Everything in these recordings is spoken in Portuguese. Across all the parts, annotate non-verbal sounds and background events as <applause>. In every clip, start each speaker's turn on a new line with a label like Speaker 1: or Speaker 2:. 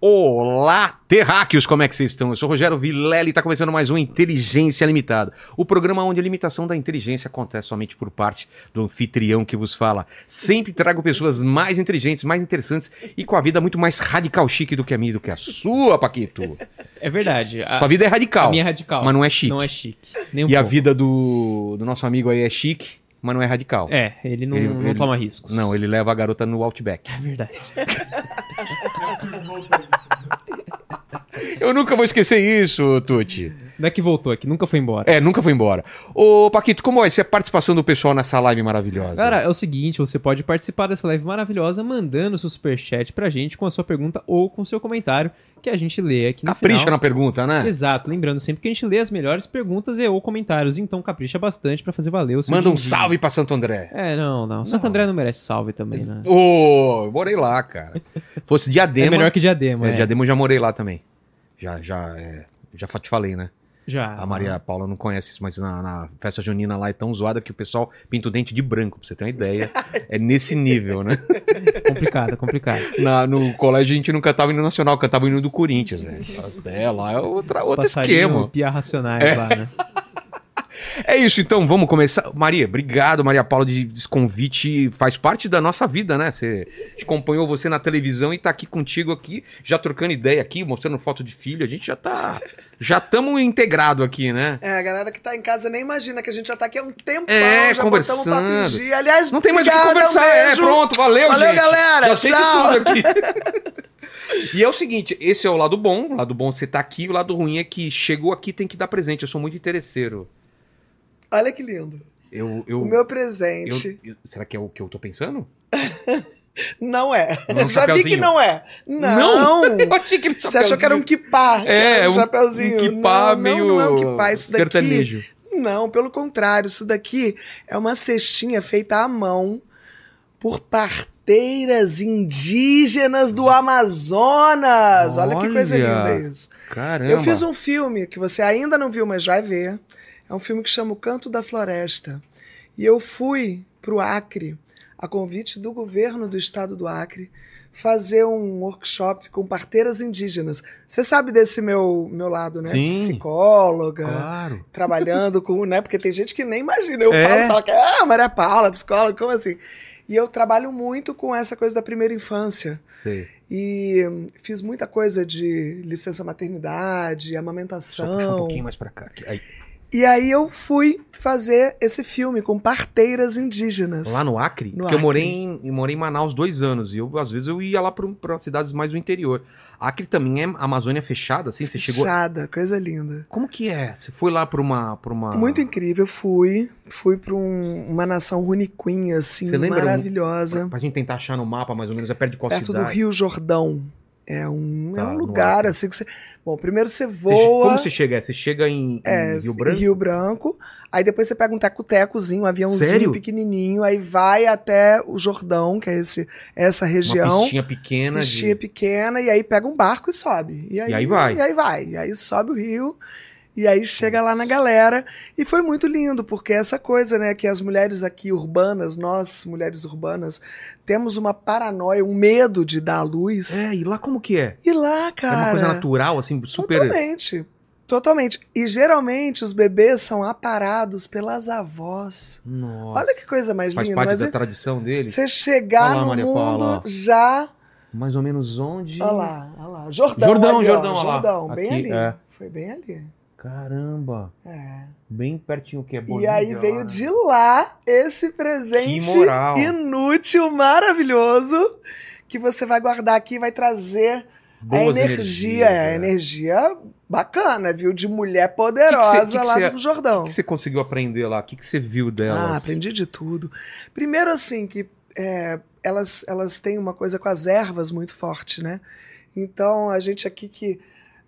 Speaker 1: Olá, terráqueos, como é que vocês estão? Eu sou o Rogério Vilela e está começando mais um Inteligência Limitada. O programa onde a limitação da inteligência acontece somente por parte do anfitrião que vos fala. Sempre trago pessoas mais inteligentes, mais interessantes e com a vida muito mais radical chique do que a minha e do que a sua, Paquito.
Speaker 2: É verdade. A,
Speaker 1: A vida é radical,
Speaker 2: a minha é radical.
Speaker 1: mas não é chique.
Speaker 2: Não é chique. Nem um
Speaker 1: e a
Speaker 2: pouco.
Speaker 1: vida do, do nosso amigo aí é chique, mas não é radical.
Speaker 2: É, ele não,
Speaker 1: Ele-
Speaker 2: não
Speaker 1: ele-
Speaker 2: toma riscos.
Speaker 1: Não, ele leva a garota no Outback.
Speaker 2: É verdade. <laughs> <laughs>
Speaker 1: Eu nunca vou esquecer isso, Tuti.
Speaker 2: Não é que voltou aqui, nunca foi embora.
Speaker 1: É, nunca foi embora. Ô, Paquito, como vai ser a participação do pessoal nessa live maravilhosa?
Speaker 2: Cara, é o seguinte, você pode participar dessa live maravilhosa mandando seu superchat pra gente com a sua pergunta ou com o seu comentário, que a gente lê aqui no
Speaker 1: capricha
Speaker 2: final.
Speaker 1: na pergunta, né?
Speaker 2: Exato, lembrando sempre que a gente lê as melhores perguntas e ou comentários, então capricha bastante pra fazer valer o seu
Speaker 1: Manda um
Speaker 2: din-din.
Speaker 1: salve pra Santo André.
Speaker 2: É, não, não. Santo André não merece salve também, né?
Speaker 1: Ô, eu morei lá, cara. <laughs> Fosse Diadema.
Speaker 2: É melhor que Diadema,
Speaker 1: É,
Speaker 2: é.
Speaker 1: Diadema eu já morei lá também. Já, já, é, já te falei, né?
Speaker 2: Já.
Speaker 1: A Maria Paula não conhece isso, mas na, na festa junina lá é tão zoada que o pessoal pinta o dente de branco, pra você ter uma ideia. <laughs> É nesse nível, né? <laughs>
Speaker 2: Complicado, complicado.
Speaker 1: Na- no colégio a gente não cantava hino nacional, cantava o hino do Corinthians, velho. É, lá é outra,
Speaker 2: Os
Speaker 1: outro esquema.
Speaker 2: Pia racionais lá, né? <laughs>
Speaker 1: É isso, então vamos começar. Maria, obrigado, Maria Paula, de, desse convite. Faz parte da nossa vida, né? Você acompanhou você na televisão e tá aqui contigo aqui, já trocando ideia aqui, mostrando foto de filho. A gente já tá. Já estamos integrado aqui, né?
Speaker 3: É, a galera que tá em casa nem imagina que a gente já tá aqui há um tempão,
Speaker 1: É,
Speaker 3: já
Speaker 1: conversando.
Speaker 3: botamos papo em dia. Aliás,
Speaker 1: Não tem mais o que conversar,
Speaker 3: um
Speaker 1: é, pronto, valeu,
Speaker 3: Valeu,
Speaker 1: gente.
Speaker 3: galera,
Speaker 1: Já
Speaker 3: tchau.
Speaker 1: tudo aqui. <laughs> e é o seguinte, esse é o lado bom, o lado bom é você tá aqui, o lado ruim é que chegou aqui tem que dar presente. Eu sou muito interesseiro.
Speaker 3: Olha que lindo.
Speaker 1: Eu, eu,
Speaker 3: o meu
Speaker 1: eu-
Speaker 3: presente
Speaker 1: eu- será que é o que eu tô pensando? <laughs>
Speaker 3: não é.
Speaker 1: Não um
Speaker 3: Já vi que não é. <laughs> Não.
Speaker 1: Eu achei que
Speaker 3: Você achou que era um kipá?
Speaker 1: É,
Speaker 3: um
Speaker 1: um,
Speaker 3: chapeuzinho.
Speaker 1: um kipá
Speaker 3: não,
Speaker 1: meio
Speaker 3: não, não é um kipá. Isso daqui
Speaker 1: sertanejo.
Speaker 3: Não, pelo contrário, isso daqui é uma cestinha feita à mão por parteiras indígenas do Amazonas. Olha, que coisa
Speaker 1: Olha,
Speaker 3: linda isso.
Speaker 1: Caramba.
Speaker 3: Eu fiz um filme que você ainda não viu, mas vai ver. É um filme que chama O Canto da Floresta. E eu fui pro Acre, a convite do governo do estado do Acre, fazer um workshop com parteiras indígenas. Você sabe desse meu, meu lado, né?
Speaker 1: Sim.
Speaker 3: Psicóloga
Speaker 1: Claro.
Speaker 3: trabalhando com, né? Porque tem gente que nem imagina. Eu
Speaker 1: É.
Speaker 3: falo, falo que ah, Maria Paula, psicóloga, como assim? E eu trabalho muito com essa coisa da primeira infância.
Speaker 1: Sei.
Speaker 3: E hum, fiz muita coisa de licença maternidade,
Speaker 1: Só
Speaker 3: amamentação.
Speaker 1: puxar um pouquinho mais pra cá. Aí,
Speaker 3: E aí eu fui fazer esse filme com parteiras indígenas.
Speaker 1: lá no Acre?
Speaker 3: No
Speaker 1: porque eu
Speaker 3: Acre.
Speaker 1: morei em, eu morei em Manaus dois anos. E eu, às vezes, eu ia lá pra, pra cidades mais do interior. Acre também é Amazônia fechada, assim? Você chegou...
Speaker 3: Fechada, coisa linda.
Speaker 1: Como que é? Você foi lá pra uma... Pra uma...
Speaker 3: Muito incrível. Fui, fui para uma nação runiquinha, assim,
Speaker 1: Você lembra um-
Speaker 3: maravilhosa.
Speaker 1: Pra, pra gente tentar achar no mapa, mais ou menos, é perto de qual
Speaker 3: perto
Speaker 1: cidade?
Speaker 3: do Rio Jordão. É um,
Speaker 1: Tá,
Speaker 3: é um lugar
Speaker 1: Acre.
Speaker 3: assim que você. Bom, primeiro você voa.
Speaker 1: Como você chega? Você chega em, em
Speaker 3: é,
Speaker 1: Rio Branco?
Speaker 3: Rio Branco. Aí depois você pega um teco-tecozinho, um aviãozinho
Speaker 1: Sério?
Speaker 3: pequenininho, aí vai até o Jordão, que é esse, essa
Speaker 1: Uma
Speaker 3: região.
Speaker 1: pistinha pequena.
Speaker 3: pistinha
Speaker 1: de...
Speaker 3: pequena, e aí pega um barco e sobe. E aí,
Speaker 1: E aí vai.
Speaker 3: E aí vai. E aí sobe o rio. E aí chega lá na galera. E foi muito lindo, porque essa coisa, né, que as mulheres aqui urbanas, nós, mulheres urbanas, temos uma paranoia, um medo de dar à luz.
Speaker 1: É, e lá como que é?
Speaker 3: E lá,
Speaker 1: É
Speaker 3: cara.
Speaker 1: uma coisa natural, assim, super...
Speaker 3: Totalmente. Totalmente. E geralmente os bebês são aparados pelas avós.
Speaker 1: Nossa.
Speaker 3: Olha que coisa mais
Speaker 1: Faz
Speaker 3: linda.
Speaker 1: parte
Speaker 3: Mas
Speaker 1: da
Speaker 3: é-
Speaker 1: tradição dele.
Speaker 3: você chegar
Speaker 1: lá,
Speaker 3: no
Speaker 1: Maria
Speaker 3: mundo
Speaker 1: Paula, ó.
Speaker 3: já.
Speaker 1: Mais ou menos onde?
Speaker 3: Olha lá, olha lá. Jordão,
Speaker 1: Jordão,
Speaker 3: ali, ó,
Speaker 1: Jordão, olha lá.
Speaker 3: Jordão, bem
Speaker 1: Aqui,
Speaker 3: ali.
Speaker 1: é.
Speaker 3: Foi bem ali.
Speaker 1: Caramba.
Speaker 3: É.
Speaker 1: Bem pertinho que é
Speaker 3: E
Speaker 1: Bolívia,
Speaker 3: aí
Speaker 1: lá,
Speaker 3: veio de lá esse presente
Speaker 1: Que
Speaker 3: inútil, maravilhoso, que você vai guardar aqui e vai trazer
Speaker 1: Boas
Speaker 3: a energia,
Speaker 1: energias,
Speaker 3: é,
Speaker 1: é.
Speaker 3: energia bacana, viu? De mulher poderosa
Speaker 1: que que
Speaker 3: lá
Speaker 1: você-
Speaker 3: do Jordão.
Speaker 1: O que você conseguiu aprender lá? O que que você viu delas?
Speaker 3: Ah, aprendi de tudo. Primeiro, assim, que é, elas, elas têm uma coisa com as ervas muito forte, né? Então, a gente aqui que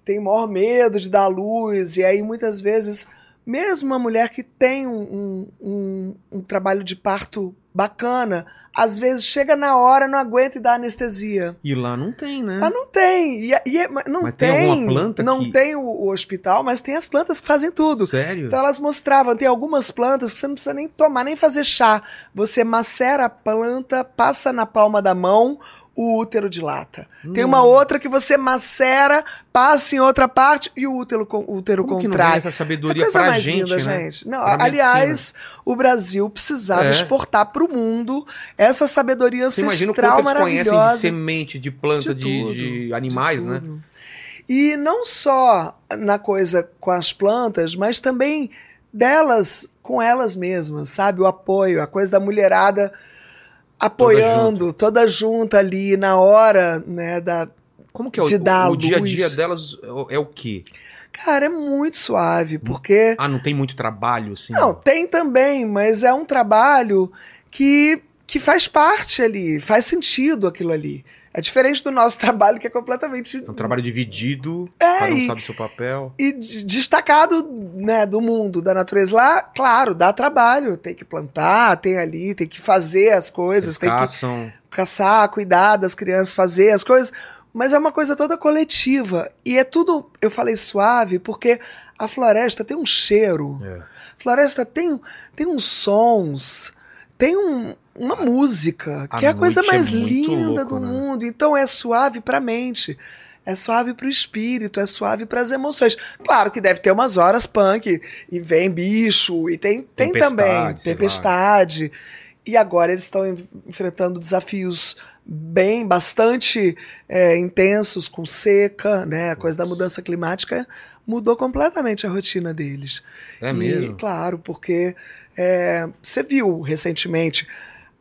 Speaker 3: tem maior medo de dar luz, e aí muitas vezes, mesmo uma mulher que tem um, um, um- trabalho de parto bacana, às vezes chega na hora, não aguenta e dá anestesia.
Speaker 1: E lá não tem, né?
Speaker 3: Ah, não tem. E, e é- não
Speaker 1: Mas tem
Speaker 3: tem.
Speaker 1: planta
Speaker 3: não
Speaker 1: que-
Speaker 3: tem o, o hospital, mas tem as plantas que fazem tudo.
Speaker 1: Sério?
Speaker 3: Então elas mostravam, tem algumas plantas que você não precisa nem tomar, nem fazer chá. Você macera a planta, passa na palma da mão, o útero dilata. Tem uma outra que você macera, passa em outra parte e o útero, o útero
Speaker 1: Como que não
Speaker 3: contrai.
Speaker 1: essa sabedoria
Speaker 3: É
Speaker 1: pra
Speaker 3: mais
Speaker 1: gente,
Speaker 3: linda,
Speaker 1: né?
Speaker 3: gente. Não,
Speaker 1: Pra
Speaker 3: aliás, o Brasil precisava
Speaker 1: É.
Speaker 3: exportar para o mundo essa sabedoria ancestral
Speaker 1: eles conhecem de
Speaker 3: maravilhosa.
Speaker 1: semente, de planta,
Speaker 3: De
Speaker 1: de,
Speaker 3: tudo,
Speaker 1: de animais,
Speaker 3: de
Speaker 1: né?
Speaker 3: E não só na coisa com as plantas, mas também delas com elas mesmas, sabe? O apoio, a coisa da mulherada apoiando, toda junta ali na hora, né, da,
Speaker 1: Como que é o,
Speaker 3: De dar
Speaker 1: o, o dia a dia delas é o- é o quê?
Speaker 3: Cara, é muito suave, porque
Speaker 1: Ah, não tem muito trabalho, assim?
Speaker 3: Não, tem também, mas é um trabalho que, que faz parte ali, faz sentido aquilo ali. É diferente do nosso <laughs> trabalho, que é completamente.
Speaker 1: É um trabalho dividido,
Speaker 3: É,
Speaker 1: cada um
Speaker 3: e-
Speaker 1: sabe o seu papel.
Speaker 3: E de- destacado né, do mundo, da natureza. Lá, claro, dá trabalho. Tem que plantar, tem ali, tem que fazer as coisas,
Speaker 1: Eles
Speaker 3: tem que
Speaker 1: caçam.
Speaker 3: caçar, cuidar das crianças, fazer as coisas. Mas é uma coisa toda coletiva. E é tudo, eu falei suave, porque a floresta tem um cheiro.
Speaker 1: É.
Speaker 3: Floresta tem, tem uns sons, tem um- uma música,
Speaker 1: A
Speaker 3: que é a coisa
Speaker 1: é
Speaker 3: mais
Speaker 1: muito
Speaker 3: linda
Speaker 1: louco,
Speaker 3: do
Speaker 1: né?
Speaker 3: mundo. Então é suave para a mente, é suave para o espírito, é suave para as emoções. Claro que deve ter umas horas punk, e vem bicho, e tem, tem
Speaker 1: Tempestade,
Speaker 3: também tempestade. E agora eles estão en- enfrentando desafios bem, bastante é, intensos, com seca, né? A coisa da mudança climática mudou completamente a rotina deles.
Speaker 1: É
Speaker 3: E,
Speaker 1: mesmo?
Speaker 3: claro, porque é, você viu recentemente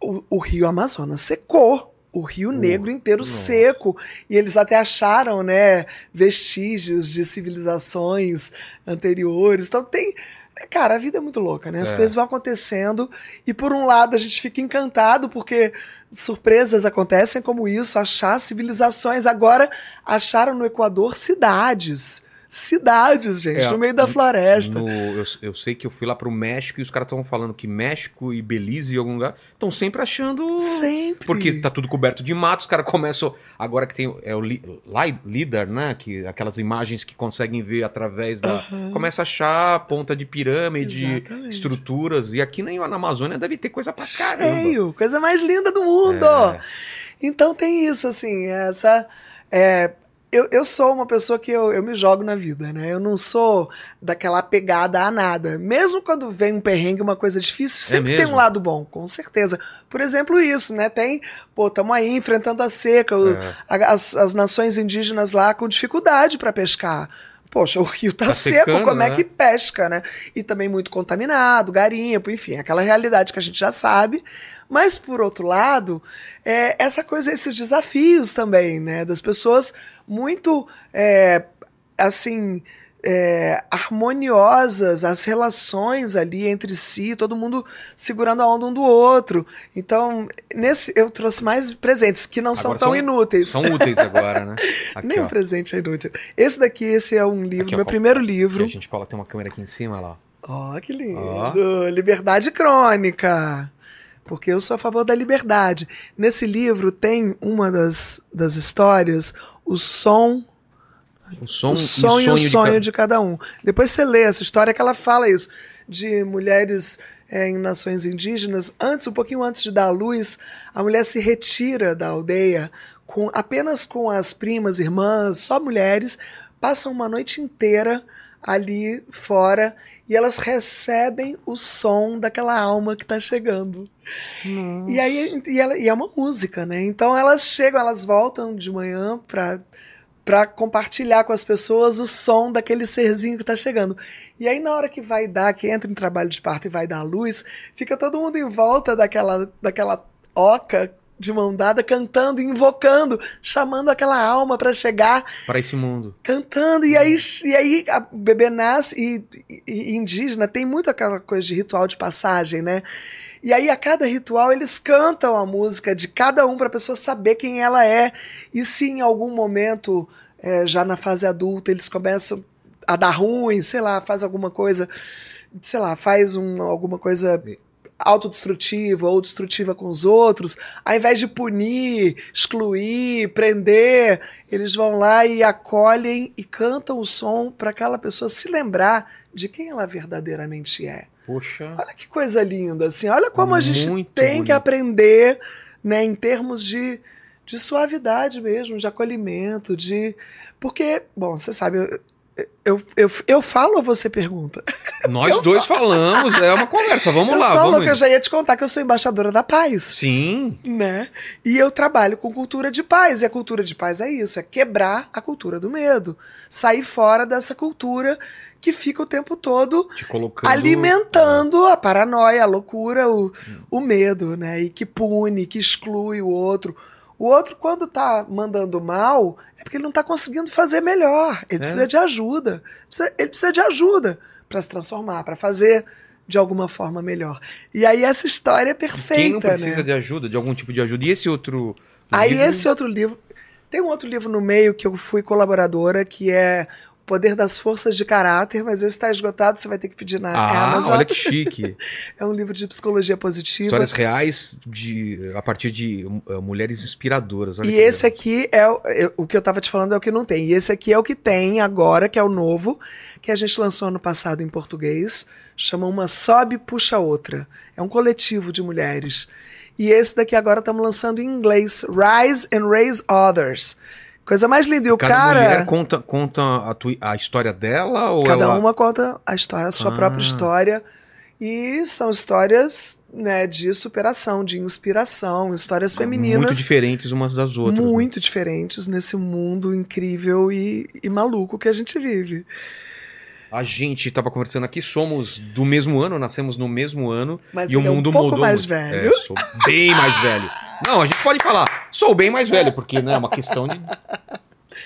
Speaker 3: o, o Rio Amazonas secou. O Rio Negro inteiro
Speaker 1: nossa.
Speaker 3: seco. E eles até acharam, né, vestígios de civilizações anteriores. Então tem. Cara, a vida é muito louca, né? As
Speaker 1: É.
Speaker 3: coisas vão acontecendo. E por um lado a gente fica encantado porque surpresas acontecem como isso, achar civilizações. Agora acharam no Equador cidades. Cidades, gente,
Speaker 1: É,
Speaker 3: no meio da floresta.
Speaker 1: No- eu, eu sei que eu fui lá pro México e os caras estavam falando que México e Belize em algum lugar estão sempre achando.
Speaker 3: Sempre.
Speaker 1: Porque tá tudo coberto de mato, os caras começam. Agora que tem é o li, li- LIDAR, né? Que, aquelas imagens que conseguem ver através da.
Speaker 3: Aham.
Speaker 1: Começa a achar ponta de pirâmide,
Speaker 3: Exatamente.
Speaker 1: estruturas. E aqui na Amazônia deve ter coisa pra caramba.
Speaker 3: Cheio, coisa mais linda do mundo.
Speaker 1: É.
Speaker 3: Então tem isso, assim, essa. é, eu, eu sou uma pessoa que eu, eu me jogo na vida, né? Eu não sou daquela apegada a nada. Mesmo quando vem um perrengue, uma coisa difícil, sempre tem
Speaker 1: É mesmo?
Speaker 3: um lado bom, com certeza. Por exemplo, isso, né? Tem, pô, estamos aí enfrentando a seca,
Speaker 1: É.
Speaker 3: as, as nações indígenas lá com dificuldade para pescar. Poxa, o rio tá,
Speaker 1: Tá
Speaker 3: seco,
Speaker 1: secando,
Speaker 3: como é
Speaker 1: né?
Speaker 3: que pesca, né? E também muito contaminado, garimpo, enfim, aquela realidade que a gente já sabe. Mas, por outro lado, é, essa coisa, esses desafios também, né? Das pessoas muito, é, assim, é, harmoniosas, as relações ali entre si, todo mundo segurando a onda um do outro. Então, nesse eu trouxe mais presentes que não são tão inúteis.
Speaker 1: São úteis agora, né? <laughs> Aqui,
Speaker 3: Nem
Speaker 1: ó.
Speaker 3: presente é inútil. Esse daqui, esse é um livro,
Speaker 1: Aqui, ó,
Speaker 3: meu
Speaker 1: qual-
Speaker 3: primeiro livro.
Speaker 1: a gente coloca, tem uma câmera aqui em cima lá.
Speaker 3: Ó, que lindo!
Speaker 1: Ó.
Speaker 3: Liberdade crônica. Porque eu sou a favor da liberdade. Nesse livro tem uma das, das histórias, o som,
Speaker 1: O som,
Speaker 3: o som e o
Speaker 1: de
Speaker 3: sonho
Speaker 1: ca-
Speaker 3: de cada um. Depois você lê essa história que ela fala isso, de mulheres é, em nações indígenas. Antes, um pouquinho antes de dar à luz, a mulher se retira da aldeia com apenas com as primas, irmãs, só mulheres, passam uma noite inteira ali fora e elas recebem o som daquela alma que está chegando. E aí e, ela- e é uma música, né? Então elas chegam, elas voltam de manhã para para compartilhar com as pessoas o som daquele serzinho que está chegando. E aí na hora que vai dar, que entra em trabalho de parto e vai dar a luz, fica todo mundo em volta daquela daquela oca de mão dada cantando, invocando, chamando aquela alma para chegar
Speaker 1: Para esse mundo.
Speaker 3: cantando, e aí, e aí a- bebê nasce, e, e- e indígena tem muito aquela coisa de ritual de passagem, né? E aí, a cada ritual, eles cantam a música de cada um para a pessoa saber quem ela é. E se em algum momento, é, já na fase adulta, eles começam a dar ruim, sei lá, faz alguma coisa, sei lá, faz um, alguma coisa autodestrutiva ou destrutiva com os outros, ao invés de punir, excluir, prender, eles vão lá e acolhem e cantam o som para aquela pessoa se lembrar de quem ela verdadeiramente é.
Speaker 1: Poxa.
Speaker 3: Olha que coisa linda, assim, olha como a gente
Speaker 1: Muito
Speaker 3: tem que
Speaker 1: bonito.
Speaker 3: aprender, né, em termos de, de suavidade mesmo, de acolhimento, de. Porque, bom, você sabe, eu, eu, eu, eu falo ou você pergunta? <laughs>
Speaker 1: Nós
Speaker 3: Eu
Speaker 1: dois falamos, é uma conversa. Vamos <laughs>
Speaker 3: eu
Speaker 1: lá,
Speaker 3: sou
Speaker 1: vamos.
Speaker 3: louca, eu já ia te contar que eu sou embaixadora da paz.
Speaker 1: Sim.
Speaker 3: né? E eu trabalho com cultura de paz. E a cultura de paz é isso: é quebrar a cultura do medo. Sair fora dessa cultura que fica o tempo todo alimentando a paranoia, a loucura, o, o medo, né? E que pune, que exclui o outro. O outro, quando tá mandando mal, é porque ele não tá conseguindo fazer melhor. Ele
Speaker 1: É.
Speaker 3: precisa de ajuda. Ele precisa de ajuda para se transformar, para fazer de alguma forma melhor. E aí essa história é perfeita,
Speaker 1: Quem não precisa
Speaker 3: né?
Speaker 1: de ajuda, de algum tipo de ajuda. E esse outro.
Speaker 3: Aí
Speaker 1: livro?
Speaker 3: esse outro livro. Tem um outro livro no meio que eu fui colaboradora, que é Poder das Forças de Caráter, mas esse está esgotado, você vai ter que pedir na
Speaker 1: Ah,
Speaker 3: Amazon.
Speaker 1: olha que chique. <laughs>
Speaker 3: É um livro de psicologia positiva.
Speaker 1: Histórias reais de, a partir de uh, mulheres inspiradoras.
Speaker 3: E esse
Speaker 1: legal.
Speaker 3: aqui é o, é- o que eu tava te falando é o que não tem. E esse aqui é o que tem agora, que é o novo, que a gente lançou ano passado em português. Chama Uma Sobe Puxa Outra. É um coletivo de mulheres. E esse daqui agora estamos lançando em inglês, Rise and Raise Others. Coisa mais linda. E o
Speaker 1: Cada
Speaker 3: cara.
Speaker 1: mulher conta, conta a, tua- a história dela ou
Speaker 3: Cada
Speaker 1: ela...
Speaker 3: uma conta a história, a sua
Speaker 1: Ah.
Speaker 3: própria história. E são histórias né, de superação, de inspiração, histórias femininas.
Speaker 1: Muito diferentes umas das outras. né?
Speaker 3: muito diferentes nesse mundo incrível e, e maluco que a gente vive.
Speaker 1: A gente tava conversando aqui, somos do mesmo ano, nascemos no mesmo ano.
Speaker 3: Mas
Speaker 1: e o
Speaker 3: ele é um
Speaker 1: mundo
Speaker 3: pouco
Speaker 1: mudou.
Speaker 3: mais
Speaker 1: muito.
Speaker 3: velho.
Speaker 1: É, sou bem mais velho. Não, a gente pode falar, sou bem mais velho, porque né, é uma questão de.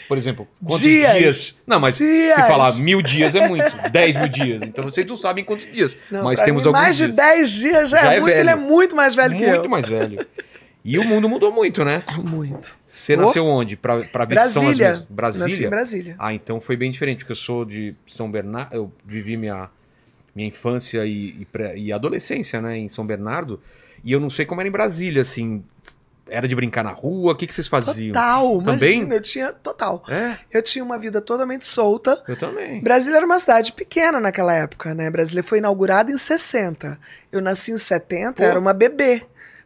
Speaker 1: Por exemplo, quantos
Speaker 3: Dias.
Speaker 1: dias? Não, mas
Speaker 3: Dias.
Speaker 1: se falar mil dias é muito, dez mil dias. Então vocês não sabem quantos dias.
Speaker 3: Não,
Speaker 1: mas temos
Speaker 3: mim,
Speaker 1: alguns
Speaker 3: mais de
Speaker 1: dias.
Speaker 3: 10 dias já,
Speaker 1: Já
Speaker 3: é,
Speaker 1: é
Speaker 3: muito, ele é muito mais velho que
Speaker 1: muito
Speaker 3: eu.
Speaker 1: mais velho. E o mundo mudou muito, né? <laughs>
Speaker 3: Muito.
Speaker 1: Você
Speaker 3: Oh.
Speaker 1: nasceu onde? Pra, pra ver são
Speaker 3: Brasília.
Speaker 1: mesmas. Brasília?
Speaker 3: Nasci em Brasília.
Speaker 1: Ah, então foi bem diferente, porque eu sou de São Bernardo, eu vivi minha, minha infância e, e, pré- e adolescência, né, em São Bernardo, e eu não sei como era em Brasília, assim, era de brincar na rua, o que, que vocês faziam?
Speaker 3: Total,
Speaker 1: Também?
Speaker 3: imagina, eu tinha. Total.
Speaker 1: É,
Speaker 3: Eu tinha uma vida totalmente solta.
Speaker 1: eu também.
Speaker 3: Brasília era uma cidade pequena naquela época, né? Brasília foi inaugurada em 60. Eu nasci em 70,
Speaker 1: Pô.
Speaker 3: era uma bebê.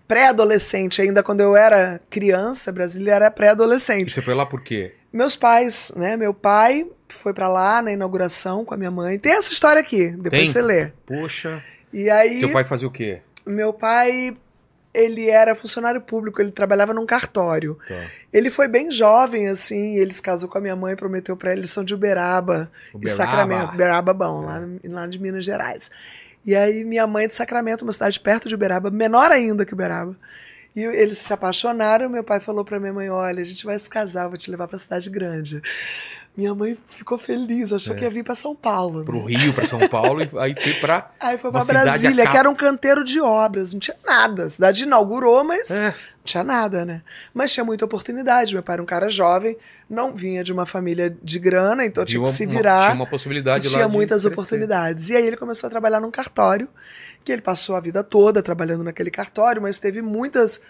Speaker 3: Pré-adolescente, ainda quando eu era criança, Brasília era
Speaker 1: E
Speaker 3: pré-adolescente.
Speaker 1: você foi lá por quê?
Speaker 3: Meus pais, né? Meu pai foi pra lá na inauguração com a minha mãe. Tem essa história aqui, depois
Speaker 1: Tem?
Speaker 3: você lê.
Speaker 1: Poxa,
Speaker 3: E aí,
Speaker 1: teu pai fazia o quê?
Speaker 3: meu pai, ele era funcionário público, ele trabalhava num cartório.
Speaker 1: Tá.
Speaker 3: Ele foi bem jovem, assim, ele se casou com a minha mãe, prometeu pra ele, eles são de Uberaba,
Speaker 1: O
Speaker 3: e. Sacramento. Uberaba bom, lá, lá de Minas Gerais. E aí minha mãe é de Sacramento, uma cidade perto de Uberaba, menor ainda que Uberaba. E eles se apaixonaram, meu pai falou pra minha mãe, olha, a gente vai se casar, vou te levar pra cidade grande. Minha mãe ficou feliz, achou
Speaker 1: É.
Speaker 3: que ia vir pra São Paulo.
Speaker 1: Pro
Speaker 3: né?
Speaker 1: Rio, pra São Paulo, e aí foi pra...
Speaker 3: Aí foi
Speaker 1: cidade
Speaker 3: Brasília,
Speaker 1: a
Speaker 3: que era um canteiro de obras, não tinha nada. A cidade inaugurou, mas
Speaker 1: É,
Speaker 3: tinha nada, né? Mas tinha muita oportunidade. Meu pai era um cara jovem, não vinha de uma família de grana, então tinha que
Speaker 1: uma-
Speaker 3: se
Speaker 1: uma-
Speaker 3: virar.
Speaker 1: tinha uma possibilidade lá
Speaker 3: tinha muitas oportunidades. E aí ele começou a trabalhar num cartório, que ele passou a vida toda trabalhando naquele cartório, mas teve muitas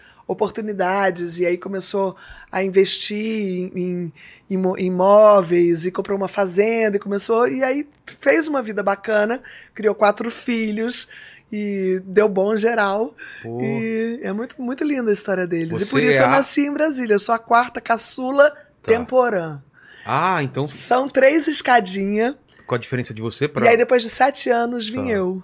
Speaker 3: oportunidades e aí começou a investir em, em imo- imóveis e comprou uma fazenda e começou e aí fez uma vida bacana, criou quatro filhos e deu bom geral.
Speaker 1: Pô,
Speaker 3: E é muito, muito linda a história deles. e
Speaker 1: Você
Speaker 3: por isso
Speaker 1: é
Speaker 3: eu
Speaker 1: a-
Speaker 3: nasci em Brasília. Eu sou a quarta caçula temporã.
Speaker 1: Ah, então
Speaker 3: São três escadinhas.
Speaker 1: qual a diferença de você pra...
Speaker 3: E aí, depois de sete anos, vim
Speaker 1: Tá.
Speaker 3: eu.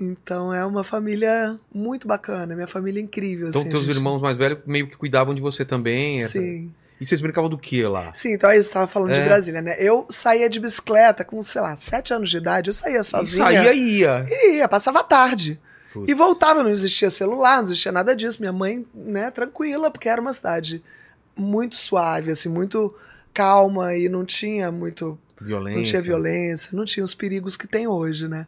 Speaker 3: Então é uma família muito bacana, minha família é incrível.
Speaker 1: Então
Speaker 3: assim,
Speaker 1: teus
Speaker 3: gente.
Speaker 1: irmãos mais velhos meio que cuidavam de você também. essa-
Speaker 3: Sim.
Speaker 1: E vocês brincavam do que lá?
Speaker 3: Sim, então aí você estava falando de
Speaker 1: É.
Speaker 3: Brasília, né? Eu saía de bicicleta com, sei lá, sete anos de idade, eu saía sozinha.
Speaker 1: Isso aí ia.
Speaker 3: E ia, passava a tarde.
Speaker 1: Putz.
Speaker 3: E voltava, não existia celular, não existia nada disso. Minha mãe, né, tranquila, porque era uma cidade muito suave, assim, muito calma e não tinha muito
Speaker 1: Violência.
Speaker 3: Não tinha violência, não tinha os perigos que tem hoje, né?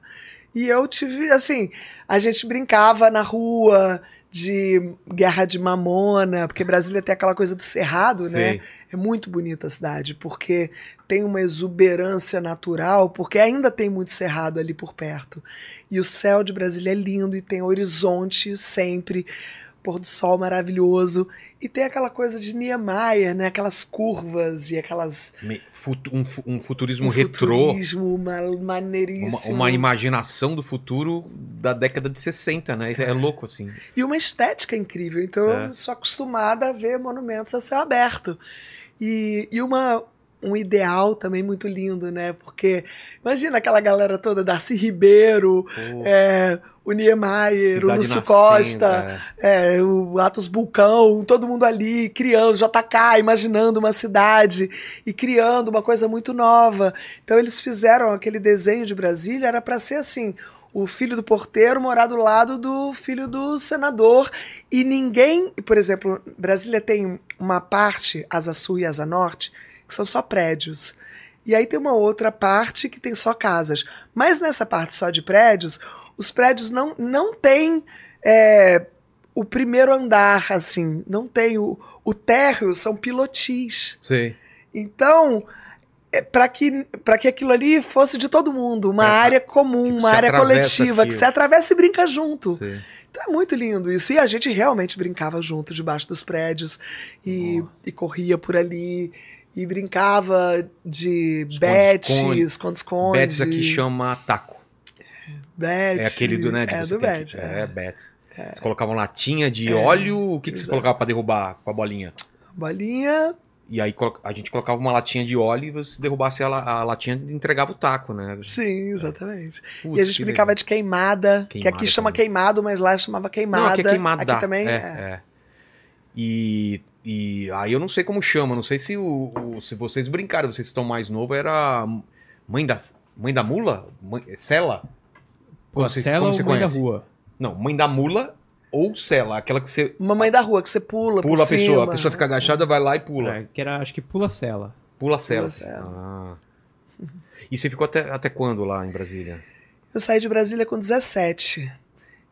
Speaker 3: E eu tive, assim, a gente brincava na rua de guerra de mamona, porque Brasília tem aquela coisa do cerrado, né?
Speaker 1: Sei.
Speaker 3: É muito bonita a cidade, porque tem uma exuberância natural, porque ainda tem muito cerrado ali por perto. E o céu de Brasília é lindo e tem horizonte sempre, pôr do sol maravilhoso. E tem aquela coisa de Niemeyer, né? Aquelas curvas e aquelas
Speaker 1: um, um futurismo
Speaker 3: um
Speaker 1: retrô.
Speaker 3: futurismo ma-
Speaker 1: Uma,
Speaker 3: maneiríssimo.
Speaker 1: uma imaginação do futuro da década de 60, né? Isso é, louco, assim.
Speaker 3: E uma estética incrível. Então
Speaker 1: É.
Speaker 3: eu sou acostumada a ver monumentos a céu aberto. E, e uma, um ideal também muito lindo, né? Porque imagina aquela galera toda, Darcy Ribeiro,
Speaker 1: Pô,
Speaker 3: é, o Niemeyer, o
Speaker 1: cidade
Speaker 3: Lúcio
Speaker 1: nascendo,
Speaker 3: Costa,
Speaker 1: é.
Speaker 3: é, o Atos Bulcão, todo mundo ali criando, JK, imaginando uma cidade e criando uma coisa muito nova. Então eles fizeram aquele desenho de Brasília, era para ser assim. O filho do porteiro morar do lado do filho do senador. E ninguém. Por exemplo, Brasília tem uma parte, Asa Sul e Asa Norte, que são só prédios. E aí tem uma outra parte que tem só casas. Mas nessa parte só de prédios, os prédios não, não têm é, o primeiro andar, assim. Não tem. O, o térreo são pilotis.
Speaker 1: Sei.
Speaker 3: Então, para que, pra que aquilo ali fosse de todo mundo, uma
Speaker 1: É,
Speaker 3: área comum, uma área coletiva, que
Speaker 1: aquilo.
Speaker 3: você atravessa e brinca junto.
Speaker 1: sei.
Speaker 3: Então é muito lindo isso. E a gente realmente brincava junto debaixo dos prédios e, e corria por ali. E brincava de
Speaker 1: Esconde-esconde.
Speaker 3: bet, esconde-esconde.
Speaker 1: Betis aqui chama taco.
Speaker 3: Bet.
Speaker 1: É aquele do, né? De
Speaker 3: É
Speaker 1: você
Speaker 3: do bet.
Speaker 1: que-
Speaker 3: é.
Speaker 1: É, Betis. Você colocava uma latinha de
Speaker 3: É,
Speaker 1: óleo, o que, que você
Speaker 3: exato.
Speaker 1: colocava pra derrubar com a bolinha?
Speaker 3: Bolinha.
Speaker 1: E aí a gente colocava uma latinha de óleo e você derrubasse a, a latinha e entregava o taco, né?
Speaker 3: Sim, exatamente.
Speaker 1: Putz,
Speaker 3: e a gente
Speaker 1: que
Speaker 3: brincava
Speaker 1: legal.
Speaker 3: de queimada, que
Speaker 1: Queimada
Speaker 3: aqui chama
Speaker 1: também.
Speaker 3: queimado, mas lá chamava queimada.
Speaker 1: Não, aqui é queimada.
Speaker 3: Aqui também
Speaker 1: é,
Speaker 3: é.
Speaker 1: é. E, e aí eu não sei como chama, não sei se, o, o- se vocês brincaram, vocês estão mais novos, era mãe da, mãe da mula? Mãe, Sela? Como
Speaker 2: a
Speaker 1: você-
Speaker 2: cela
Speaker 1: como
Speaker 2: ou
Speaker 1: você
Speaker 2: mãe da
Speaker 1: conhece?
Speaker 2: rua?
Speaker 1: Não, mãe da mula ou Sela, aquela que você
Speaker 3: Mamãe da rua, que você pula,
Speaker 1: pula
Speaker 3: por
Speaker 1: a pessoa,
Speaker 3: cima.
Speaker 1: a pessoa fica agachada, vai lá e pula.
Speaker 2: É, que era, acho que pula cela.
Speaker 1: Pula a Sela.
Speaker 3: Pula a Sela.
Speaker 1: Ah. E você ficou até, até quando lá em Brasília?
Speaker 3: Eu saí de Brasília com 17.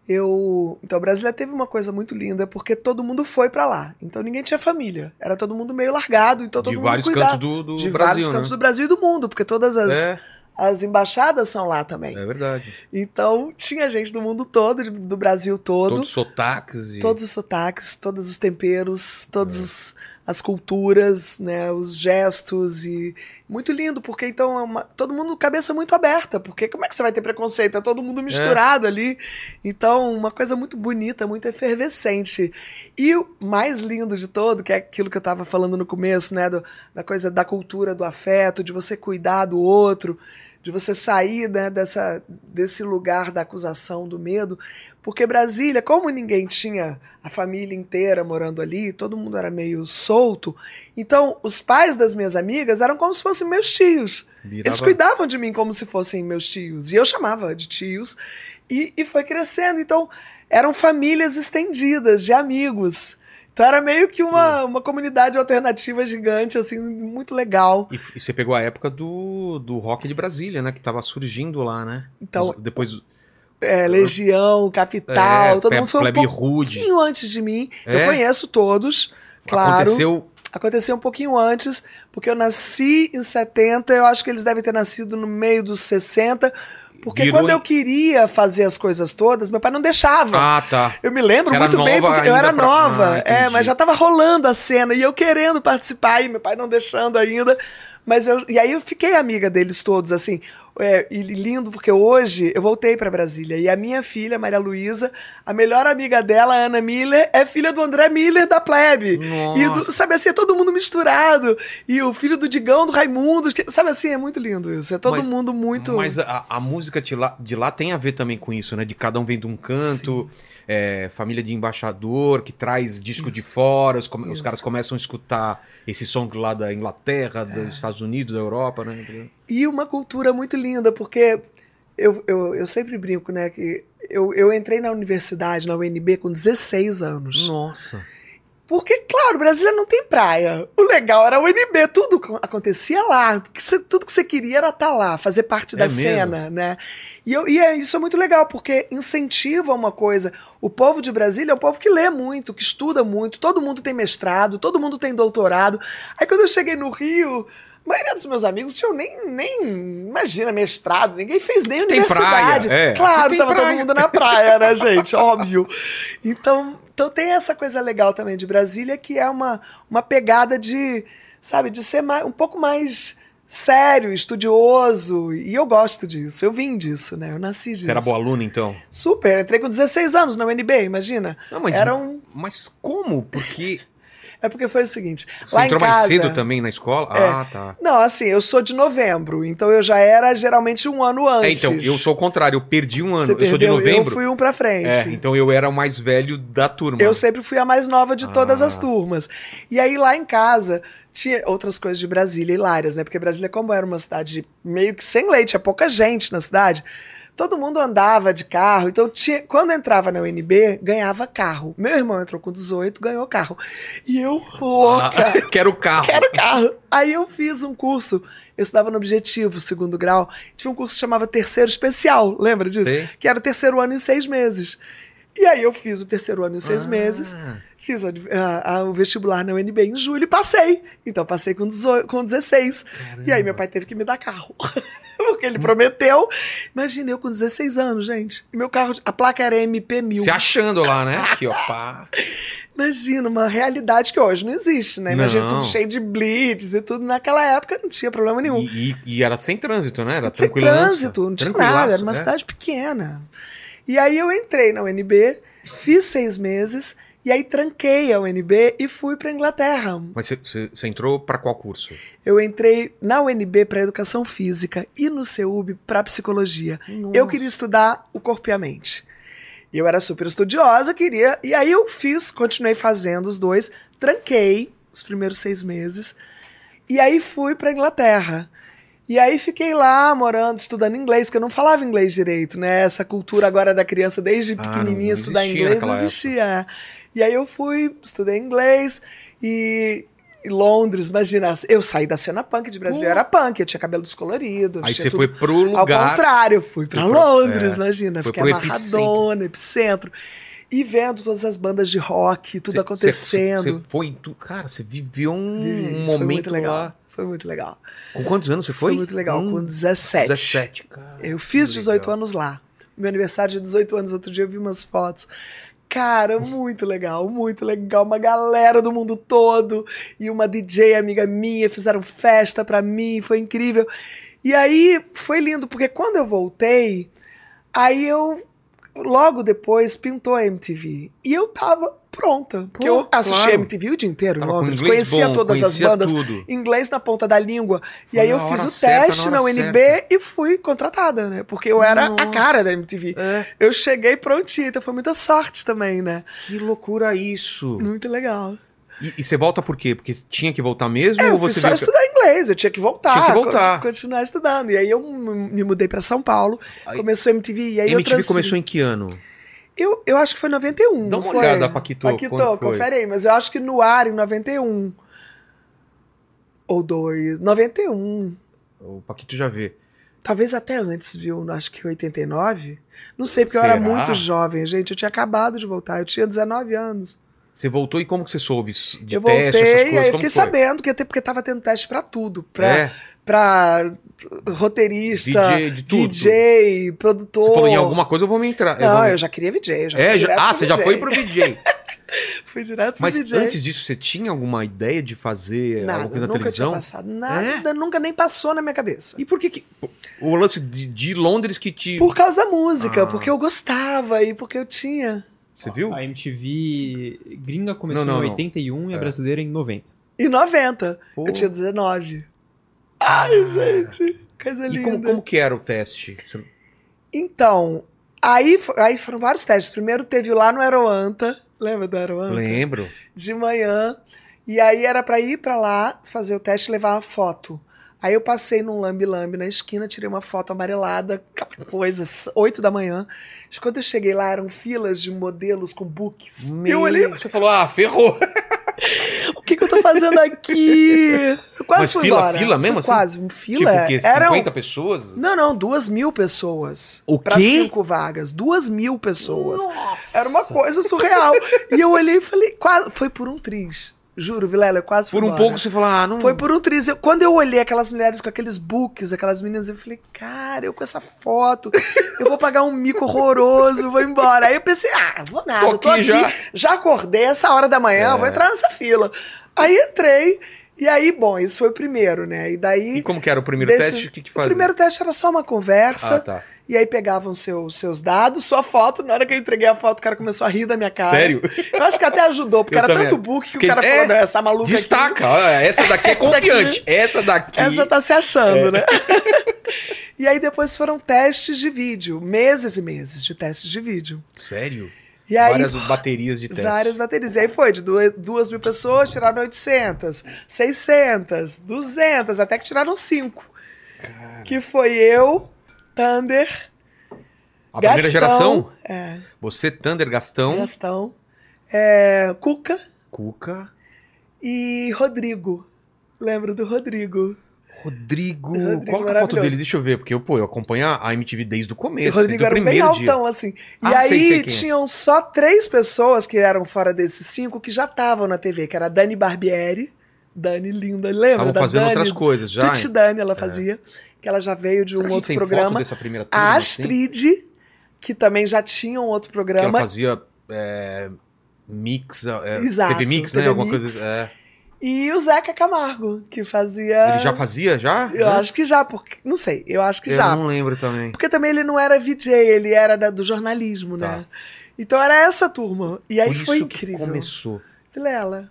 Speaker 3: Eu, então Brasília teve uma coisa muito linda porque todo mundo foi pra lá. Então ninguém tinha família. Era todo mundo meio largado, então todo
Speaker 1: de
Speaker 3: mundo
Speaker 1: vários
Speaker 3: cuidava
Speaker 1: cantos do, do
Speaker 3: de
Speaker 1: Brasil,
Speaker 3: vários
Speaker 1: né?
Speaker 3: cantos do Brasil e do mundo, porque todas as,
Speaker 1: É,
Speaker 3: as embaixadas são lá também.
Speaker 1: é verdade.
Speaker 3: Então tinha gente do mundo todo, do Brasil todo.
Speaker 1: Todos os sotaques e...
Speaker 3: todos os sotaques, todos os temperos, todas
Speaker 1: É.
Speaker 3: as culturas, né, os gestos e muito lindo porque então é uma- todo mundo cabeça muito aberta porque como é que você vai ter preconceito é todo mundo misturado ali então uma coisa muito bonita muito efervescente e o mais lindo de todo que é aquilo que eu estava falando no começo né do- da coisa da cultura do afeto de você cuidar do outro de você sair né, dessa, desse lugar da acusação, do medo, porque Brasília, como ninguém tinha a família inteira morando ali, todo mundo era meio solto, então os pais das minhas amigas eram como se fossem meus tios.
Speaker 1: virava-
Speaker 3: Eles cuidavam de mim como se fossem meus tios, e eu chamava de tios, e, e foi crescendo. Então eram famílias estendidas de amigos. Então era meio que uma, uma comunidade alternativa gigante, assim, muito legal.
Speaker 1: E, e você pegou a época do, do rock de Brasília, né? Que tava surgindo lá, né?
Speaker 3: Então,
Speaker 1: Depois.
Speaker 3: é, Legião, Capital,
Speaker 1: é,
Speaker 3: todo mundo foi um
Speaker 1: Plebe Rude.
Speaker 3: pouquinho antes de mim.
Speaker 1: É?
Speaker 3: Eu conheço todos, claro.
Speaker 1: Aconteceu.
Speaker 3: Aconteceu um pouquinho antes, porque eu nasci em 70, eu acho que eles devem ter nascido no meio dos 60, porque
Speaker 1: Virou
Speaker 3: quando eu queria fazer as coisas todas, meu pai não deixava.
Speaker 1: Ah, tá.
Speaker 3: Eu me lembro
Speaker 1: era
Speaker 3: muito bem, porque eu era
Speaker 1: pra-
Speaker 3: nova,
Speaker 1: Ah,
Speaker 3: é, mas já tava rolando a cena e eu querendo participar e meu pai não deixando ainda. Mas eu, e aí eu fiquei amiga deles todos, assim. É, e lindo, porque hoje eu voltei para Brasília e a minha filha, Maria Luísa, a melhor amiga dela, Ana Miller, é filha do André Miller da Plebe. E do-
Speaker 1: Nossa.
Speaker 3: sabe assim, é todo mundo misturado. E o filho do Digão, do Raimundo, sabe assim, é muito lindo isso. É todo
Speaker 1: Mas-
Speaker 3: mundo muito.
Speaker 1: Mas a, a música de lá, de lá tem a ver também com isso, né? De cada um vem de um canto, é, família de embaixador que traz disco de
Speaker 3: Isso.
Speaker 1: fora, os, os caras começam a escutar esse som lá da Inglaterra,
Speaker 3: É.
Speaker 1: dos Estados Unidos, da Europa, né?
Speaker 3: E uma cultura muito linda, porque eu, eu, eu sempre brinco, né? Que eu, eu entrei na universidade, na UNB, com 16 anos.
Speaker 1: Nossa.
Speaker 3: Porque, claro, Brasília não tem praia. O legal era a UNB, tudo co- acontecia lá. Tudo que você queria era estar lá, fazer parte da
Speaker 1: É mesmo?
Speaker 3: cena, né? E, eu, e é, isso é muito legal, porque incentiva uma coisa. O povo de Brasília é um povo que lê muito, que estuda muito, todo mundo tem mestrado, todo mundo tem doutorado. Aí quando eu cheguei no Rio. A maioria dos meus amigos tinham nem, nem, imagina, mestrado, ninguém fez nem
Speaker 1: Tem
Speaker 3: universidade.
Speaker 1: praia, é.
Speaker 3: Claro, tava todo
Speaker 1: praia.
Speaker 3: mundo na praia, né, gente? <laughs> Óbvio. Então, então tem essa coisa legal também de Brasília, que é uma, uma pegada de, sabe, de ser mais, um pouco mais sério, estudioso. E eu gosto disso. Eu vim disso, né? Eu nasci disso.
Speaker 1: Você era boa aluna, então?
Speaker 3: Super. Entrei com 16 anos na UNB, imagina.
Speaker 1: Não, mas,
Speaker 3: Era um.
Speaker 1: mas como? Porque
Speaker 3: É porque foi o seguinte.
Speaker 1: você
Speaker 3: lá
Speaker 1: entrou
Speaker 3: em casa,
Speaker 1: mais cedo também na escola?
Speaker 3: É.
Speaker 1: Ah, tá.
Speaker 3: Não, assim, eu sou de novembro, então eu já era geralmente um ano
Speaker 1: É,
Speaker 3: antes.
Speaker 1: então, eu sou o contrário, eu perdi um ano.
Speaker 3: Você
Speaker 1: eu sou de novembro.
Speaker 3: Eu fui um pra frente.
Speaker 1: É, então eu era o mais velho da turma.
Speaker 3: Eu sempre fui a mais nova de todas
Speaker 1: Ah.
Speaker 3: as turmas. E aí lá em casa tinha outras coisas de Brasília hilárias, né? Porque Brasília, como era uma cidade meio que sem leite, tinha pouca gente na cidade, todo mundo andava de carro. Então, tinha, quando entrava na UNB, ganhava carro. Meu irmão entrou com 18, ganhou carro. E eu, louca,
Speaker 1: Ah, <laughs> quero carro.
Speaker 3: quero carro. Aí eu fiz um curso. Eu estudava no Objetivo, segundo grau. Tinha um curso que chamava Terceiro Especial, lembra disso?
Speaker 1: Sei.
Speaker 3: Que era o terceiro ano em seis meses. E aí eu fiz o terceiro ano em seis
Speaker 1: Ah.
Speaker 3: meses. Fiz a- a- a- o vestibular na UNB em julho e passei. Então passei com, 18, com 16. E aí meu pai teve que me dar carro. <laughs> <laughs> Porque ele prometeu. Imagina, eu com 16 anos, gente. E meu carro, a placa era MP1000.
Speaker 1: Se achando lá, né? Aqui, ó, pá.
Speaker 3: Imagina, uma realidade que hoje não existe, né? Imagina
Speaker 1: Não.
Speaker 3: tudo cheio de blitz e tudo. Naquela época não tinha problema nenhum.
Speaker 1: E, e- e era sem trânsito, né? Era
Speaker 3: Sem
Speaker 1: tranquilo.
Speaker 3: trânsito, não tinha nada, era uma cidade pequena. E aí eu entrei na UNB, fiz seis meses, e aí tranquei a UNB e fui para Inglaterra.
Speaker 1: Mas você- entrou pra qual curso?
Speaker 3: Eu entrei na UNB para educação física e no CEUB para psicologia. Eu queria estudar o corpo e a mente. E eu era super estudiosa, queria. E aí eu fiz, continuei fazendo os dois, tranquei os primeiros seis meses. E aí fui para Inglaterra. E aí fiquei lá morando, estudando inglês, que eu não falava inglês direito, né? Essa cultura agora da criança desde
Speaker 1: Ah, não-
Speaker 3: pequenininha
Speaker 1: não
Speaker 3: estudar inglês não existia. é. E aí eu fui, estudei inglês e Londres, imagina, eu saí da cena punk de Brasil, eu era punk, eu tinha cabelo descolorido.
Speaker 1: Aí você
Speaker 3: tudo-
Speaker 1: foi pro
Speaker 3: ao
Speaker 1: lugar.
Speaker 3: contrário, eu fui
Speaker 1: pro-
Speaker 3: Londres,
Speaker 1: é,
Speaker 3: imagina.
Speaker 1: foi
Speaker 3: Fiquei amarradona, epicentro. E vendo todas as bandas de rock, tudo
Speaker 1: Cê-
Speaker 3: acontecendo.
Speaker 1: Você foi tu... Cara, você viveu um,
Speaker 3: Vivi,
Speaker 1: um
Speaker 3: foi
Speaker 1: momento
Speaker 3: muito legal.
Speaker 1: lá.
Speaker 3: Foi muito legal.
Speaker 1: Com quantos anos você foi?
Speaker 3: Foi, muito legal,
Speaker 1: Hum,
Speaker 3: com 17.
Speaker 1: 17, cara.
Speaker 3: Eu fiz
Speaker 1: que
Speaker 3: 18
Speaker 1: legal.
Speaker 3: anos lá. Meu aniversário de 18 anos, outro dia eu vi umas fotos. Cara, muito legal, muito legal. Uma galera do mundo todo e uma DJ amiga minha fizeram festa pra mim, foi incrível. E aí foi lindo, porque quando eu voltei, aí eu logo depois pintou a MTV. E eu tava pronta, porque
Speaker 1: Pô,
Speaker 3: eu assisti
Speaker 1: claro.
Speaker 3: a MTV o dia inteiro em
Speaker 1: Tava
Speaker 3: Londres, conhecia
Speaker 1: bom,
Speaker 3: todas
Speaker 1: conhecia
Speaker 3: as bandas,
Speaker 1: tudo.
Speaker 3: inglês na ponta da língua. E
Speaker 1: Foi
Speaker 3: aí eu fiz o
Speaker 1: certa,
Speaker 3: teste
Speaker 1: na
Speaker 3: na UNB e fui contratada, né? Porque eu era
Speaker 1: Nossa.
Speaker 3: a cara da MTV.
Speaker 1: É,
Speaker 3: Eu cheguei prontinha, então foi muita sorte também, né?
Speaker 1: que loucura isso.
Speaker 3: Muito legal.
Speaker 1: E, e você volta por quê? Porque tinha que voltar mesmo?
Speaker 3: É,
Speaker 1: ou
Speaker 3: eu
Speaker 1: você
Speaker 3: só
Speaker 1: viu
Speaker 3: estudar inglês, eu tinha que voltar.
Speaker 1: Tinha que voltar.
Speaker 3: co- Continuar estudando. E aí eu me mudei pra São Paulo,
Speaker 1: Aí-
Speaker 3: começou a MTV, e aí eu
Speaker 1: MTV
Speaker 3: transferi.
Speaker 1: começou em que ano?
Speaker 3: Eu, eu acho que foi 91.
Speaker 1: Dá
Speaker 3: não
Speaker 1: uma
Speaker 3: foi?
Speaker 1: olhada, Paquito,
Speaker 3: Paquito, confere aí, mas eu acho que no ar em 91. Ou dois. 91.
Speaker 1: O Paquito já vê.
Speaker 3: Talvez até antes, viu? Acho que 89. Não sei, porque eu era
Speaker 1: Será?
Speaker 3: muito jovem, gente. Eu tinha acabado de voltar. Eu tinha 19 anos.
Speaker 1: Você voltou e como que você soube isso? de
Speaker 3: eu
Speaker 1: teste,
Speaker 3: voltei,
Speaker 1: essas
Speaker 3: aí
Speaker 1: coisas?
Speaker 3: eu
Speaker 1: Como
Speaker 3: fiquei sabendo que até porque tava tendo teste pra tudo. Pra,
Speaker 1: É,
Speaker 3: roteirista,
Speaker 1: DJ, de tudo.
Speaker 3: DJ, produtor.
Speaker 1: Você falou em alguma coisa, eu vou me entrar. eu
Speaker 3: Não,
Speaker 1: vou...
Speaker 3: eu já queria VJ. Eu já
Speaker 1: É, já... ah, você já foi pro VJ. <laughs>
Speaker 3: Fui direto pro
Speaker 1: Mas
Speaker 3: VJ.
Speaker 1: antes disso, você tinha alguma ideia de fazer
Speaker 3: Nada,
Speaker 1: coisa na
Speaker 3: nunca tinha
Speaker 1: televisão?
Speaker 3: passado. Nada, nunca nem passou na minha cabeça.
Speaker 1: E por que que... O lance de, de Londres que te...
Speaker 3: Por causa da música,
Speaker 1: Ah.
Speaker 3: porque eu gostava e porque eu tinha.
Speaker 1: Você viu?
Speaker 2: A MTV gringa começou
Speaker 1: Não, não,
Speaker 2: em
Speaker 1: não.
Speaker 2: 81 e a
Speaker 1: É.
Speaker 2: brasileira em 90.
Speaker 3: Em 90.
Speaker 1: Pô.
Speaker 3: Eu tinha 19. Ai, gente. Coisa
Speaker 1: E
Speaker 3: linda.
Speaker 1: como, como que era o teste?
Speaker 3: Então, aí, aí foram vários testes. Primeiro teve lá no Aeroanta. Lembra do Aeroanta?
Speaker 1: Lembro.
Speaker 3: De manhã. E aí era pra ir pra lá, fazer o teste e levar uma foto. Aí eu passei num lambe-lambe na esquina, tirei uma foto amarelada, aquela coisa, 8 da manhã. Quando eu cheguei lá, eram filas de modelos com books. Eu olhei,
Speaker 1: Você falou, ah, ferrou. <laughs>
Speaker 3: o que, que eu tô fazendo aqui? Eu quase
Speaker 1: Mas
Speaker 3: fui
Speaker 1: fila,
Speaker 3: embora.
Speaker 1: fila mesmo, assim?
Speaker 3: Quase, um fila.
Speaker 1: tipo o quê?
Speaker 3: Eram-
Speaker 1: 50 pessoas?
Speaker 3: Não, não, duas mil pessoas.
Speaker 1: O
Speaker 3: Pra
Speaker 1: quê?
Speaker 3: cinco vagas. Duas mil pessoas.
Speaker 1: Nossa.
Speaker 3: Era uma coisa surreal. e eu olhei e falei, quase, foi por um triz. Juro, Vilela, eu quase fui
Speaker 1: Por um
Speaker 3: embora.
Speaker 1: pouco você falou, ah, não...
Speaker 3: Foi por um triz. Eu- quando eu olhei aquelas mulheres com aqueles books, aquelas meninas, eu falei, cara, eu com essa foto, eu vou pagar um mico horroroso, vou embora. Aí eu pensei, ah, vou nada,
Speaker 1: Tô
Speaker 3: eu tô
Speaker 1: aqui
Speaker 3: aqui,
Speaker 1: já.
Speaker 3: já. acordei essa hora da manhã,
Speaker 1: É.
Speaker 3: vou entrar nessa fila. Aí entrei E aí, bom, isso foi o primeiro, né? E daí.
Speaker 1: E como que era o primeiro
Speaker 3: Desse-
Speaker 1: teste? O que que
Speaker 3: o
Speaker 1: fazia?
Speaker 3: primeiro teste era só uma conversa.
Speaker 1: Ah, tá.
Speaker 3: E aí pegavam seu, seus dados, sua foto. Na hora que eu entreguei a foto, o cara começou a rir da minha cara.
Speaker 1: Sério?
Speaker 3: Eu acho que até ajudou, porque
Speaker 1: Eu
Speaker 3: era
Speaker 1: também.
Speaker 3: tanto book que
Speaker 1: Porque-
Speaker 3: o cara
Speaker 1: é,
Speaker 3: falou, não, essa maluca aqui.
Speaker 1: Destaca. Olha, essa daqui é <laughs>
Speaker 3: Essa aqui-
Speaker 1: confiante. Essa daqui.
Speaker 3: Essa tá se achando,
Speaker 1: É.
Speaker 3: né? <laughs> e aí depois foram testes de vídeo, meses e meses de testes de vídeo.
Speaker 1: Sério?
Speaker 3: E aí
Speaker 1: Várias baterias de teste.
Speaker 3: várias baterias. E aí foi de duas, duas mil pessoas, tiraram 800, 600, 200, até que tiraram cinco.
Speaker 1: Cara,
Speaker 3: Que foi eu, Thunder,
Speaker 1: a primeira
Speaker 3: Gastão,
Speaker 1: geração?
Speaker 3: É,
Speaker 1: Você, Thunder, Gastão,
Speaker 3: Gastão, é, Cuca
Speaker 1: Cuca,
Speaker 3: e Rodrigo. Lembro do Rodrigo.
Speaker 1: Rodrigo.
Speaker 3: Rodrigo
Speaker 1: Qual é a foto dele? Deixa eu ver, porque eu, pô, eu acompanho a MTV desde o começo.
Speaker 3: o Rodrigo
Speaker 1: do
Speaker 3: era bem
Speaker 1: primeiro dia.
Speaker 3: altão, assim. E
Speaker 1: Ah,
Speaker 3: aí
Speaker 1: sei, sei é.
Speaker 3: tinham só três pessoas que eram fora desses cinco que já estavam na TV, que era a Dani Barbieri. Dani linda, lembra
Speaker 1: Estavam fazendo
Speaker 3: Dani?
Speaker 1: outras coisas já.
Speaker 3: Tuti
Speaker 1: hein?
Speaker 3: Dani ela fazia, que ela já veio de
Speaker 1: Será
Speaker 3: um
Speaker 1: que
Speaker 3: outro programa.
Speaker 1: turma,
Speaker 3: A
Speaker 1: assim?
Speaker 3: Astrid, que também já tinha um outro
Speaker 1: Que ela
Speaker 3: programa.
Speaker 1: fazia é, mix, é,
Speaker 3: Exato,
Speaker 1: TV Mix,
Speaker 3: TV
Speaker 1: né? Alguma
Speaker 3: Mix.
Speaker 1: coisa. é.
Speaker 3: E o Zeca Camargo, que fazia.
Speaker 1: Ele já fazia, já?
Speaker 3: Eu acho que já, porque. Não sei, eu acho que
Speaker 1: eu
Speaker 3: já.
Speaker 1: não lembro também.
Speaker 3: Porque também ele não era VJ, ele era da- do jornalismo,
Speaker 1: Tá.
Speaker 3: né? Então era essa turma. E aí foi
Speaker 1: que
Speaker 3: incrível.
Speaker 1: começou.
Speaker 3: Vilela.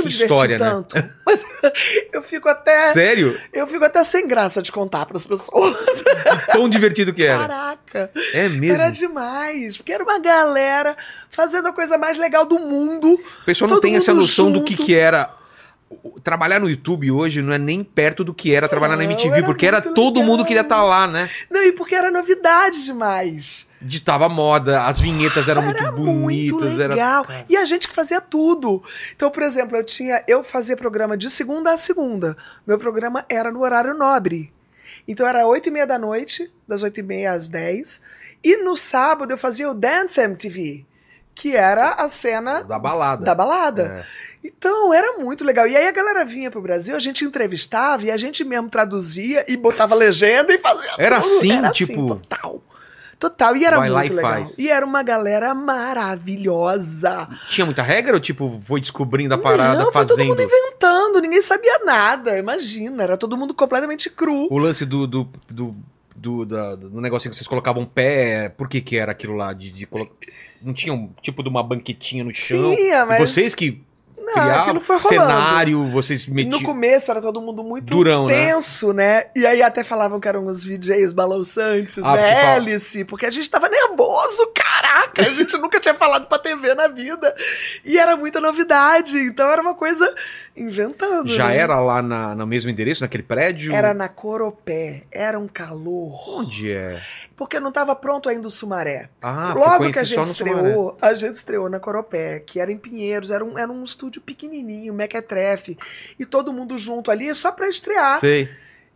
Speaker 3: Eu me
Speaker 1: história, né?
Speaker 3: tanto. Mas <laughs> eu fico até.
Speaker 1: Sério?
Speaker 3: Eu fico até sem graça de contar para as pessoas.
Speaker 1: Tão divertido que era.
Speaker 3: Caraca,
Speaker 1: É mesmo.
Speaker 3: era demais. Porque era uma galera fazendo a coisa mais legal do mundo.
Speaker 1: O pessoal não tem essa noção do que,
Speaker 3: junto.
Speaker 1: que era. Trabalhar no YouTube hoje não é nem perto do que era trabalhar na MTV,
Speaker 3: era
Speaker 1: porque era
Speaker 3: muito
Speaker 1: todo
Speaker 3: legal.
Speaker 1: mundo queria estar lá, né?
Speaker 3: Não, e porque era novidade demais.
Speaker 1: Ditava moda, as vinhetas eram muito
Speaker 3: Era
Speaker 1: bonitas,
Speaker 3: muito
Speaker 1: era
Speaker 3: legal. E a gente que fazia tudo. Então, por exemplo, eu tinha, eu fazia programa de segunda a segunda. Meu programa era no horário nobre. Então era oito e meia da noite, das oito e meia às dez. E no sábado eu fazia o Dance MTV, que era a cena
Speaker 1: da balada.
Speaker 3: da balada.
Speaker 1: É.
Speaker 3: Então, era muito legal. E aí a galera vinha pro Brasil, a gente entrevistava e a gente mesmo traduzia e botava legenda e fazia
Speaker 1: Era
Speaker 3: tudo.
Speaker 1: assim,
Speaker 3: era
Speaker 1: tipo-
Speaker 3: total. Total. E era
Speaker 1: Vai
Speaker 3: muito legal.
Speaker 1: faz.
Speaker 3: E era uma galera maravilhosa.
Speaker 1: Tinha muita regra ou tipo, foi descobrindo a parada,
Speaker 3: Não, foi todo mundo inventando, ninguém sabia nada. Imagina, era todo mundo completamente cru.
Speaker 1: O lance do, do, do, do, da- do negocinho que vocês colocavam pé, por que que era aquilo lá? De, de colo- Não tinha um tipo de uma banquetinha no chão?
Speaker 3: Tinha, mas.
Speaker 1: Vocês que
Speaker 3: não,
Speaker 1: criavam
Speaker 3: aquilo foi rolando.
Speaker 1: cenário, vocês
Speaker 3: No
Speaker 1: metiam...
Speaker 3: começo era todo mundo muito
Speaker 1: Durão, né?
Speaker 3: tenso, né? E aí até falavam que eram os VJs balançantes,
Speaker 1: Ah, porque
Speaker 3: né?
Speaker 1: fala-
Speaker 3: Hélice, porque a gente tava nervoso, caraca! A gente nunca tinha falado pra TV na vida. E era muita novidade, então era uma coisa inventando.
Speaker 1: Já
Speaker 3: né?
Speaker 1: era lá na, no mesmo endereço, naquele prédio?
Speaker 3: Era na Coropé, era um calor.
Speaker 1: Onde é?
Speaker 3: Porque não tava pronto ainda o Sumaré.
Speaker 1: Ah,
Speaker 3: Logo que a gente
Speaker 1: no Sumaré.
Speaker 3: estreou, a gente estreou na Coropé, que era em Pinheiros, era um, era um estúdio pequenininho, mequetrefe, e todo mundo junto ali só pra estrear.
Speaker 1: Sei.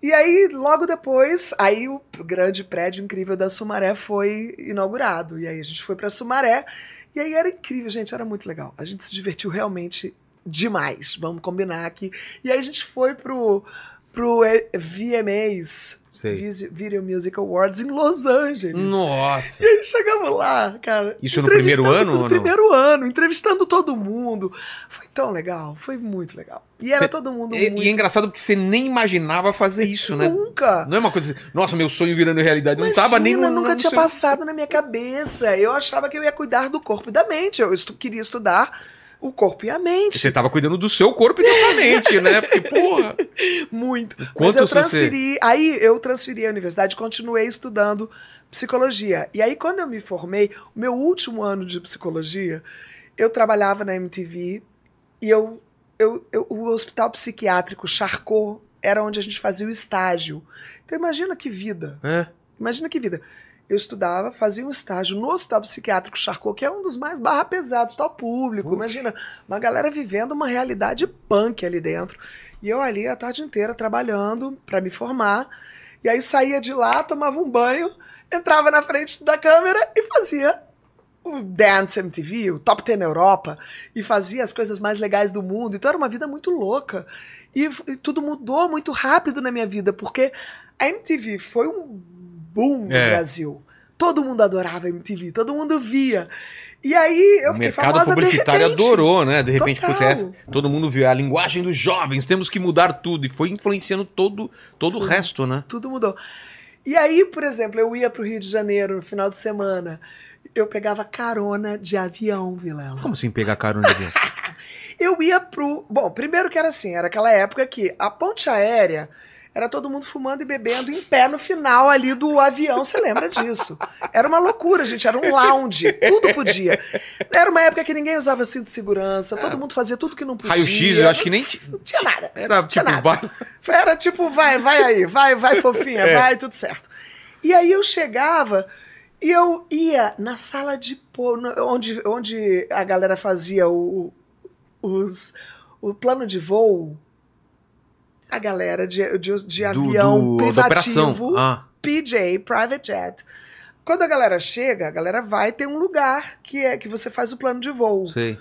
Speaker 3: E aí, logo depois, aí o grande prédio incrível da Sumaré foi inaugurado. E aí a gente foi pra Sumaré, e aí era incrível, gente, era muito legal. A gente se divertiu realmente demais, vamos combinar aqui. E aí a gente foi pro, pro eh, VMAs,
Speaker 1: Sei.
Speaker 3: Video Music Awards, em Los Angeles.
Speaker 1: Nossa.
Speaker 3: E aí chegamos lá, cara.
Speaker 1: Isso no primeiro ano não?
Speaker 3: primeiro ano, entrevistando todo mundo. Foi tão legal, foi muito legal. E era
Speaker 1: Cê-
Speaker 3: todo mundo
Speaker 1: E,
Speaker 3: muito...
Speaker 1: e é engraçado porque você nem imaginava fazer isso, né?
Speaker 3: Nunca.
Speaker 1: Não é uma coisa assim, nossa, meu sonho virando realidade. não tava nem no.
Speaker 3: Imagina, nunca
Speaker 1: no
Speaker 3: tinha
Speaker 1: seu-
Speaker 3: passado na minha cabeça. Eu achava que eu ia cuidar do corpo e da mente. Eu estu- queria estudar o corpo e a mente.
Speaker 1: Você tava cuidando do seu corpo e da sua mente, né? Porque, porra. <laughs>
Speaker 3: Muito. Mas
Speaker 1: Quanto
Speaker 3: eu
Speaker 1: você-
Speaker 3: transferi. Aí eu transferi à universidade, continuei estudando psicologia. E aí, quando eu me formei, o meu último ano de psicologia, eu trabalhava na MTV e eu, eu, eu- o hospital psiquiátrico Charcot era onde a gente fazia o estágio. Então imagina que vida.
Speaker 1: É.
Speaker 3: Imagina que vida. Eu estudava, fazia um estágio no Hospital Psiquiátrico Charcot, que é um dos mais barra pesados, tal público.
Speaker 1: Ux.
Speaker 3: Imagina, uma galera vivendo uma realidade punk ali dentro. E eu ali a tarde inteira trabalhando para me formar. E aí saía de lá, tomava um banho, entrava na frente da câmera e fazia o Dance MTV, o Top Ten Europa, e fazia as coisas mais legais do mundo. Então era uma vida muito louca. E, e tudo mudou muito rápido na minha vida, porque a MTV foi um boom no
Speaker 1: É.
Speaker 3: Brasil. Todo mundo adorava MTV, todo mundo via. E aí eu
Speaker 1: o
Speaker 3: fiquei
Speaker 1: mercado
Speaker 3: famosa
Speaker 1: publicitário adorou, né? De repente,
Speaker 3: Total.
Speaker 1: acontece. Todo mundo viu a linguagem dos jovens, temos que mudar tudo. E foi influenciando todo, todo o resto, né?
Speaker 3: Tudo mudou. E aí, por exemplo, eu ia pro Rio de Janeiro no final de semana. Eu pegava carona de avião, Vilela.
Speaker 1: Como assim pegar carona de avião? <laughs>
Speaker 3: Eu ia pro. Bom, primeiro que era assim, era aquela época que a ponte aérea era todo mundo fumando e bebendo em pé no final ali do avião, você lembra disso? Era uma loucura, gente, era um lounge, tudo podia. Era uma época que ninguém usava cinto de segurança, todo mundo fazia tudo que não podia.
Speaker 1: Raio-X, eu acho que nem
Speaker 3: Não tinha nada.
Speaker 1: Era
Speaker 3: Tinha
Speaker 1: tipo,
Speaker 3: nada.
Speaker 1: vai.
Speaker 3: Era tipo, vai, vai aí, vai, vai, fofinha,
Speaker 1: É.
Speaker 3: vai, tudo certo. E aí eu chegava e eu ia na sala de onde, onde a galera fazia o, os, o plano de voo. A galera de, de, de
Speaker 1: do-
Speaker 3: avião
Speaker 1: do- da
Speaker 3: privativo.
Speaker 1: Ah,
Speaker 3: PJ, Private Jet. Quando a galera chega, a galera vai ter um lugar que é que você faz o plano de voo.
Speaker 1: sei.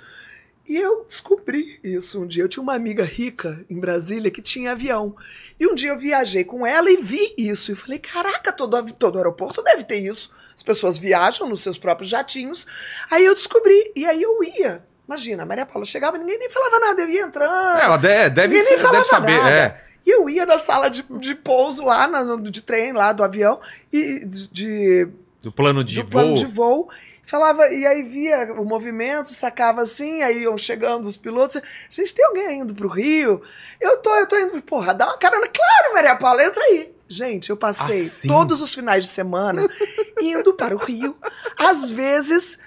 Speaker 3: E eu descobri isso um dia. Eu tinha uma amiga rica em Brasília que tinha avião. E um dia eu viajei com ela e vi isso. E falei: caraca, todo, todo aeroporto deve ter isso. As pessoas viajam nos seus próprios jatinhos. Aí eu descobri. E aí eu ia. Imagina, a Maria Paula chegava, ninguém nem falava nada. Eu ia entrando.
Speaker 1: É, ela de- deve,
Speaker 3: Ninguém nem falava
Speaker 1: deve saber.
Speaker 3: nada.
Speaker 1: É.
Speaker 3: E eu ia na sala de, de pouso lá, na- de trem lá do avião, e de- de
Speaker 1: Do plano de
Speaker 3: do
Speaker 1: voo.
Speaker 3: plano de voo. Falava, e aí via o movimento, sacava assim, aí iam chegando os pilotos. Gente, tem alguém indo pro Rio? Eu tô, eu tô indo, porra, dá uma carona. Claro, Maria Paula, entra aí. Gente, eu passei
Speaker 1: Assim?
Speaker 3: todos os finais de semana <laughs> indo para o Rio. Às vezes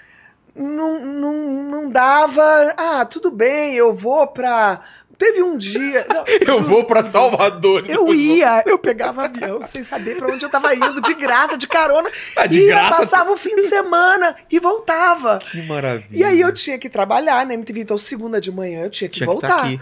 Speaker 3: não, não, não dava. Ah, tudo bem, eu vou pra. Teve um dia. não, <laughs>
Speaker 1: Eu vou
Speaker 3: Deus.
Speaker 1: Salvador.
Speaker 3: Eu ia, eu pegava avião sem saber pra onde eu tava indo, de graça, de carona.
Speaker 1: Ah, de
Speaker 3: ia,
Speaker 1: graça?
Speaker 3: passava o fim de semana e voltava.
Speaker 1: Que maravilha.
Speaker 3: E aí eu tinha que trabalhar na MTV, então segunda de manhã eu tinha que
Speaker 1: Tinha que
Speaker 3: voltar.
Speaker 1: tá aqui.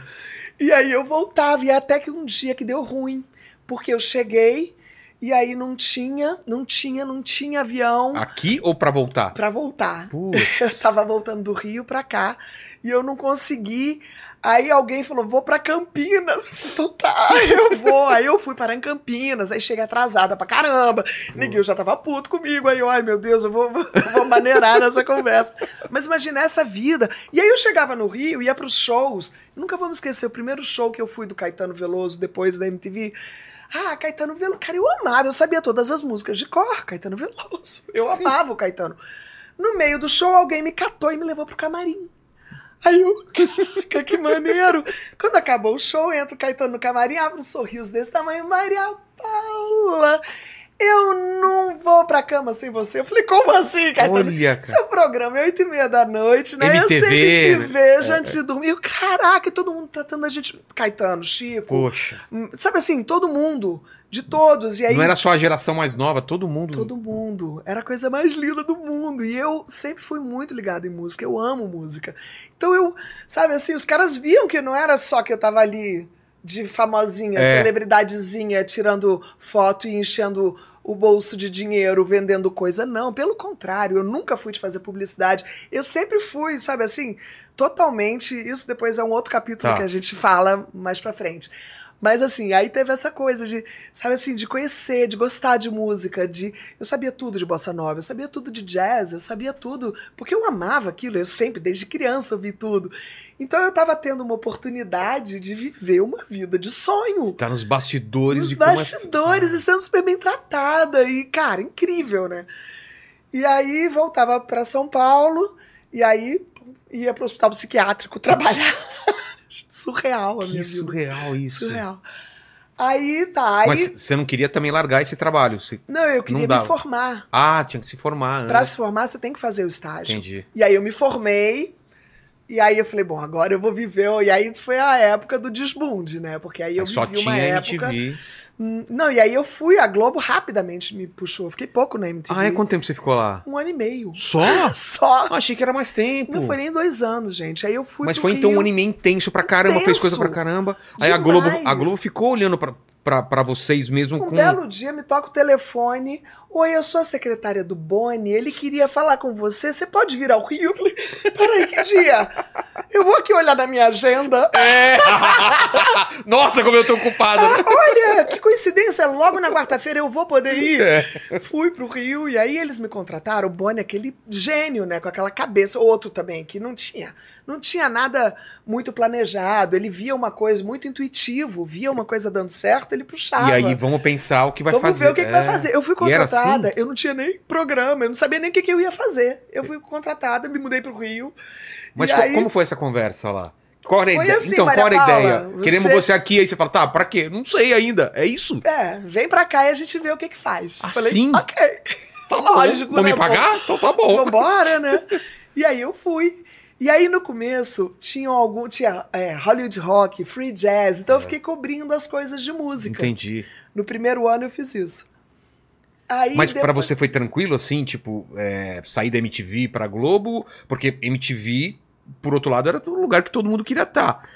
Speaker 3: E aí eu voltava, e até que um dia que deu ruim, porque eu cheguei e aí não tinha, não tinha, não tinha avião
Speaker 1: Aqui ou pra voltar?
Speaker 3: pra voltar. <laughs> Eu
Speaker 1: Putz.
Speaker 3: tava voltando do Rio pra cá e eu não consegui. Aí alguém falou, vou pra Campinas. <laughs> Eu Então tá, eu vou. Aí eu fui parar em Campinas, aí cheguei atrasada pra caramba. Ninguém já tava puto comigo. Aí eu, ai meu Deus, eu vou, vou, <laughs> vou maneirar nessa conversa. Mas imagina essa vida. E aí eu chegava no Rio, ia pros shows. Nunca vou me esquecer, o primeiro show que eu fui do Caetano Veloso, depois da MTV. Ah, Caetano Veloso. Cara, eu amava, eu sabia todas as músicas de cor, Caetano Veloso. <laughs> Eu amava o Caetano. No meio do show, alguém me catou e me levou pro camarim. Aí eu, <laughs> que maneiro. Quando acabou o show, entra o Caetano no camarim, abre um sorriso desse tamanho. Maria Paula, eu não vou pra cama sem você. Eu falei, como assim, Caetano?
Speaker 1: Olha, cara.
Speaker 3: Seu programa é oito e meia da noite, né? eu
Speaker 1: MTV,
Speaker 3: sempre te
Speaker 1: né?
Speaker 3: vejo antes de dormir. Eu, Caraca, todo mundo tratando a gente. Caetano, Chico,
Speaker 1: Poxa.
Speaker 3: hum, sabe assim, todo mundo, de todos. E aí
Speaker 1: Não era só a geração mais nova, todo mundo.
Speaker 3: Todo mundo. Era a coisa mais linda do mundo. E eu sempre fui muito ligado em música. Eu amo música. Então eu, sabe assim, os caras viam que não era só que eu tava ali de famosinha,
Speaker 1: É.
Speaker 3: celebridadezinha, tirando foto e enchendo o bolso de dinheiro, vendendo coisa. Não, pelo contrário, eu nunca fui de fazer publicidade. Eu sempre fui, sabe assim, totalmente. Isso depois é um outro capítulo
Speaker 1: Tá.
Speaker 3: que a gente fala mais pra frente. Mas assim, aí teve essa coisa de, sabe assim, de conhecer, de gostar de música, de eu sabia tudo de bossa nova, eu sabia tudo de jazz, eu sabia tudo, porque eu amava aquilo, eu sempre desde criança vi tudo. Então eu tava tendo uma oportunidade de viver uma vida de sonho.
Speaker 1: Tá nos bastidores
Speaker 3: Nos
Speaker 1: de como é-
Speaker 3: bastidores e sendo super bem tratada e cara, incrível, né? E aí voltava pra São Paulo e aí ia pro hospital psiquiátrico <laughs> trabalhar. Surreal a minha
Speaker 1: Que
Speaker 3: vida.
Speaker 1: surreal isso.
Speaker 3: Surreal. Aí tá, aí.
Speaker 1: Mas você não queria também largar esse trabalho? Você-
Speaker 3: Não, eu queria
Speaker 1: não
Speaker 3: me
Speaker 1: dava.
Speaker 3: formar.
Speaker 1: Ah, tinha que se formar.
Speaker 3: Pra
Speaker 1: Né?
Speaker 3: se formar, você tem que fazer o estágio.
Speaker 1: Entendi.
Speaker 3: E aí eu me formei. E aí eu falei, bom, agora eu vou viver. E aí foi a época do desbunde, né? Porque aí eu
Speaker 1: só
Speaker 3: vivi uma
Speaker 1: tinha
Speaker 3: época.
Speaker 1: MTV.
Speaker 3: Hum, Não, e aí eu fui, a Globo rapidamente me puxou. Eu Fiquei pouco na MTV.
Speaker 1: Ah, é? Quanto tempo você ficou lá?
Speaker 3: Um ano e meio.
Speaker 1: Só? <laughs>
Speaker 3: Só.
Speaker 1: Ah, achei que era mais tempo.
Speaker 3: Não foi nem dois anos, gente. Aí eu fui
Speaker 1: Mas foi então
Speaker 3: Rio.
Speaker 1: um anime intenso pra caramba, fez
Speaker 3: Intenso.
Speaker 1: coisa pra caramba. Aí a Globo, a
Speaker 3: Demais.
Speaker 1: Globo ficou olhando pra, pra, pra vocês mesmo
Speaker 3: Um
Speaker 1: com.
Speaker 3: belo dia me toca o telefone. Oi, eu sou a secretária do Boni. Ele queria falar com você. Você pode vir ao Rio? Eu falei, peraí, que dia? Eu vou aqui olhar na minha agenda.
Speaker 1: É! <laughs> Nossa, como eu tô ocupado. né? <laughs>
Speaker 3: Olha, que coincidência, logo na quarta-feira eu vou poder ir.
Speaker 1: É.
Speaker 3: Fui pro Rio e aí eles me contrataram. O Boni, aquele gênio, né? Com aquela cabeça. Outro também, que não tinha. Não tinha nada muito planejado. Ele via uma coisa muito intuitivo, via uma coisa dando certo, ele puxava.
Speaker 1: E aí vamos pensar o que vai
Speaker 3: Vamos
Speaker 1: fazer.
Speaker 3: ver o que, que vai
Speaker 1: É.
Speaker 3: fazer. Eu fui contratada,
Speaker 1: assim?
Speaker 3: eu não tinha nem programa, eu não sabia nem o que, que eu ia fazer. Eu fui contratada, me mudei pro Rio.
Speaker 1: Mas co-
Speaker 3: aí,
Speaker 1: como foi essa conversa lá? Qual a ideia?
Speaker 3: assim,
Speaker 1: então, qual
Speaker 3: Maria
Speaker 1: era a
Speaker 3: Paula,
Speaker 1: ideia?
Speaker 3: você-
Speaker 1: Queremos você aqui, aí você fala, tá, pra quê? Não sei ainda. É isso?
Speaker 3: É, vem pra cá e a gente vê o que que faz.
Speaker 1: Assim?
Speaker 3: Falei, ok.
Speaker 1: Tá <laughs> bom.
Speaker 3: Lógico,
Speaker 1: Vão me
Speaker 3: né,
Speaker 1: pagar? Então tá bom.
Speaker 3: Vambora, né? E aí eu fui. E aí no começo tinham algum. Tinha é, Hollywood Rock, Free Jazz, então eu fiquei cobrindo as coisas de música.
Speaker 1: Entendi.
Speaker 3: No primeiro ano eu fiz isso. Aí
Speaker 1: Mas pra
Speaker 3: depois-
Speaker 1: você foi tranquilo, assim, tipo, é, sair da MTV pra Globo? Porque MTV, por outro lado, era o lugar que todo mundo queria estar.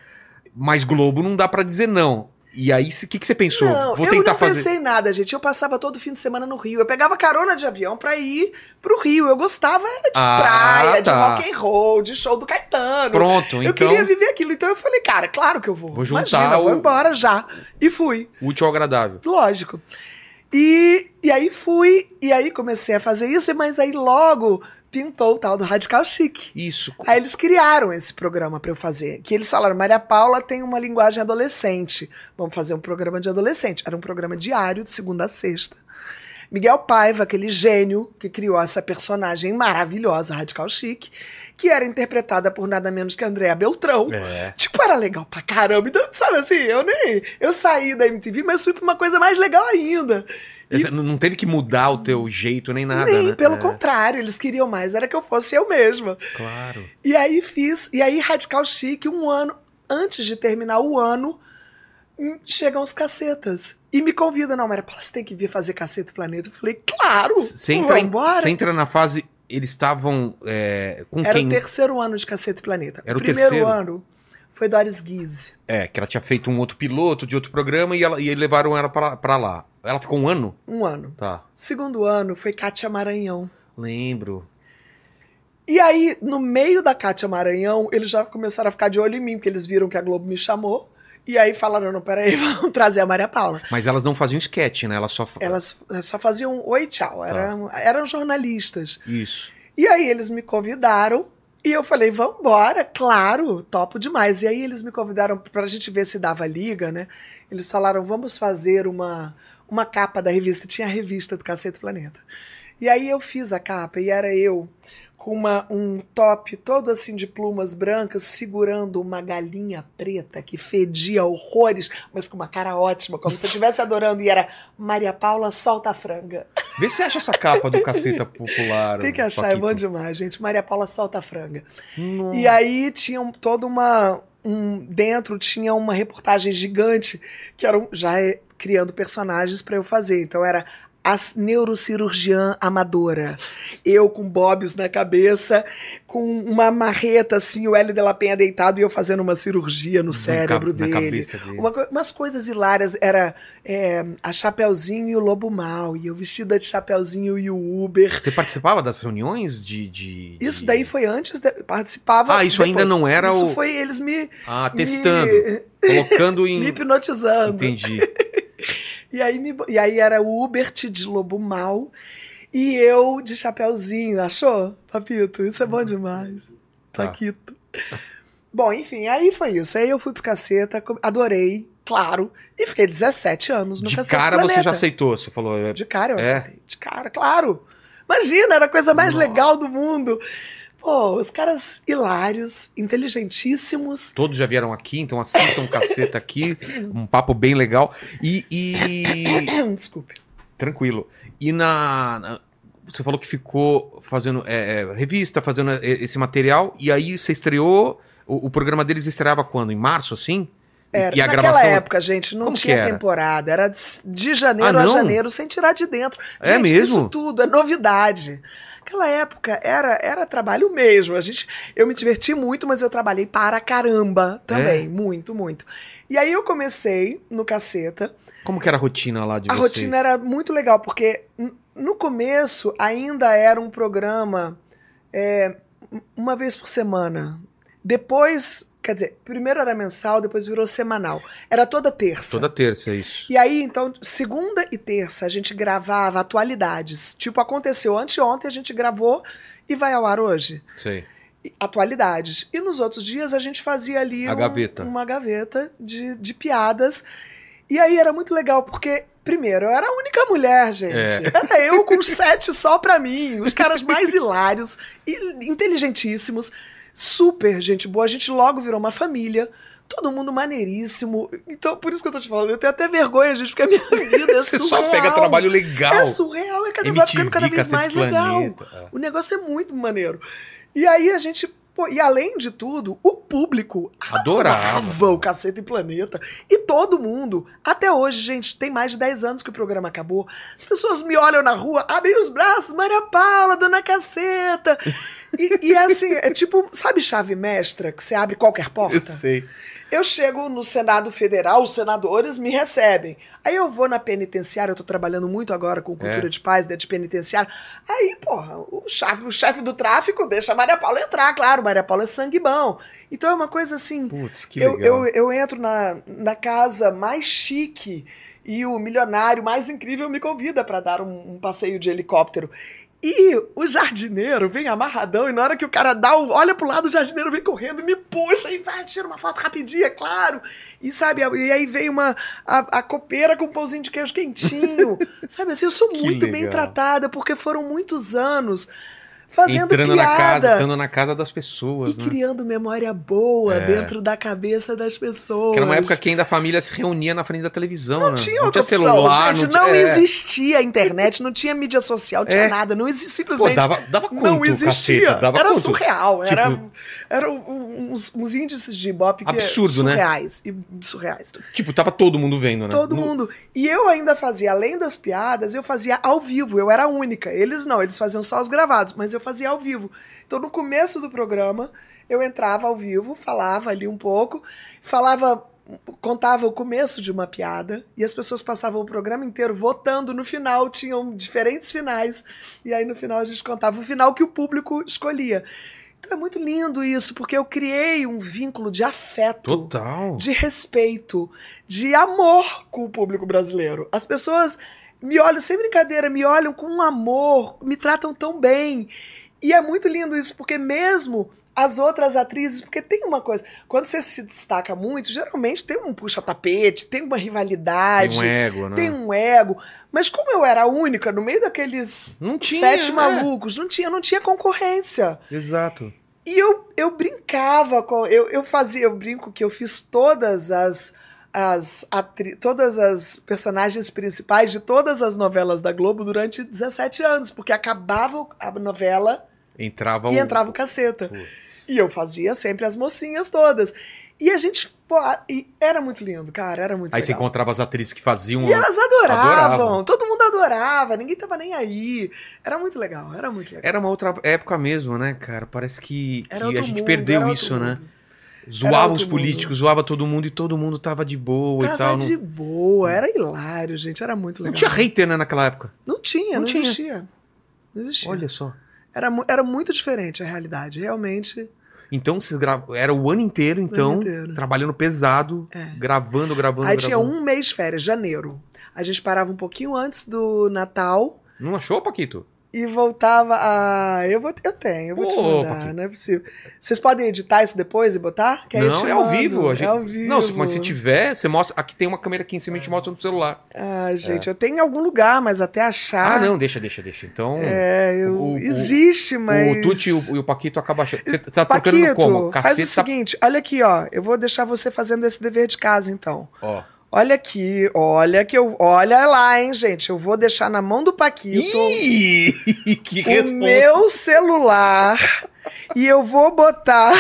Speaker 1: Mas Globo não dá pra dizer não. E aí, o que, que você pensou?
Speaker 3: Não,
Speaker 1: Vou
Speaker 3: eu
Speaker 1: tentar
Speaker 3: não
Speaker 1: fazer.
Speaker 3: pensei em nada, gente. Eu passava todo fim de semana no Rio. Eu pegava carona de avião pra ir pro Rio. Eu gostava era de
Speaker 1: Ah,
Speaker 3: praia, de
Speaker 1: tá.
Speaker 3: rock and roll, de show do Caetano.
Speaker 1: Pronto,
Speaker 3: Eu
Speaker 1: então,
Speaker 3: queria viver aquilo. Então eu falei, cara, claro que eu vou.
Speaker 1: Vou juntar
Speaker 3: Imagina, vou
Speaker 1: o-
Speaker 3: embora já. E fui.
Speaker 1: útil ao agradável.
Speaker 3: Lógico. E, e aí fui, e aí comecei a fazer isso, mas aí logo pintou o tal do Radical Chic.
Speaker 1: Isso.
Speaker 3: Aí eles criaram esse programa pra eu fazer. Que eles falaram, Maria Paula tem uma linguagem adolescente. Vamos fazer um programa de adolescente. Era um programa diário, de segunda a sexta. Miguel Paiva, aquele gênio que criou essa personagem maravilhosa, Radical Chic, que era interpretada por nada menos que Andréa Beltrão.
Speaker 1: É.
Speaker 3: Tipo, era legal pra caramba. Então, sabe assim, eu nem. Eu saí da MTV, mas fui pra uma coisa mais legal ainda. E
Speaker 1: Não teve que mudar o teu jeito nem nada,
Speaker 3: nem,
Speaker 1: né?
Speaker 3: pelo
Speaker 1: É,
Speaker 3: contrário, eles queriam mais, era que eu fosse eu mesma.
Speaker 1: Claro.
Speaker 3: E aí fiz, e aí Radical Chic, um ano, antes de terminar o ano, hum, chegam os cacetas. E me convidam, não, Maria Paula, você tem que vir fazer Caceta Planeta. Eu falei, claro,
Speaker 1: Você entra, em-
Speaker 3: vambora.
Speaker 1: você entra na fase. Eles estavam é, com
Speaker 3: Era
Speaker 1: quem?
Speaker 3: o terceiro ano de Caceta e Planeta.
Speaker 1: Era o
Speaker 3: primeiro
Speaker 1: terceiro?
Speaker 3: ano foi Doris Guise.
Speaker 1: É, que ela tinha feito um outro piloto de outro programa e, ela, e levaram ela pra, pra lá. Ela ficou um ano?
Speaker 3: Um ano.
Speaker 1: Tá.
Speaker 3: Segundo ano foi Cátia Maranhão.
Speaker 1: Lembro.
Speaker 3: E aí, no meio da Cátia Maranhão, eles já começaram a ficar de olho em mim, porque eles viram que a Globo me chamou. E aí falaram, não, peraí, <laughs> vamos trazer a Maria Paula.
Speaker 1: Mas elas não faziam sketch, né? Elas só.
Speaker 3: Elas só faziam oi, tchau. Eram, eram jornalistas.
Speaker 1: Isso.
Speaker 3: E aí eles me convidaram e eu falei, vambora, claro, topo demais. E aí eles me convidaram pra gente ver se dava liga, né? Eles falaram, vamos fazer uma, uma capa da revista. Tinha a revista do Cacete Planeta. E aí eu fiz a capa e era eu com uma, um top todo assim de plumas brancas, segurando uma galinha preta que fedia horrores, mas com uma cara ótima, como se eu estivesse adorando. E era Maria Paula solta a franga.
Speaker 1: Vê se acha essa capa do Caceta Popular. <laughs>
Speaker 3: Tem que achar, é
Speaker 1: Paquito.
Speaker 3: bom demais, gente. Maria Paula solta a franga.
Speaker 1: Nossa.
Speaker 3: E aí tinha um- toda uma. Um, dentro tinha uma reportagem gigante que eram já é, criando personagens para eu fazer. Então era a neurocirurgiã amadora. Eu com bobs na cabeça, com uma marreta assim, o Hélio de la Penha deitado e eu fazendo uma cirurgia no cérebro
Speaker 1: na
Speaker 3: dele.
Speaker 1: cabeça dele.
Speaker 3: Uma umas coisas hilárias. Era é, a Chapeuzinho e o Lobo Mal. E eu vestida de Chapeuzinho e o Uber.
Speaker 1: Você participava das reuniões de. de-
Speaker 3: Isso
Speaker 1: de-
Speaker 3: daí foi antes, de, participava.
Speaker 1: Ah, isso ainda não era
Speaker 3: Isso
Speaker 1: o-
Speaker 3: foi eles me.
Speaker 1: Ah, testando.
Speaker 3: Me,
Speaker 1: Colocando em. <laughs>
Speaker 3: me hipnotizando.
Speaker 1: Entendi.
Speaker 3: E aí, me, e aí era o Hubert de Lobo Mal e eu de Chapeuzinho, achou, Papito? Isso é bom demais.
Speaker 1: Tá.
Speaker 3: Paquito. <laughs> Bom, enfim, aí foi isso. Aí eu fui pro caceta, adorei, claro, e fiquei 17 anos no
Speaker 1: De
Speaker 3: Caceta
Speaker 1: cara você já aceitou. Você falou. é,
Speaker 3: De cara eu
Speaker 1: É?
Speaker 3: aceitei. De cara, claro. Imagina, era a coisa mais
Speaker 1: Nossa.
Speaker 3: legal do mundo. Pô, os caras hilários, inteligentíssimos.
Speaker 1: Todos já vieram aqui, então assistam o caceta aqui. Um papo bem legal. E. e- <coughs>
Speaker 3: Desculpe.
Speaker 1: tranquilo. E na. na- Você falou que ficou fazendo é, é, revista, fazendo é, esse material, e aí você estreou. O, o programa deles estreava quando? Em março, assim?
Speaker 3: Era,
Speaker 1: e a
Speaker 3: naquela
Speaker 1: gravação.
Speaker 3: época, gente, não
Speaker 1: Como
Speaker 3: tinha
Speaker 1: era?
Speaker 3: temporada. Era de, janeiro
Speaker 1: Ah,
Speaker 3: a janeiro, sem tirar de dentro.
Speaker 1: É
Speaker 3: Gente,
Speaker 1: mesmo?
Speaker 3: Isso tudo é novidade. Aquela época era, era trabalho mesmo. A gente, eu me diverti muito, mas eu trabalhei para caramba também.
Speaker 1: É?
Speaker 3: Muito, muito. E aí eu comecei no caceta.
Speaker 1: Como que era a rotina lá de
Speaker 3: A
Speaker 1: vocês?
Speaker 3: rotina era muito legal, porque no começo ainda era um programa é, uma vez por semana. Depois Quer dizer, primeiro era mensal, depois virou semanal. Era toda terça.
Speaker 1: Toda terça, é isso.
Speaker 3: E aí, então, segunda e terça a gente gravava atualidades. Tipo, aconteceu anteontem, a gente gravou e vai ao ar hoje.
Speaker 1: Sei.
Speaker 3: E- Atualidades. E nos outros dias a gente fazia ali
Speaker 1: A
Speaker 3: um-
Speaker 1: gaveta.
Speaker 3: uma gaveta de, de piadas. E aí era muito legal, porque, primeiro, eu era a única mulher, gente.
Speaker 1: É.
Speaker 3: Era eu com <laughs> sete só pra mim. Os caras mais hilários, e inteligentíssimos, super gente boa. A gente logo virou uma família. Todo mundo maneiríssimo. Então, por isso que eu tô te falando, eu tenho até vergonha, gente, porque a minha <laughs> vida é
Speaker 1: Você
Speaker 3: surreal.
Speaker 1: só pega trabalho legal.
Speaker 3: É surreal, é cada, vai ficando cada vez mais legal.
Speaker 1: Planeta. É.
Speaker 3: O negócio é muito maneiro. E aí a gente. Pô, e além de tudo, o público
Speaker 1: Adorava.
Speaker 3: amava o Caceta e Planeta. E todo mundo. Até hoje, gente, tem mais de 10 anos que o programa acabou. As pessoas me olham na rua, abrem os braços, Maria Paula, Dona Caceta. E, e é assim, é tipo, sabe chave mestra, que você abre qualquer porta?
Speaker 1: Eu sei.
Speaker 3: Eu chego no Senado Federal, os senadores me recebem. Aí eu vou na penitenciária, eu tô trabalhando muito agora com cultura
Speaker 1: É.
Speaker 3: de paz, dentro de penitenciária. Aí, porra, o chefe, o chefe do tráfico deixa a Maria Paula entrar, claro, Maria Paula é sangue bom. Então é uma coisa assim.
Speaker 1: Putz, que
Speaker 3: Eu,
Speaker 1: legal.
Speaker 3: eu, eu entro na, na casa mais chique e o milionário mais incrível me convida para dar um, um passeio de helicóptero. E o jardineiro vem amarradão, e na hora que o cara dá o, olha pro lado, o jardineiro vem correndo, me puxa e vai, tira uma foto rapidinho, é claro. E sabe, e aí vem uma a, a copeira com um pãozinho de queijo quentinho. <laughs> sabe assim, eu sou muito bem tratada, porque foram muitos anos fazendo
Speaker 1: Entrando
Speaker 3: piada.
Speaker 1: na casa, estando na casa das pessoas,
Speaker 3: E
Speaker 1: né?
Speaker 3: criando memória boa
Speaker 1: É.
Speaker 3: dentro da cabeça das pessoas.
Speaker 1: Que era uma época que ainda a família se reunia na frente da televisão,
Speaker 3: Não
Speaker 1: né?
Speaker 3: tinha
Speaker 1: não
Speaker 3: outra
Speaker 1: tinha
Speaker 3: opção,
Speaker 1: celular,
Speaker 3: gente.
Speaker 1: não,
Speaker 3: Não,
Speaker 1: é.
Speaker 3: existia internet, não tinha mídia social, não tinha
Speaker 1: É.
Speaker 3: nada. Não existia,
Speaker 1: Pô,
Speaker 3: simplesmente
Speaker 1: dava, dava quanto,
Speaker 3: não existia.
Speaker 1: caceta? Dava
Speaker 3: era
Speaker 1: quanto?
Speaker 3: surreal.
Speaker 1: Tipo-
Speaker 3: era uns, uns índices de Ibope que
Speaker 1: Absurdo, né?
Speaker 3: surreais. E surreais.
Speaker 1: Tipo, tava todo mundo vendo, né?
Speaker 3: Todo
Speaker 1: No-
Speaker 3: mundo. E eu ainda fazia, além das piadas, eu fazia ao vivo. Eu era a única. Eles não, eles faziam só os gravados, mas eu fazia ao vivo. Então, no começo do programa, eu entrava ao vivo, falava ali um pouco, falava, contava o começo de uma piada, e as pessoas passavam o programa inteiro votando. No final, tinham diferentes finais, e aí no final a gente contava o final que o público escolhia. Então é muito lindo isso, porque eu criei um vínculo de afeto
Speaker 1: Total.
Speaker 3: de respeito, de amor com o público brasileiro. As pessoas me olham, sem brincadeira, me olham com um amor, me tratam tão bem. E é muito lindo isso, porque mesmo as outras atrizes, porque tem uma coisa, quando você se destaca muito, geralmente tem um puxa-tapete, tem uma rivalidade,
Speaker 1: Tem um ego, né?
Speaker 3: tem um ego. Mas como eu era a única no meio daqueles
Speaker 1: Não tinha,
Speaker 3: sete
Speaker 1: é.
Speaker 3: malucos, não tinha, não tinha concorrência.
Speaker 1: Exato.
Speaker 3: E eu, eu brincava com. Eu, eu fazia, eu brinco que eu fiz todas as. As atri todas as personagens principais de todas as novelas da Globo durante 17 anos, porque acabava a novela
Speaker 1: Entrava
Speaker 3: e
Speaker 1: o...
Speaker 3: entrava o caceta.
Speaker 1: Putz.
Speaker 3: E eu fazia sempre as mocinhas todas. E a gente, pô, e era muito lindo, cara, era muito
Speaker 1: Aí você
Speaker 3: legal.
Speaker 1: encontrava as atrizes que faziam...
Speaker 3: E elas adoravam,
Speaker 1: Adoravam.
Speaker 3: todo mundo adorava, ninguém tava nem aí. Era muito legal, era muito legal.
Speaker 1: Era uma outra época mesmo, né, cara? Parece que, que a gente
Speaker 3: mundo,
Speaker 1: perdeu isso, né?
Speaker 3: mundo.
Speaker 1: Zoava
Speaker 3: outro
Speaker 1: os políticos, zoava todo mundo e todo mundo tava de boa e
Speaker 3: Tava
Speaker 1: tal. Não,
Speaker 3: de boa, era hilário, gente, era muito
Speaker 1: não
Speaker 3: legal.
Speaker 1: tinha hater, né, naquela época.
Speaker 3: Não tinha,
Speaker 1: Não
Speaker 3: não,
Speaker 1: tinha.
Speaker 3: existia. Não existia.
Speaker 1: Olha só.
Speaker 3: Era, era muito diferente a realidade, realmente.
Speaker 1: Então, vocês gra... era o ano inteiro, então,
Speaker 3: ano inteiro.
Speaker 1: trabalhando pesado,
Speaker 3: É.
Speaker 1: gravando, gravando,
Speaker 3: Aí tinha
Speaker 1: gravando.
Speaker 3: um mês de férias, janeiro. A gente parava um pouquinho antes do Natal
Speaker 1: Não achou, Paquito?
Speaker 3: E voltava a. Eu, vou, eu tenho, eu vou te
Speaker 1: Ô,
Speaker 3: mandar,
Speaker 1: Paquito.
Speaker 3: não é possível. Vocês podem editar isso depois e botar? Que
Speaker 1: não,
Speaker 3: te
Speaker 1: é ao vivo. A gente...
Speaker 3: É ao vivo.
Speaker 1: Não, mas se tiver, você mostra. Aqui tem uma câmera aqui em cima, a gente mostra no celular.
Speaker 3: Ah, gente, eu tenho em algum lugar, mas até achar.
Speaker 1: Ah, não, deixa, deixa, deixa. Então,
Speaker 3: É, eu...
Speaker 1: O-
Speaker 3: existe, mas.
Speaker 1: o Tuti e o, e o Paquito acabam achando. Você tá procurando
Speaker 3: Paquito,
Speaker 1: como?
Speaker 3: faz
Speaker 1: Cacete
Speaker 3: o seguinte, olha aqui, ó. Eu vou deixar você fazendo esse dever de casa, então.
Speaker 1: Ó.
Speaker 3: Olha aqui, olha que eu. Olha lá, hein, gente. Eu vou deixar na mão do Paquito
Speaker 1: Ih, <laughs> que
Speaker 3: o
Speaker 1: resposta.
Speaker 3: meu celular e eu vou botar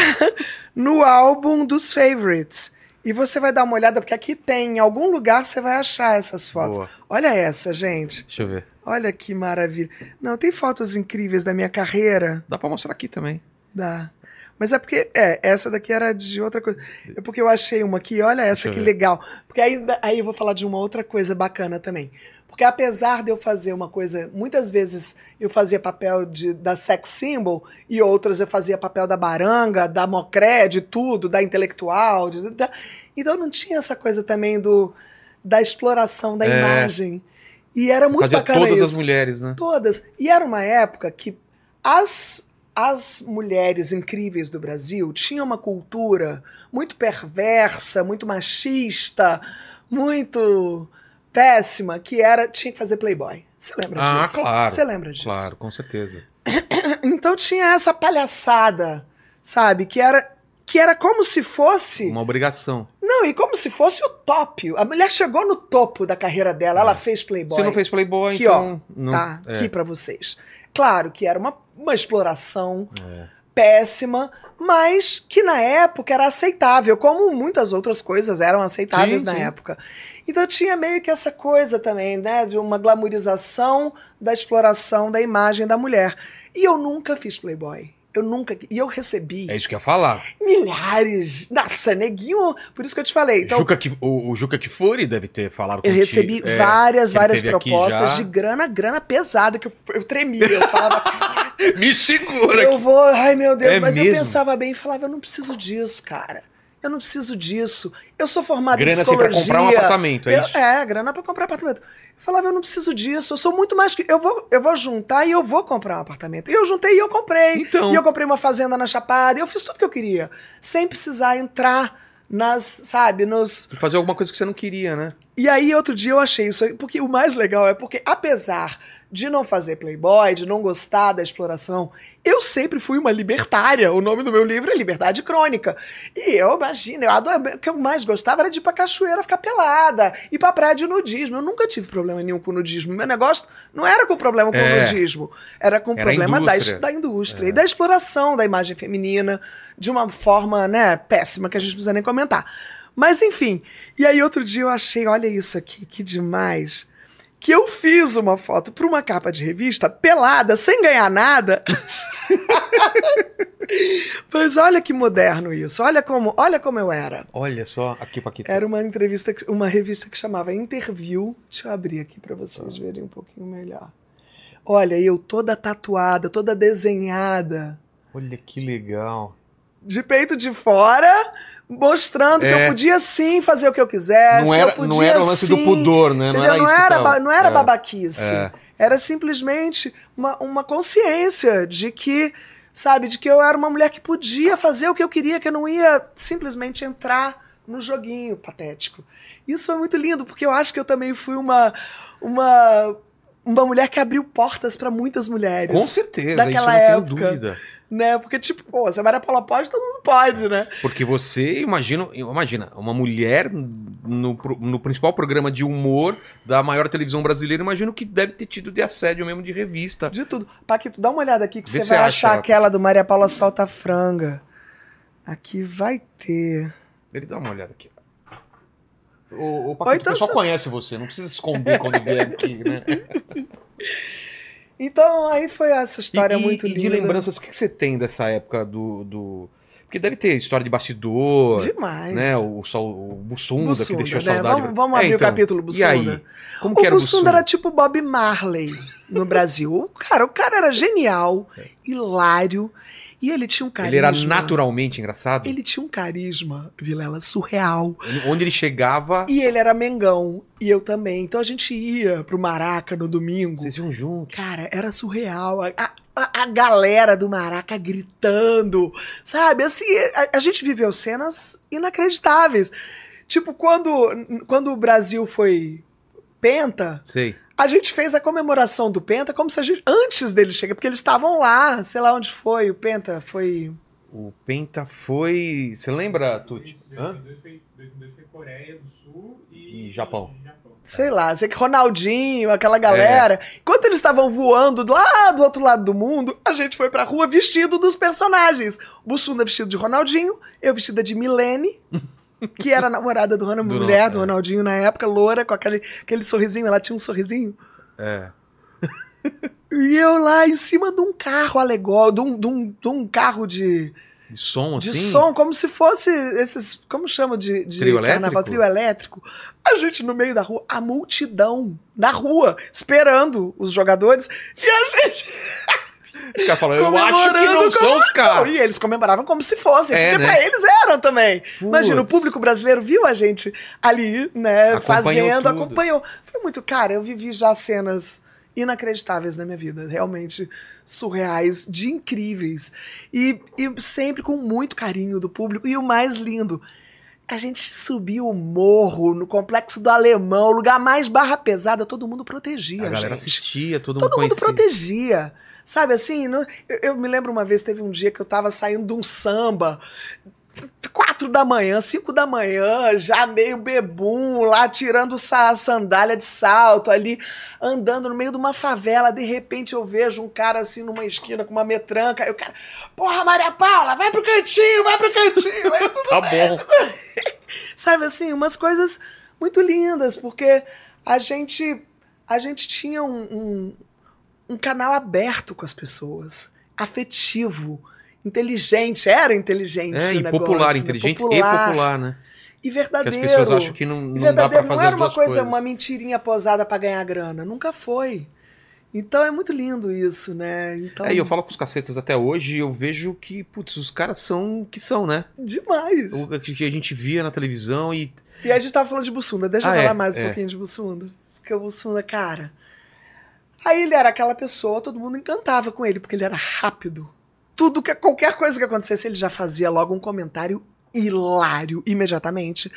Speaker 3: no álbum dos favorites. E você vai dar uma olhada, porque aqui tem, em algum lugar você vai achar essas fotos.
Speaker 1: Boa.
Speaker 3: Olha essa, gente.
Speaker 1: Deixa eu ver.
Speaker 3: Olha que maravilha. Não, tem fotos incríveis da minha carreira.
Speaker 1: Dá pra mostrar aqui também.
Speaker 3: Dá. Mas é porque, é, essa daqui era de outra coisa. É porque eu achei uma aqui, olha essa que legal. Porque aí, aí eu vou falar de uma outra coisa bacana também. Porque apesar de eu fazer uma coisa, muitas vezes eu fazia papel de, da sex symbol e outras eu fazia papel da baranga, da mocré, de tudo, da intelectual. de- da- então não tinha essa coisa também do da exploração da
Speaker 1: É.
Speaker 3: imagem. E era muito
Speaker 1: Fazia
Speaker 3: bacana
Speaker 1: todas
Speaker 3: isso.
Speaker 1: as mulheres, né?
Speaker 3: Todas. E era uma época que as, as mulheres incríveis do Brasil tinham uma cultura muito perversa, muito machista, muito péssima, que era tinha que fazer playboy. Você lembra
Speaker 1: Ah,
Speaker 3: disso?
Speaker 1: claro,
Speaker 3: Você lembra disso?
Speaker 1: Claro, com certeza. <coughs>
Speaker 3: Então tinha essa palhaçada, sabe? Que era que era como se fosse
Speaker 1: Uma obrigação.
Speaker 3: não e como se fosse o top. A mulher chegou no topo da carreira dela, ela fez playboy.
Speaker 1: Se não fez Playboy,
Speaker 3: Aqui,
Speaker 1: então. não,
Speaker 3: tá
Speaker 1: é.
Speaker 3: aqui pra vocês. Claro que era uma, uma exploração
Speaker 1: É.
Speaker 3: péssima, mas que na época era aceitável, como muitas outras coisas eram aceitáveis
Speaker 1: Sim,
Speaker 3: na
Speaker 1: sim.
Speaker 3: época. Então tinha meio que essa coisa também, né, de uma glamorização da exploração da imagem da mulher. E eu nunca fiz Playboy. Eu nunca. E eu recebi
Speaker 1: É isso que eu ia falar.
Speaker 3: milhares. Nossa, neguinho. Por isso que eu te falei. Então,
Speaker 1: Juca que, o, o Juca Kifuri deve ter falado
Speaker 3: eu
Speaker 1: contigo.
Speaker 3: recebi
Speaker 1: É,
Speaker 3: várias,
Speaker 1: ele
Speaker 3: várias propostas de grana, grana pesada, que eu, eu tremia. Eu falava, <laughs> <laughs>
Speaker 1: Me segura
Speaker 3: eu vou, ai meu Deus,
Speaker 1: É
Speaker 3: mas eu
Speaker 1: mesmo?
Speaker 3: pensava bem e falava, eu não preciso disso, cara. Eu não preciso disso. Eu sou formada
Speaker 1: Grana
Speaker 3: em
Speaker 1: assim pra
Speaker 3: psicologia.
Speaker 1: comprar um apartamento, é
Speaker 3: Eu-
Speaker 1: isso?
Speaker 3: É, grana pra comprar apartamento. Eu falava, eu não preciso disso. Eu sou muito mais que. Eu vou, eu vou juntar e eu vou comprar um apartamento. E eu juntei e eu comprei.
Speaker 1: Então.
Speaker 3: E eu comprei uma fazenda na Chapada. Eu fiz tudo que eu queria. Sem precisar entrar nas, sabe, nos.
Speaker 1: Fazer alguma coisa que você não queria, né?
Speaker 3: E aí, outro dia eu achei isso aí, porque o mais legal é porque, apesar de não fazer Playboy, de não gostar da exploração, eu sempre fui uma libertária. O nome do meu livro é Liberdade Crônica. E eu imagino, eu adoro, o que eu mais gostava era de ir pra cachoeira ficar pelada, ir pra praia de nudismo. Eu nunca tive problema nenhum com nudismo. Meu negócio não era com problema com
Speaker 1: É.
Speaker 3: nudismo, era com
Speaker 1: Era
Speaker 3: problema da,
Speaker 1: indústria.
Speaker 3: da indústria
Speaker 1: É.
Speaker 3: e da exploração da imagem feminina de uma forma, né, péssima que a gente não precisa nem comentar. Mas enfim, e aí outro dia eu achei, olha isso aqui, que demais. Que eu fiz uma foto para uma capa de revista pelada, sem ganhar nada. <laughs> Mas olha que moderno isso. Olha como, olha como eu era.
Speaker 1: Olha só, aqui pra aqui.
Speaker 3: Era uma entrevista, uma revista que chamava Interview. Deixa eu abrir aqui para vocês verem um pouquinho melhor. Olha, eu toda tatuada, toda desenhada,
Speaker 1: Olha que legal.
Speaker 3: de peito de fora, mostrando que
Speaker 1: É.
Speaker 3: eu podia sim fazer o que eu quisesse.
Speaker 1: não,
Speaker 3: eu
Speaker 1: era,
Speaker 3: podia
Speaker 1: não era o lance do
Speaker 3: sim
Speaker 1: pudor, né? Não era
Speaker 3: Não
Speaker 1: que
Speaker 3: era,
Speaker 1: tava-
Speaker 3: não era
Speaker 1: é.
Speaker 3: babaquice.
Speaker 1: É.
Speaker 3: Era simplesmente uma, uma consciência de que, sabe, de que eu era uma mulher que podia fazer o que eu queria, que eu não ia simplesmente entrar no joguinho patético. Isso foi muito lindo, porque eu acho que eu também fui uma, uma, uma mulher que abriu portas para muitas mulheres.
Speaker 1: Com certeza,
Speaker 3: Daquela
Speaker 1: isso eu não
Speaker 3: época.
Speaker 1: tenho dúvida.
Speaker 3: Né? Porque, tipo, pô, se a Maria Paula pode, todo mundo pode, né?
Speaker 1: Porque você, imagina, imagina, uma mulher no, no principal programa de humor da maior televisão brasileira, imagino que deve ter tido de assédio mesmo de revista.
Speaker 3: De tudo. Paquito, dá uma olhada aqui que
Speaker 1: Vê
Speaker 3: você vai
Speaker 1: acha.
Speaker 3: achar aquela do Maria Paula Solta Franga. Aqui vai ter.
Speaker 1: Ele dá uma olhada aqui. O, o, Paquito,
Speaker 3: então
Speaker 1: o pessoal
Speaker 3: se você-
Speaker 1: conhece você, não precisa se esconder quando vier aqui, né? <laughs>
Speaker 3: Então, aí foi essa história
Speaker 1: e, e-
Speaker 3: muito
Speaker 1: e
Speaker 3: linda.
Speaker 1: de lembranças, o que que você tem dessa época do, do... Porque deve ter história de bastidor,
Speaker 3: Demais.
Speaker 1: né? O, sol, o Bussunda, que
Speaker 3: Bussunda,
Speaker 1: deixou
Speaker 3: né?
Speaker 1: saudade.
Speaker 3: Vamos, vamos
Speaker 1: É,
Speaker 3: abrir
Speaker 1: então,
Speaker 3: o capítulo
Speaker 1: E
Speaker 3: Bussunda.
Speaker 1: aí? Como
Speaker 3: O
Speaker 1: que era o
Speaker 3: Bussunda era tipo Bob Marley no Brasil. O cara, o cara era genial, <laughs> hilário, e ele tinha um carisma.
Speaker 1: Ele era naturalmente engraçado?
Speaker 3: Ele tinha um carisma, Vilela, surreal.
Speaker 1: Onde ele chegava,
Speaker 3: E ele era Mengão, e eu também. Então a gente ia pro Maraca no domingo.
Speaker 1: vocês iam juntos.
Speaker 3: Cara, era surreal. A, a, a galera do Maraca gritando, sabe? Assim, a, a gente viveu cenas inacreditáveis. Tipo, quando, quando o Brasil foi penta,
Speaker 1: Sei.
Speaker 3: A gente fez a comemoração do penta como se a gente, antes deles chegar, porque eles estavam lá, sei lá onde foi, o penta foi...
Speaker 1: O Penta foi. Você lembra, Tuti? Hã?
Speaker 2: 2002 foi, 2002 foi Coreia do Sul e,
Speaker 1: E Japão.
Speaker 3: Sei lá, sei que Ronaldinho, aquela galera. Enquanto eles estavam voando lá do outro lado do mundo, a gente foi pra rua vestido dos personagens. O Bussunda vestido de Ronaldinho, eu vestida de Milene, <laughs> que era a namorada do Ronaldinho,
Speaker 1: Do
Speaker 3: mulher do
Speaker 1: é.
Speaker 3: Ronaldinho na época, loura, com aquele, aquele sorrisinho, ela tinha um sorrisinho.
Speaker 1: É.
Speaker 3: E eu lá em cima de um carro alegórico, de um, de um, de um carro de,
Speaker 1: De som, assim?
Speaker 3: de som, como se fosse esses. Como chama de, de
Speaker 1: Trio
Speaker 3: carnaval?
Speaker 1: elétrico?
Speaker 3: Trio elétrico. A gente no meio da rua, a multidão na rua, esperando os jogadores, e a gente. <laughs>
Speaker 1: Os caras falam, eu acho que não
Speaker 3: comemorando
Speaker 1: são os caras.
Speaker 3: E eles comemoravam como se fossem,
Speaker 1: É,
Speaker 3: porque
Speaker 1: né?
Speaker 3: pra eles eram também. Imagina, o público brasileiro viu a gente ali, né,
Speaker 1: Acompanhou
Speaker 3: fazendo,
Speaker 1: tudo.
Speaker 3: acompanhou. Foi muito, cara, eu vivi já cenas inacreditáveis na minha vida, realmente surreais, de incríveis. E, e sempre com muito carinho do público. E o mais lindo, a gente subiu o morro no Complexo do Alemão, o lugar mais barra pesada, todo mundo protegia,
Speaker 1: A galera
Speaker 3: gente.
Speaker 1: assistia, todo,
Speaker 3: Todo
Speaker 1: mundo
Speaker 3: mundo
Speaker 1: conhecia.
Speaker 3: protegia. Sabe assim, não- eu, eu me lembro uma vez, teve um dia que eu tava saindo de um samba, quatro da manhã, cinco da manhã, já meio bebum, lá tirando sa- sandália de salto ali, andando no meio de uma favela, de repente eu vejo um cara assim numa esquina com uma metranca, aí o cara, porra, Maria Paula, vai pro cantinho, vai pro cantinho, aí tudo <laughs>
Speaker 1: Tá bom. <laughs>
Speaker 3: sabe assim, umas coisas muito lindas, porque a gente a gente tinha um, um, um canal aberto com as pessoas, afetivo, inteligente, era inteligente
Speaker 1: É, e
Speaker 3: negócio,
Speaker 1: popular,
Speaker 3: né?
Speaker 1: inteligente e
Speaker 3: Popular
Speaker 1: popular, né?
Speaker 3: e
Speaker 1: Que
Speaker 3: verdadeiro.
Speaker 1: as pessoas acham que não,
Speaker 3: E
Speaker 1: não dá pra
Speaker 3: verdadeiro,
Speaker 1: fazer
Speaker 3: não era uma coisa,
Speaker 1: coisas.
Speaker 3: uma mentirinha posada pra ganhar grana, nunca foi. Então é muito lindo isso, né? Então,
Speaker 1: É, e eu falo com os cacetas até hoje e eu vejo que, putz, os caras são o que são, né?
Speaker 3: demais.
Speaker 1: O que a gente via na televisão e.
Speaker 3: E a gente tava falando de Bussunda, deixa
Speaker 1: Ah,
Speaker 3: eu falar
Speaker 1: é,
Speaker 3: mais um
Speaker 1: é.
Speaker 3: pouquinho de Bussunda. Porque o Bussunda, cara. Aí ele era aquela pessoa, todo mundo encantava com ele, porque ele era rápido. Tudo que qualquer coisa que acontecesse, ele já fazia logo um comentário hilário imediatamente.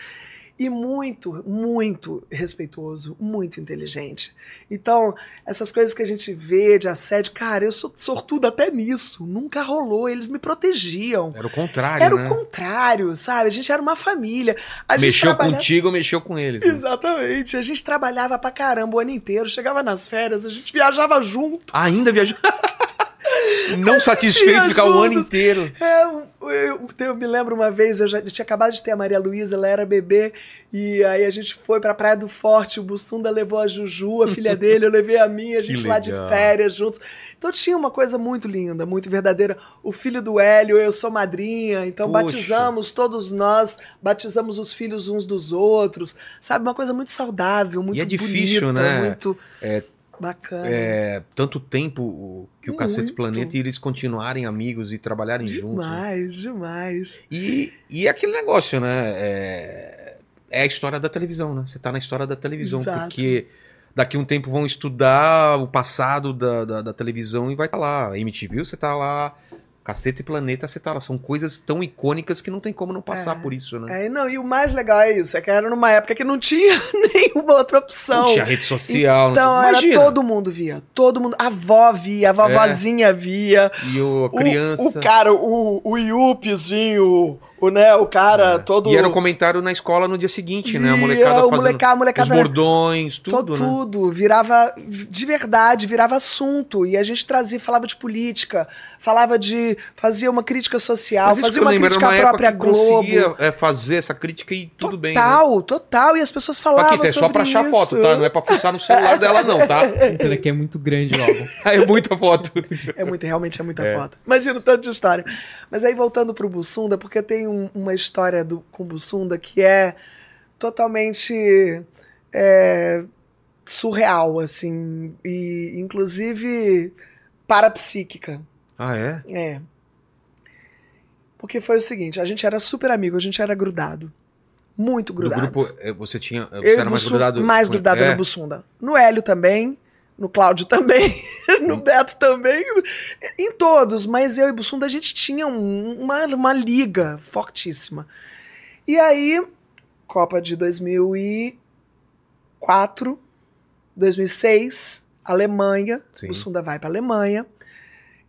Speaker 3: E muito, muito respeitoso, muito inteligente. Então, essas coisas que a gente vê de assédio, cara, eu sou sortuda até nisso. Nunca rolou, eles me protegiam.
Speaker 1: Era o contrário,
Speaker 3: Era
Speaker 1: né?
Speaker 3: o contrário, sabe? A gente era uma família. A
Speaker 1: Mexeu
Speaker 3: trabalhava-
Speaker 1: contigo, mexeu com eles. né?
Speaker 3: Exatamente. A gente trabalhava pra caramba o ano inteiro. Chegava nas férias, a gente viajava junto.
Speaker 1: Ainda viajou. <laughs> Não satisfeito de ficar o ano inteiro.
Speaker 3: É, eu, eu- eu me lembro uma vez, eu já eu tinha acabado de ter a Maria Luísa, ela era bebê, e aí a gente foi pra Praia do Forte, o Bussunda levou a Juju, a filha <laughs> dele, eu levei a minha, a gente lá de férias juntos. Então tinha uma coisa muito linda, muito verdadeira. O filho do Hélio, eu sou madrinha, então
Speaker 1: Poxa.
Speaker 3: batizamos todos nós, batizamos os filhos uns dos outros, sabe? Uma coisa muito saudável, muito
Speaker 1: é difícil,
Speaker 3: bonita,
Speaker 1: né?
Speaker 3: muito
Speaker 1: É,
Speaker 3: bacana.
Speaker 1: É, tanto tempo que o Cacete. Planeta e eles continuarem amigos e trabalharem juntos.
Speaker 3: Demais, demais.
Speaker 1: E, e é aquele negócio, né? É, é a história da televisão, né? Você tá na história da televisão,
Speaker 3: Exato.
Speaker 1: porque daqui um tempo vão estudar o passado da, da, da televisão e vai estar lá. MTV, você tá lá. Cacete e Planeta, você tá. São coisas tão icônicas que não tem como não passar
Speaker 3: É.
Speaker 1: por isso, né?
Speaker 3: É, não, e o mais legal é isso, é que era numa época que não tinha <laughs> nenhuma outra opção.
Speaker 1: Não tinha rede social, não
Speaker 3: Então
Speaker 1: tinha...
Speaker 3: era
Speaker 1: Imagina.
Speaker 3: todo mundo via, todo mundo, a avó via, a vovozinha via,
Speaker 1: E o, a
Speaker 3: o-
Speaker 1: criança...
Speaker 3: o, cara, o, o Yuppiezinho, o, né, o cara todo
Speaker 1: É. E era o comentário na escola no dia seguinte, né? A molecada
Speaker 3: o
Speaker 1: fazendo
Speaker 3: molecada, a
Speaker 1: os
Speaker 3: molecada
Speaker 1: bordões,
Speaker 3: tudo,
Speaker 1: tudo, né?
Speaker 3: tudo, virava de verdade, virava assunto e a gente trazia, falava de política, falava de, fazia uma crítica social, fazia uma
Speaker 1: lembro,
Speaker 3: crítica à própria
Speaker 1: que
Speaker 3: Globo.
Speaker 1: conseguia é, fazer essa crítica e tudo bem, né?
Speaker 3: Total, total. E as pessoas falavam
Speaker 1: Paquita, é só
Speaker 3: sobre
Speaker 1: pra achar
Speaker 3: isso.
Speaker 1: foto, tá? Não é pra fuçar no celular dela, não, tá?
Speaker 2: Então aqui é muito grande logo. <laughs>
Speaker 1: É muita foto.
Speaker 3: É muito, realmente é muita
Speaker 1: É.
Speaker 3: foto. Imagina o tanto de história. Mas aí voltando pro Bussunda, porque tem um- uma história do, com Bussunda que é totalmente é, surreal, assim, e inclusive parapsíquica.
Speaker 1: Ah, é?
Speaker 3: É. Porque foi o seguinte, a gente era super amigo, a gente era grudado. Muito
Speaker 1: Do
Speaker 3: grudado.
Speaker 1: grupo, é, você tinha. Você
Speaker 3: Eu
Speaker 1: era mais grudado.
Speaker 3: mais grudado
Speaker 1: é,
Speaker 3: no Bussunda. No Hélio também, no Cláudio também, <laughs> no
Speaker 1: Hum.
Speaker 3: Beto também, em todos. Mas eu e Bussunda, a gente tinha um- uma, uma liga fortíssima. E aí, Copa de 2004, 2006, Alemanha,
Speaker 1: Sim.
Speaker 3: Bussunda vai para Alemanha.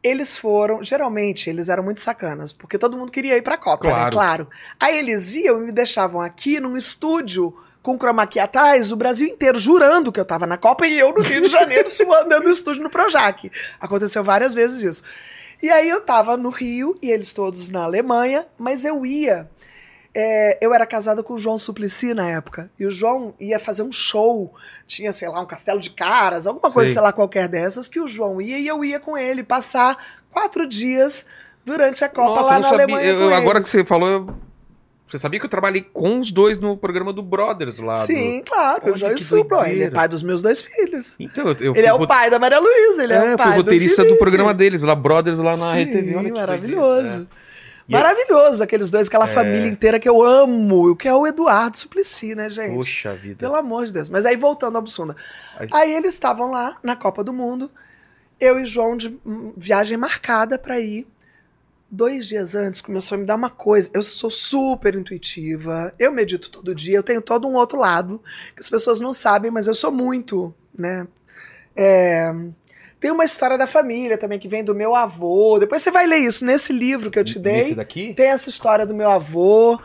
Speaker 3: Eles foram, geralmente eles eram muito sacanas, porque todo mundo queria ir pra Copa, né?
Speaker 1: Claro.
Speaker 3: Claro. Aí eles iam e me deixavam aqui num estúdio com chroma key atrás, o Brasil inteiro jurando que eu tava na Copa e eu no Rio de Janeiro <laughs> suando do estúdio no Projac. Aconteceu várias vezes isso. E aí eu tava no Rio e eles todos na Alemanha, mas eu ia. é, eu era casada com o João Suplicy na época. E o João ia fazer um show. Tinha, sei lá, um castelo de caras, alguma coisa,
Speaker 1: Sei.
Speaker 3: sei lá, qualquer dessas, que o João ia e eu ia com ele passar quatro dias durante a Copa
Speaker 1: Nossa,
Speaker 3: lá na
Speaker 1: sabia.
Speaker 3: Alemanha.
Speaker 1: eu- agora que você falou, eu- você sabia que eu trabalhei com os dois no programa do Brothers lá? do-
Speaker 3: Sim, claro,
Speaker 1: Olha
Speaker 3: o João
Speaker 1: que
Speaker 3: Supla. Ele é pai dos meus dois filhos.
Speaker 1: Então, eu, eu
Speaker 3: Ele é o pai da Maria Luísa, ele é,
Speaker 1: É,
Speaker 3: o pai
Speaker 1: fui roteirista do,
Speaker 3: Felipe.
Speaker 1: programa deles, lá, Brothers, lá na
Speaker 3: Sim,
Speaker 1: RTV. Olha
Speaker 3: maravilhoso.
Speaker 1: E aí-
Speaker 3: Maravilhoso, aqueles dois, aquela
Speaker 1: É.
Speaker 3: família inteira que eu amo, o que é o Eduardo Suplicy, né,
Speaker 1: É.
Speaker 3: gente?
Speaker 1: Poxa vida.
Speaker 3: Pelo amor de Deus. Mas aí, voltando ao Bussunda.
Speaker 1: Aí-
Speaker 3: Aí eles estavam lá, na Copa do Mundo, eu e João de hum, viagem marcada pra ir. Dois dias antes começou a me dar uma coisa. Eu sou super intuitiva, eu medito todo dia, eu tenho todo um outro lado, que as pessoas não sabem, mas eu sou muito, né? É, Tem uma história da família também, que vem do meu avô. Depois você vai ler isso nesse livro que eu te dei.
Speaker 1: Esse daqui?
Speaker 3: Tem essa história do meu avô,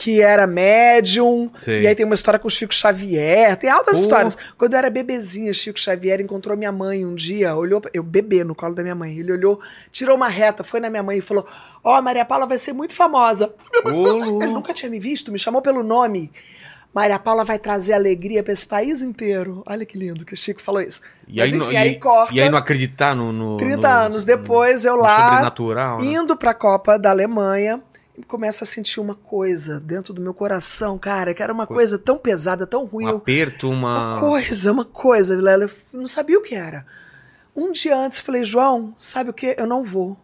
Speaker 3: que era médium.
Speaker 1: Sei.
Speaker 3: E aí tem uma história com o Chico Xavier. Tem altas
Speaker 1: Pô.
Speaker 3: histórias. Quando eu era bebezinha, Chico Xavier encontrou minha mãe um dia, olhou, eu bebê no colo da minha mãe. Ele olhou, tirou uma reta, foi na minha mãe e falou: Ó, Maria Paula vai ser muito famosa.
Speaker 1: Ô,
Speaker 3: Ele nunca tinha me visto, me chamou pelo nome. Maria Paula vai trazer alegria pra esse país inteiro. Olha que lindo que o Chico falou isso.
Speaker 1: E aí,
Speaker 3: Mas,
Speaker 1: não-
Speaker 3: enfim,
Speaker 1: e,
Speaker 3: aí corta.
Speaker 1: e aí não acreditar no. no
Speaker 3: 30
Speaker 1: no-
Speaker 3: anos depois, eu lá,
Speaker 1: Sobrenatural. né?
Speaker 3: indo pra Copa da Alemanha, começo a sentir uma coisa dentro do meu coração, cara, que era uma
Speaker 1: Co-
Speaker 3: coisa tão pesada, tão ruim.
Speaker 1: Um aperto, uma.
Speaker 3: Uma coisa, uma coisa, Vilela. Eu não sabia o que era. Um dia antes, eu falei, João, sabe o que? Eu não vou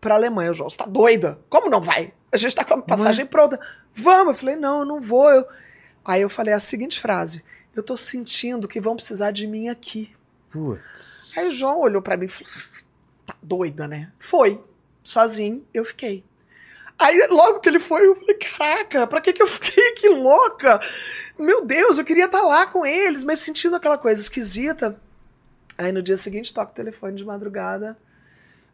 Speaker 3: pra Alemanha. João, você tá doida? Como não vai? A gente tá com a passagem pronta. Vamos. Eu falei, não, eu não vou. Eu... Aí eu falei a seguinte frase: Eu tô sentindo que vão precisar de mim aqui.
Speaker 1: Putz.
Speaker 3: Aí o João olhou pra mim e falou: Tá doida, né? Foi. Sozinho, eu fiquei. Aí logo que ele foi, eu falei: Caraca, pra que, que eu fiquei? Que louca! Meu Deus, eu queria estar lá com eles, mas sentindo aquela coisa esquisita. Aí no dia seguinte toca o telefone de madrugada.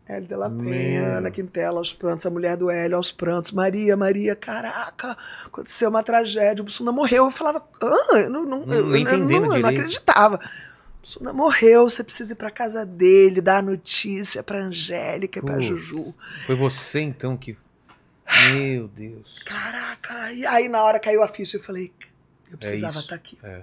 Speaker 3: Hélio de la Penha. Ana Quintela aos prantos, a mulher do Hélio aos prantos. Maria, Maria, caraca, aconteceu uma tragédia, o Bussunda morreu. Eu falava, ah, eu não, não,
Speaker 1: Não-
Speaker 3: eu,
Speaker 1: entendendo
Speaker 3: eu não, eu não acreditava. O Bussunda morreu, você precisa ir pra casa dele, dar a notícia pra Angélica e pra
Speaker 1: Putz.
Speaker 3: Juju.
Speaker 1: Foi você então que. Meu Deus.
Speaker 3: Caraca, e aí na hora caiu a ficha, eu falei, eu precisava
Speaker 1: isso.
Speaker 3: estar aqui.
Speaker 1: É.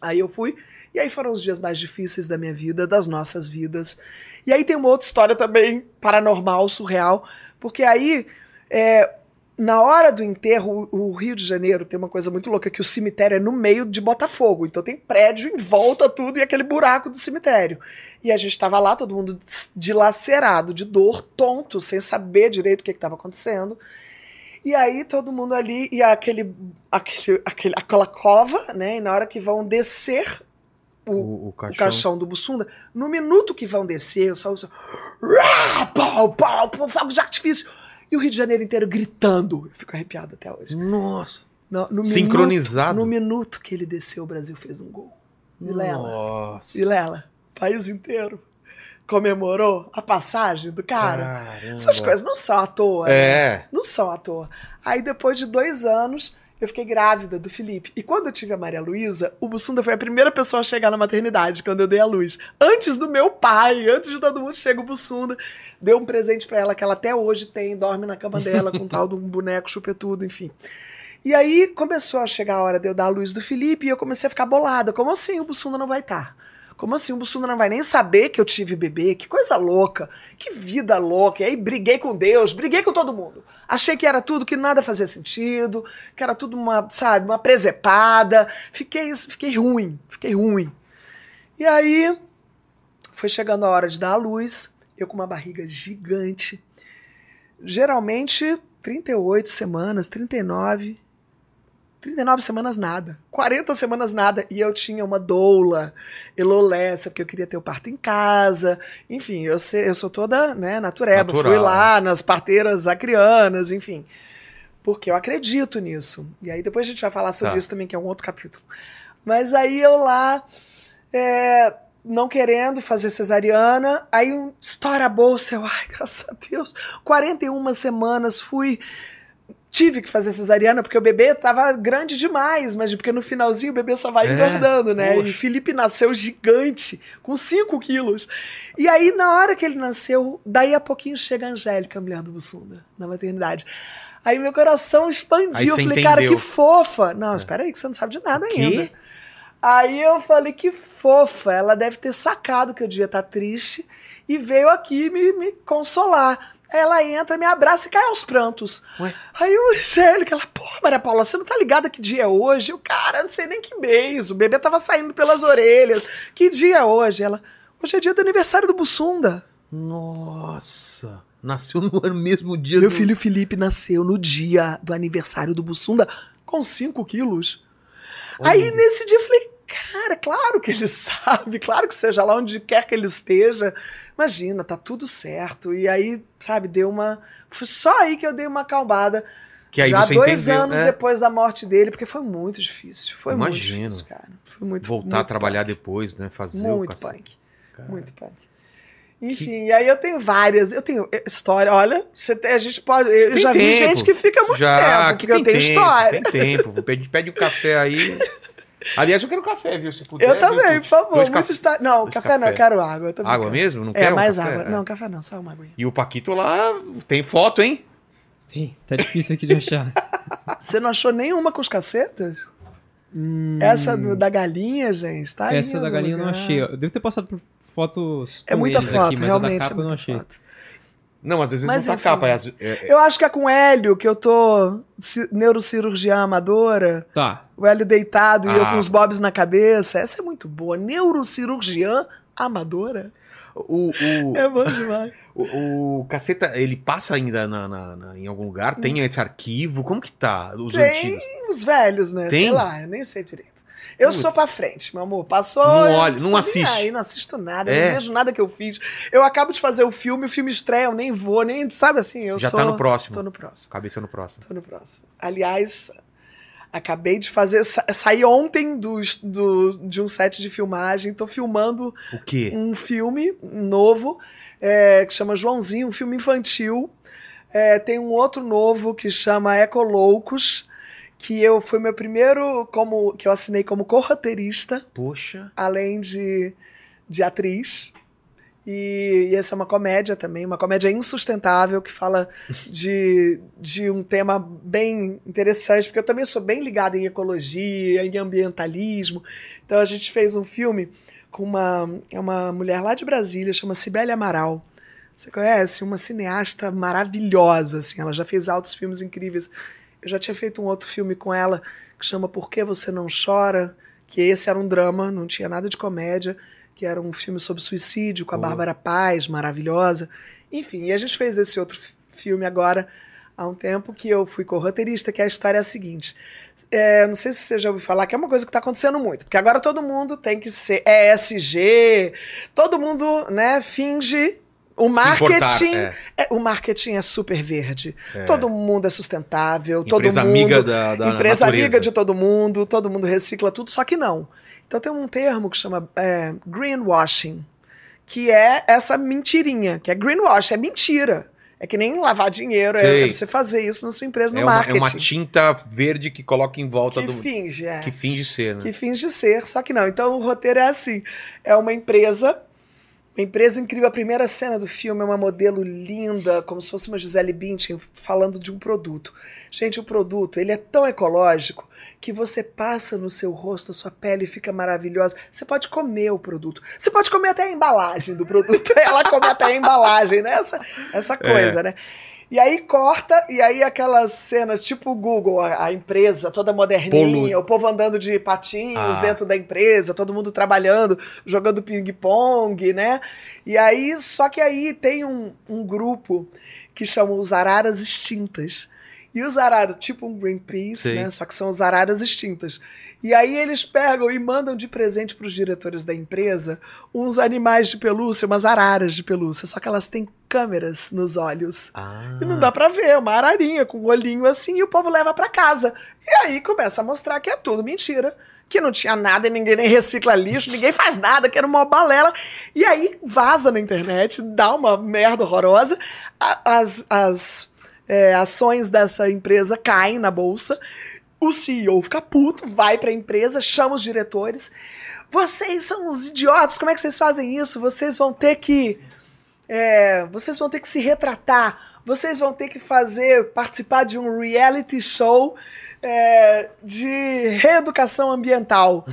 Speaker 3: Aí eu fui, e aí foram os dias mais difíceis da minha vida, das nossas vidas. E aí tem uma outra história também paranormal, surreal, porque aí, é, na hora do enterro, o Rio de Janeiro tem uma coisa muito louca, que o cemitério é no meio de Botafogo, então tem prédio em volta tudo e aquele buraco do cemitério. E a gente estava lá, todo mundo dilacerado, de dor, tonto, sem saber direito o que estava acontecendo. E aí todo mundo ali, e aquele, aquele, aquele, aquela cova, né? E na hora que vão descer o,
Speaker 1: O, o
Speaker 3: o
Speaker 1: caixão.
Speaker 3: caixão do Bussunda, no minuto que vão descer, eu só ouço. "Rá, Pau, pau, pau, fogo de artifício. E o Rio de Janeiro inteiro gritando. Eu fico arrepiado até hoje.
Speaker 1: Nossa.
Speaker 3: No, no
Speaker 1: Sincronizado.
Speaker 3: Minuto, no minuto que ele desceu, o Brasil fez um gol. Vilela.
Speaker 1: Nossa.
Speaker 3: Vilela, país inteiro comemorou a passagem do cara.
Speaker 1: Caramba.
Speaker 3: Essas coisas não são à toa. né?
Speaker 1: É.
Speaker 3: Não são à toa. Aí depois de dois anos, eu fiquei grávida do Felipe. E quando eu tive a Maria Luísa, o Bussunda foi a primeira pessoa a chegar na maternidade, quando eu dei a luz. Antes do meu pai, antes de todo mundo, chega o Bussunda. Deu um presente pra ela que ela até hoje tem, dorme na cama dela com tal de um boneco chupetudo, enfim. E aí começou a chegar a hora de eu dar a luz do Felipe e eu comecei a ficar bolada. Como assim o Bussunda não vai estar? Como assim o Bussunda não vai nem saber que eu tive bebê? Que coisa louca. Que vida louca. E aí briguei com Deus, briguei com todo mundo. Achei que era tudo que nada fazia sentido, que era tudo uma, sabe, uma presepada. Fiquei, fiquei ruim, fiquei ruim. E aí foi chegando a hora de dar a luz, eu com uma barriga gigante. Geralmente 38 semanas, 39. 39 semanas nada, 40 semanas nada, e eu tinha uma doula, elolessa, porque eu queria ter o parto em casa, enfim, eu, sei, eu sou toda né, natureba,
Speaker 1: Natural.
Speaker 3: fui lá nas parteiras acrianas, enfim, porque eu acredito nisso. E aí depois a gente vai falar sobre
Speaker 1: Tá.
Speaker 3: isso também, que é um outro capítulo. Mas aí eu lá, é, não querendo fazer cesariana, aí um, estoura a bolsa, eu, ai, graças a Deus, 41 semanas fui tive que fazer cesariana porque o bebê tava grande demais, mas porque no finalzinho o bebê só vai
Speaker 1: É,
Speaker 3: engordando, né?
Speaker 1: poxa.
Speaker 3: E Felipe nasceu gigante, com 5 quilos. E aí, na hora que ele nasceu, daí a pouquinho chega a Angélica, a mulher do Bussunda, na maternidade. Aí meu coração expandiu.
Speaker 1: Aí
Speaker 3: eu falei, cara,
Speaker 1: entendeu.
Speaker 3: que fofa. Não, espera aí, que você não sabe de nada
Speaker 1: O quê?
Speaker 3: ainda. Aí eu falei, que fofa. Ela deve ter sacado que eu devia estar triste e veio aqui me, me consolar. Ela entra, me abraça e cai aos prantos.
Speaker 1: Ué?
Speaker 3: Aí o Angélica, ela, porra, Maria Paula, você não tá ligada que dia é hoje? Eu, cara, não sei nem que mês. O bebê tava saindo pelas orelhas. Que dia é hoje? Ela, hoje é dia do aniversário do Bussunda.
Speaker 1: Nossa. Nasceu no <laughs> mesmo dia
Speaker 3: Meu
Speaker 1: do-
Speaker 3: filho Felipe nasceu no dia do aniversário do Bussunda com 5 quilos.
Speaker 1: Olha.
Speaker 3: Aí nesse dia eu falei, cara, claro que ele <laughs> sabe, claro que seja lá onde quer que ele esteja. Imagina, tá tudo certo. E aí, sabe, deu uma. Foi só aí que eu dei uma acalmada.
Speaker 1: Que aí
Speaker 3: já
Speaker 1: você
Speaker 3: dois
Speaker 1: entendeu,
Speaker 3: anos
Speaker 1: né?
Speaker 3: depois da morte dele, porque foi muito difícil. Foi muito difícil, cara. Foi muito
Speaker 1: Voltar a
Speaker 3: muito
Speaker 1: trabalhar depois, né? Fazer
Speaker 3: Punk.
Speaker 1: o
Speaker 3: Muito
Speaker 1: cacete.
Speaker 3: punk.
Speaker 1: Cara.
Speaker 3: Muito punk. Enfim, e aí eu tenho várias. Eu tenho eh, história. Olha, você a gente pode. Eu
Speaker 1: Tem
Speaker 3: já vi
Speaker 1: tempo.
Speaker 3: gente que fica muito
Speaker 1: Já,
Speaker 3: tempo,
Speaker 1: que
Speaker 3: porque eu tenho
Speaker 1: tempo,
Speaker 3: história.
Speaker 1: Tem tempo. Pede, pede o café aí. <laughs> Aliás, eu quero café, viu? Se puder.
Speaker 3: Eu
Speaker 1: viu?
Speaker 3: também, por favor.
Speaker 1: Dois
Speaker 3: muito
Speaker 1: café-
Speaker 3: história. Não,
Speaker 1: dois
Speaker 3: café não,
Speaker 1: café.
Speaker 3: eu quero água. eu
Speaker 1: Água
Speaker 3: quero.
Speaker 1: mesmo? Não
Speaker 3: É,
Speaker 1: quer um
Speaker 3: mais
Speaker 1: café?
Speaker 3: água.
Speaker 1: É.
Speaker 3: Não, café não, só uma aguinha.
Speaker 1: E o Paquito lá tem foto, hein?
Speaker 2: Tem, tá difícil aqui de achar. <laughs>
Speaker 3: Você não achou nenhuma com os cacetas?
Speaker 2: Hum,
Speaker 3: Essa do- da galinha, gente, tá aí.
Speaker 2: essa da galinha eu não
Speaker 3: lugar.
Speaker 2: achei. Eu devo ter passado por fotos
Speaker 3: É muita foto,
Speaker 2: aqui, mas
Speaker 3: realmente.
Speaker 2: a da capa
Speaker 3: é
Speaker 2: eu não achei.
Speaker 3: foto.
Speaker 1: Não, às vezes
Speaker 3: Mas
Speaker 1: não tá
Speaker 3: enfim.
Speaker 1: capa. é é- é-
Speaker 3: Eu acho que é com Hélio, que eu tô ci- neurocirurgiã amadora,
Speaker 2: Tá.
Speaker 3: O Hélio deitado e eu
Speaker 1: Ah.
Speaker 3: com os bobs na cabeça. Essa é muito boa. Neurocirurgiã amadora?
Speaker 1: o, o,
Speaker 3: É bom demais. <laughs>
Speaker 1: o, o Caceta, ele passa ainda na, na- na- em algum lugar? Tem esse arquivo? Como que tá? Os
Speaker 3: Tem
Speaker 1: antigos?
Speaker 3: os velhos, né?
Speaker 1: Tem?
Speaker 3: Sei lá, eu nem sei direito. Eu
Speaker 1: Putz.
Speaker 3: sou pra frente, meu amor. Passou.
Speaker 1: Não
Speaker 3: eu
Speaker 1: olha, não assiste.
Speaker 3: Aí, não assisto nada,
Speaker 1: É?
Speaker 3: não vejo nada que eu fiz. Eu acabo de fazer o filme, o filme estreia, eu nem vou, nem. Sabe assim? Eu
Speaker 1: Já
Speaker 3: sou,
Speaker 1: tá no próximo.
Speaker 3: Tô no próximo.
Speaker 1: Cabeça no próximo.
Speaker 3: Tô no próximo. Aliás, acabei de fazer. sa- Saí ontem do, do, de um set de filmagem. Tô filmando um filme novo é, que chama Joãozinho, um filme infantil. É, tem um outro novo que chama Ecoloucos, que eu foi meu primeiro como que eu assinei como corroteirista,
Speaker 1: Poxa.
Speaker 3: além de, de atriz. E, e essa é uma comédia também, uma comédia insustentável que fala <laughs> de, de um tema bem interessante, porque eu também sou bem ligada em ecologia, em ambientalismo. Então a gente fez um filme com uma, é uma mulher lá de Brasília, chama Cibele Amaral. Você conhece? Uma cineasta maravilhosa, assim, ela já fez altos filmes incríveis. Eu já tinha feito um outro filme com ela que chama Por que Você Não Chora, que esse era um drama, não tinha nada de comédia, que era um filme sobre suicídio com a
Speaker 1: Boa.
Speaker 3: Bárbara Paz, maravilhosa. Enfim, e a gente fez esse outro fi- filme agora há um tempo que eu fui co-roteirista, que a história é a seguinte. É, não sei se você já ouviu falar, que é uma coisa que está acontecendo muito, porque agora todo mundo tem que ser ESG, todo mundo né, finge. O marketing,
Speaker 1: importar, é.
Speaker 3: é, o marketing é super verde.
Speaker 1: É.
Speaker 3: Todo mundo é sustentável,
Speaker 1: Empresa
Speaker 3: todo mundo
Speaker 1: amiga da, da
Speaker 3: empresa
Speaker 1: natureza.
Speaker 3: amiga de todo mundo, todo mundo recicla tudo, só que não. Então tem um termo que chama é, greenwashing, que é essa mentirinha, que é greenwash, é mentira. É que nem lavar dinheiro, é,
Speaker 1: Sei.
Speaker 3: é você fazer isso na sua empresa, no
Speaker 1: É uma, é
Speaker 3: marketing.
Speaker 1: uma tinta verde que coloca em volta
Speaker 3: que
Speaker 1: do.
Speaker 3: finge, é.
Speaker 1: Que finge ser, né?
Speaker 3: Que finge ser, só que não. Então o roteiro é assim: é uma empresa, uma empresa incrível. A primeira cena do filme é uma modelo linda, como se fosse uma Gisele Bündchen falando de um produto. Gente, o produto ele é tão ecológico que você passa no seu rosto, a sua pele fica maravilhosa. Você pode comer o produto. Você pode comer até a embalagem do produto. <laughs> Ela come até a embalagem, né? Essa, essa coisa, né? E aí corta, e aí aquelas cenas tipo o Google, a, a empresa toda moderninha, o povo andando de patins
Speaker 1: Ah.
Speaker 3: dentro da empresa, todo mundo trabalhando, jogando ping-pong, né? E aí, só que aí tem um, um grupo que chama os araras extintas. E os araras, tipo um Greenpeace,
Speaker 1: Sei.
Speaker 3: né? Só que são os araras extintas. E aí eles pegam e mandam de presente para os diretores da empresa uns animais de pelúcia, umas araras de pelúcia, só que elas têm câmeras nos olhos.
Speaker 1: Ah.
Speaker 3: E não dá pra ver, uma ararinha com um olhinho assim, e o povo leva pra casa. E aí começa a mostrar que é tudo mentira. Que não tinha nada, e ninguém nem recicla lixo, ninguém faz nada, que era uma balela. E aí vaza na internet, dá uma merda horrorosa. As, as é, ações dessa empresa caem na bolsa. O CEO fica puto, vai pra empresa, chama os diretores. Vocês são uns idiotas, como é que vocês fazem isso? Vocês vão ter que é, vocês vão ter que se retratar, vocês vão ter que fazer, participar de um reality show é, de reeducação ambiental.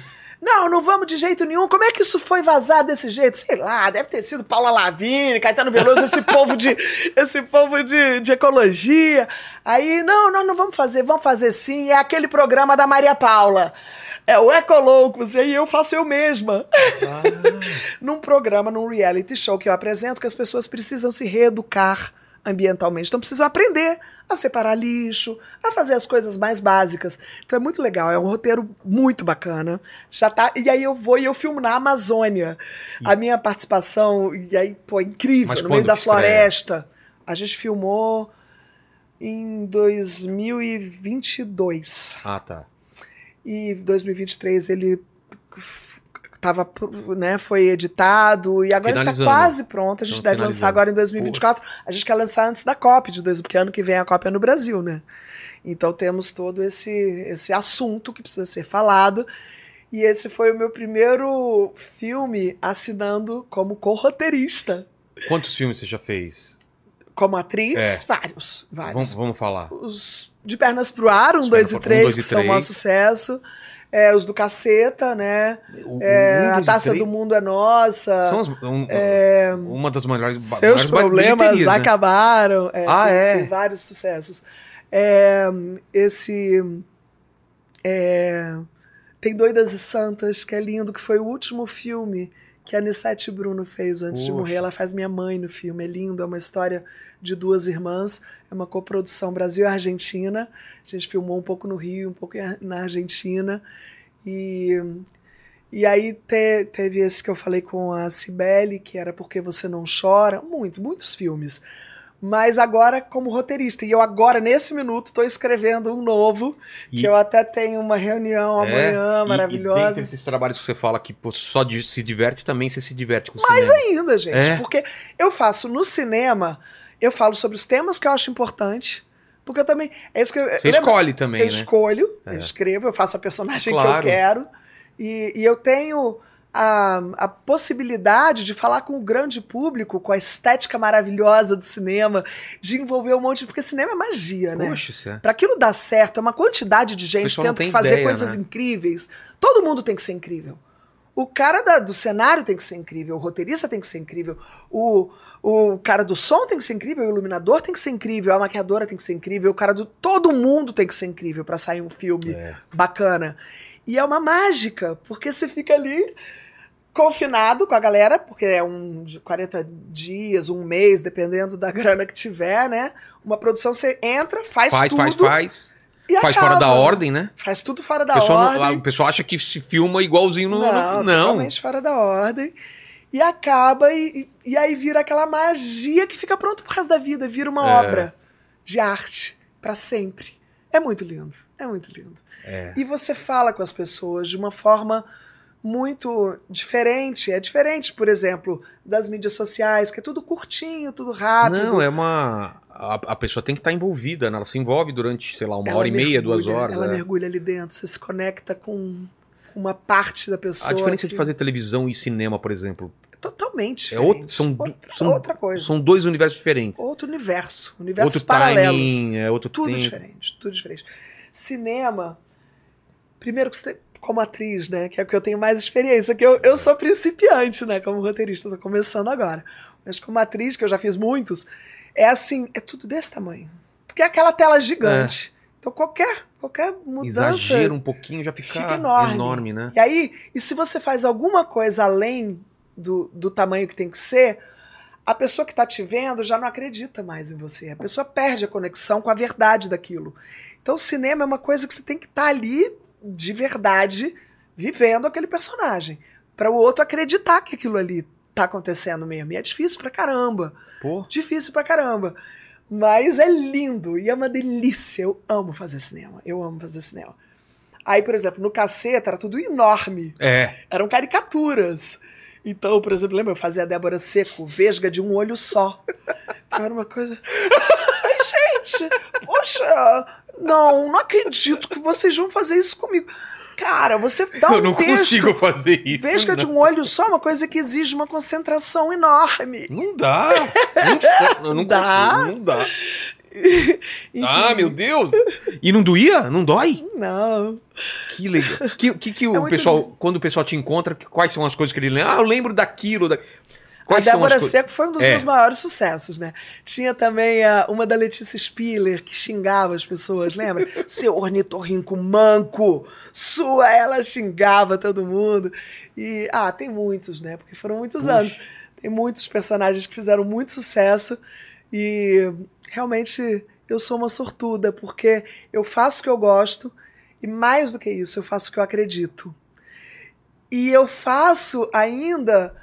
Speaker 3: Não, não vamos de jeito nenhum. Como é que isso foi vazar desse jeito? Sei lá, deve ter sido Paula Lavigne, Caetano Veloso, esse <laughs> povo de esse povo de, de ecologia. Aí, não, nós não vamos fazer, vamos fazer sim. É aquele programa da Maria Paula. É o Ecoloucos, e aí eu faço eu mesma.
Speaker 1: Ah. <laughs>
Speaker 3: num programa, num reality show que eu apresento, que as pessoas precisam se reeducar ambientalmente. Então precisam aprender a separar lixo, a fazer as coisas mais básicas. Então é muito legal, é um roteiro muito bacana. Já tá, e aí eu vou e eu filmo na Amazônia. A minha participação, e aí, pô, incrível,
Speaker 1: Mas
Speaker 3: no meio da
Speaker 1: que estreia?
Speaker 3: floresta. A gente filmou em 2022.
Speaker 1: Ah, tá.
Speaker 3: E 2023 ele tava, né, foi editado e agora tá
Speaker 1: Finalizando.
Speaker 3: quase pronto. A gente
Speaker 1: Então,
Speaker 3: deve lançar agora em 2024. A gente quer lançar antes da COP de dois, porque ano que vem a COP é no Brasil, né? Então temos todo esse esse assunto que precisa ser falado. E esse foi o meu primeiro filme assinando como co-roteirista.
Speaker 1: Quantos filmes você já fez?
Speaker 3: Como atriz,
Speaker 1: É.
Speaker 3: vários. Vários.
Speaker 1: Vamos, vamos falar.
Speaker 3: Os de Pernas pro Ar, um, dois e
Speaker 1: pro- um,
Speaker 3: três,
Speaker 1: dois e
Speaker 3: que são um maior
Speaker 1: três.
Speaker 3: sucesso. É, os do Caceta, né?
Speaker 1: O-
Speaker 3: É, a Taça
Speaker 1: três
Speaker 3: do Mundo é Nossa.
Speaker 1: São as- um- uma das maiores ba-
Speaker 3: Seus problemas
Speaker 1: né?
Speaker 3: acabaram. É,
Speaker 1: Ah,
Speaker 3: tem,
Speaker 1: é?
Speaker 3: tem vários sucessos. É, esse. é, tem Doidas e Santas, que é lindo, que foi o último filme que a Anissete Bruno fez antes de
Speaker 1: Poxa.
Speaker 3: morrer. Ela faz minha mãe no filme. É lindo, é uma história de duas irmãs. É uma coprodução Brasil e Argentina. A gente filmou um pouco no Rio, um pouco na Argentina. E, e aí te- teve esse que eu falei com a Cibele, que era Porque Você Não Chora. Muito, muitos filmes. Mas agora como roteirista. E eu agora, nesse minuto, estou escrevendo um novo,
Speaker 1: E-
Speaker 3: que eu até tenho uma reunião
Speaker 1: É,
Speaker 3: amanhã
Speaker 1: e-
Speaker 3: maravilhosa.
Speaker 1: E dentre esses trabalhos que você fala que pô, só de- se diverte, também você se diverte com o
Speaker 3: Mais
Speaker 1: cinema.
Speaker 3: ainda, gente.
Speaker 1: É?
Speaker 3: Porque eu faço no cinema, eu falo sobre os temas que eu acho importante. Porque eu também. É isso que eu.
Speaker 1: Você escolhe também,
Speaker 3: eu
Speaker 1: né?
Speaker 3: escolho,
Speaker 1: É.
Speaker 3: eu escrevo, eu faço a personagem
Speaker 1: Claro.
Speaker 3: que eu quero. E, e eu tenho a, a possibilidade de falar com o grande público, com a estética maravilhosa do cinema, de envolver um monte. Porque cinema é magia, né?
Speaker 1: Poxa, é.
Speaker 3: Pra aquilo dar certo, é uma quantidade de gente tendo fazer
Speaker 1: ideia,
Speaker 3: coisas
Speaker 1: né?
Speaker 3: incríveis. Todo mundo tem que ser incrível. O cara da- do cenário tem que ser incrível, o roteirista tem que ser incrível, o, o cara do som tem que ser incrível, o iluminador tem que ser incrível, a maquiadora tem que ser incrível, o cara do. Todo mundo tem que ser incrível pra sair um filme
Speaker 1: É.
Speaker 3: bacana. E é uma mágica, porque você fica ali confinado com a galera, porque é um de 40 dias, um mês, dependendo da <laughs> grana que tiver, né? Uma produção você entra, faz,
Speaker 1: Faz,
Speaker 3: tudo
Speaker 1: faz, faz.
Speaker 3: e
Speaker 1: Faz
Speaker 3: acaba.
Speaker 1: fora da ordem, né?
Speaker 3: Faz tudo fora
Speaker 1: O
Speaker 3: da
Speaker 1: não,
Speaker 3: ordem.
Speaker 1: o pessoal acha que se filma igualzinho no.
Speaker 3: não,
Speaker 1: no- não.
Speaker 3: totalmente fora da ordem. E acaba, e, e- aí vira aquela magia que fica pronto pro resto da vida, vira uma
Speaker 1: É.
Speaker 3: obra de arte pra sempre. É muito lindo, é muito lindo.
Speaker 1: É.
Speaker 3: E você fala com as pessoas de uma forma muito diferente. É diferente, por exemplo, das mídias sociais, que é tudo curtinho, tudo rápido.
Speaker 1: Não, é uma. A, a pessoa tem que estar envolvida, né? Ela se envolve durante, sei lá, uma
Speaker 3: Ela
Speaker 1: hora e meia, duas
Speaker 3: mergulha,
Speaker 1: horas.
Speaker 3: Ela
Speaker 1: é.
Speaker 3: mergulha ali dentro, você se conecta com uma parte da pessoa.
Speaker 1: A diferença de
Speaker 3: que-
Speaker 1: fazer televisão e cinema, por exemplo,
Speaker 3: Totalmente
Speaker 1: é outro, são,
Speaker 3: Outra-
Speaker 1: são,
Speaker 3: outra coisa.
Speaker 1: são dois universos diferentes.
Speaker 3: Outro universo. Universos
Speaker 1: Outro
Speaker 3: paralelos.
Speaker 1: timing, é outro
Speaker 3: Tudo
Speaker 1: tempo.
Speaker 3: diferente, tudo diferente. Cinema, primeiro que você, como atriz, né, que é o que eu tenho mais experiência, que eu, eu sou principiante, né, como roteirista, tô começando agora. Mas como atriz, que eu já fiz muitos, é assim, é tudo desse tamanho. Porque é aquela tela gigante. Então qualquer, qualquer mudança...
Speaker 1: Exagera um pouquinho, já fica,
Speaker 3: fica enorme.
Speaker 1: enorme, né?
Speaker 3: E aí, e se você faz alguma coisa além do, do tamanho que tem que ser, a pessoa que está te vendo já não acredita mais em você. A pessoa perde a conexão com a verdade daquilo. Então, o cinema é uma coisa que você tem que estar ali de verdade, vivendo aquele personagem, para o outro acreditar que aquilo ali tá acontecendo mesmo. E é difícil pra caramba.
Speaker 1: Pô,
Speaker 3: Difícil pra caramba. Mas é lindo e é uma delícia. Eu amo fazer cinema. Eu amo fazer cinema. Aí, por exemplo, no caceta era tudo enorme.
Speaker 1: é.
Speaker 3: Eram caricaturas. Então, por exemplo, lembra? Eu fazia a Débora Seco, vesga de um olho só. Era uma coisa. Ai, gente, poxa, não, não acredito que vocês vão fazer isso comigo. Cara, você dá um
Speaker 1: eu não
Speaker 3: texto,
Speaker 1: consigo fazer isso.
Speaker 3: vesga de um olho só, é uma coisa que exige uma concentração enorme.
Speaker 1: Não dá. Não, eu não <laughs>
Speaker 3: Dá.
Speaker 1: consigo, não dá. <laughs>
Speaker 3: Enfim,
Speaker 1: Ah, meu Deus! E não doía? Não dói?
Speaker 3: Não.
Speaker 1: Que legal. Que, que, que o
Speaker 3: É muito
Speaker 1: pessoal, quando o pessoal te encontra, quais são as coisas que ele lembra? Ah, eu lembro daquilo. Da... Quais
Speaker 3: a
Speaker 1: as
Speaker 3: Débora
Speaker 1: coisas?
Speaker 3: Seco foi um dos
Speaker 1: É.
Speaker 3: meus maiores sucessos, né? Tinha também a, uma da Letícia Spiller, que xingava as pessoas, lembra? <laughs> Seu ornitorrinco manco, sua, ela xingava todo mundo. E, ah, tem muitos, né? Porque foram muitos anos. Tem muitos personagens que fizeram muito sucesso e realmente eu sou uma sortuda, porque eu faço o que eu gosto e mais do que isso, eu faço o que eu acredito. E eu faço ainda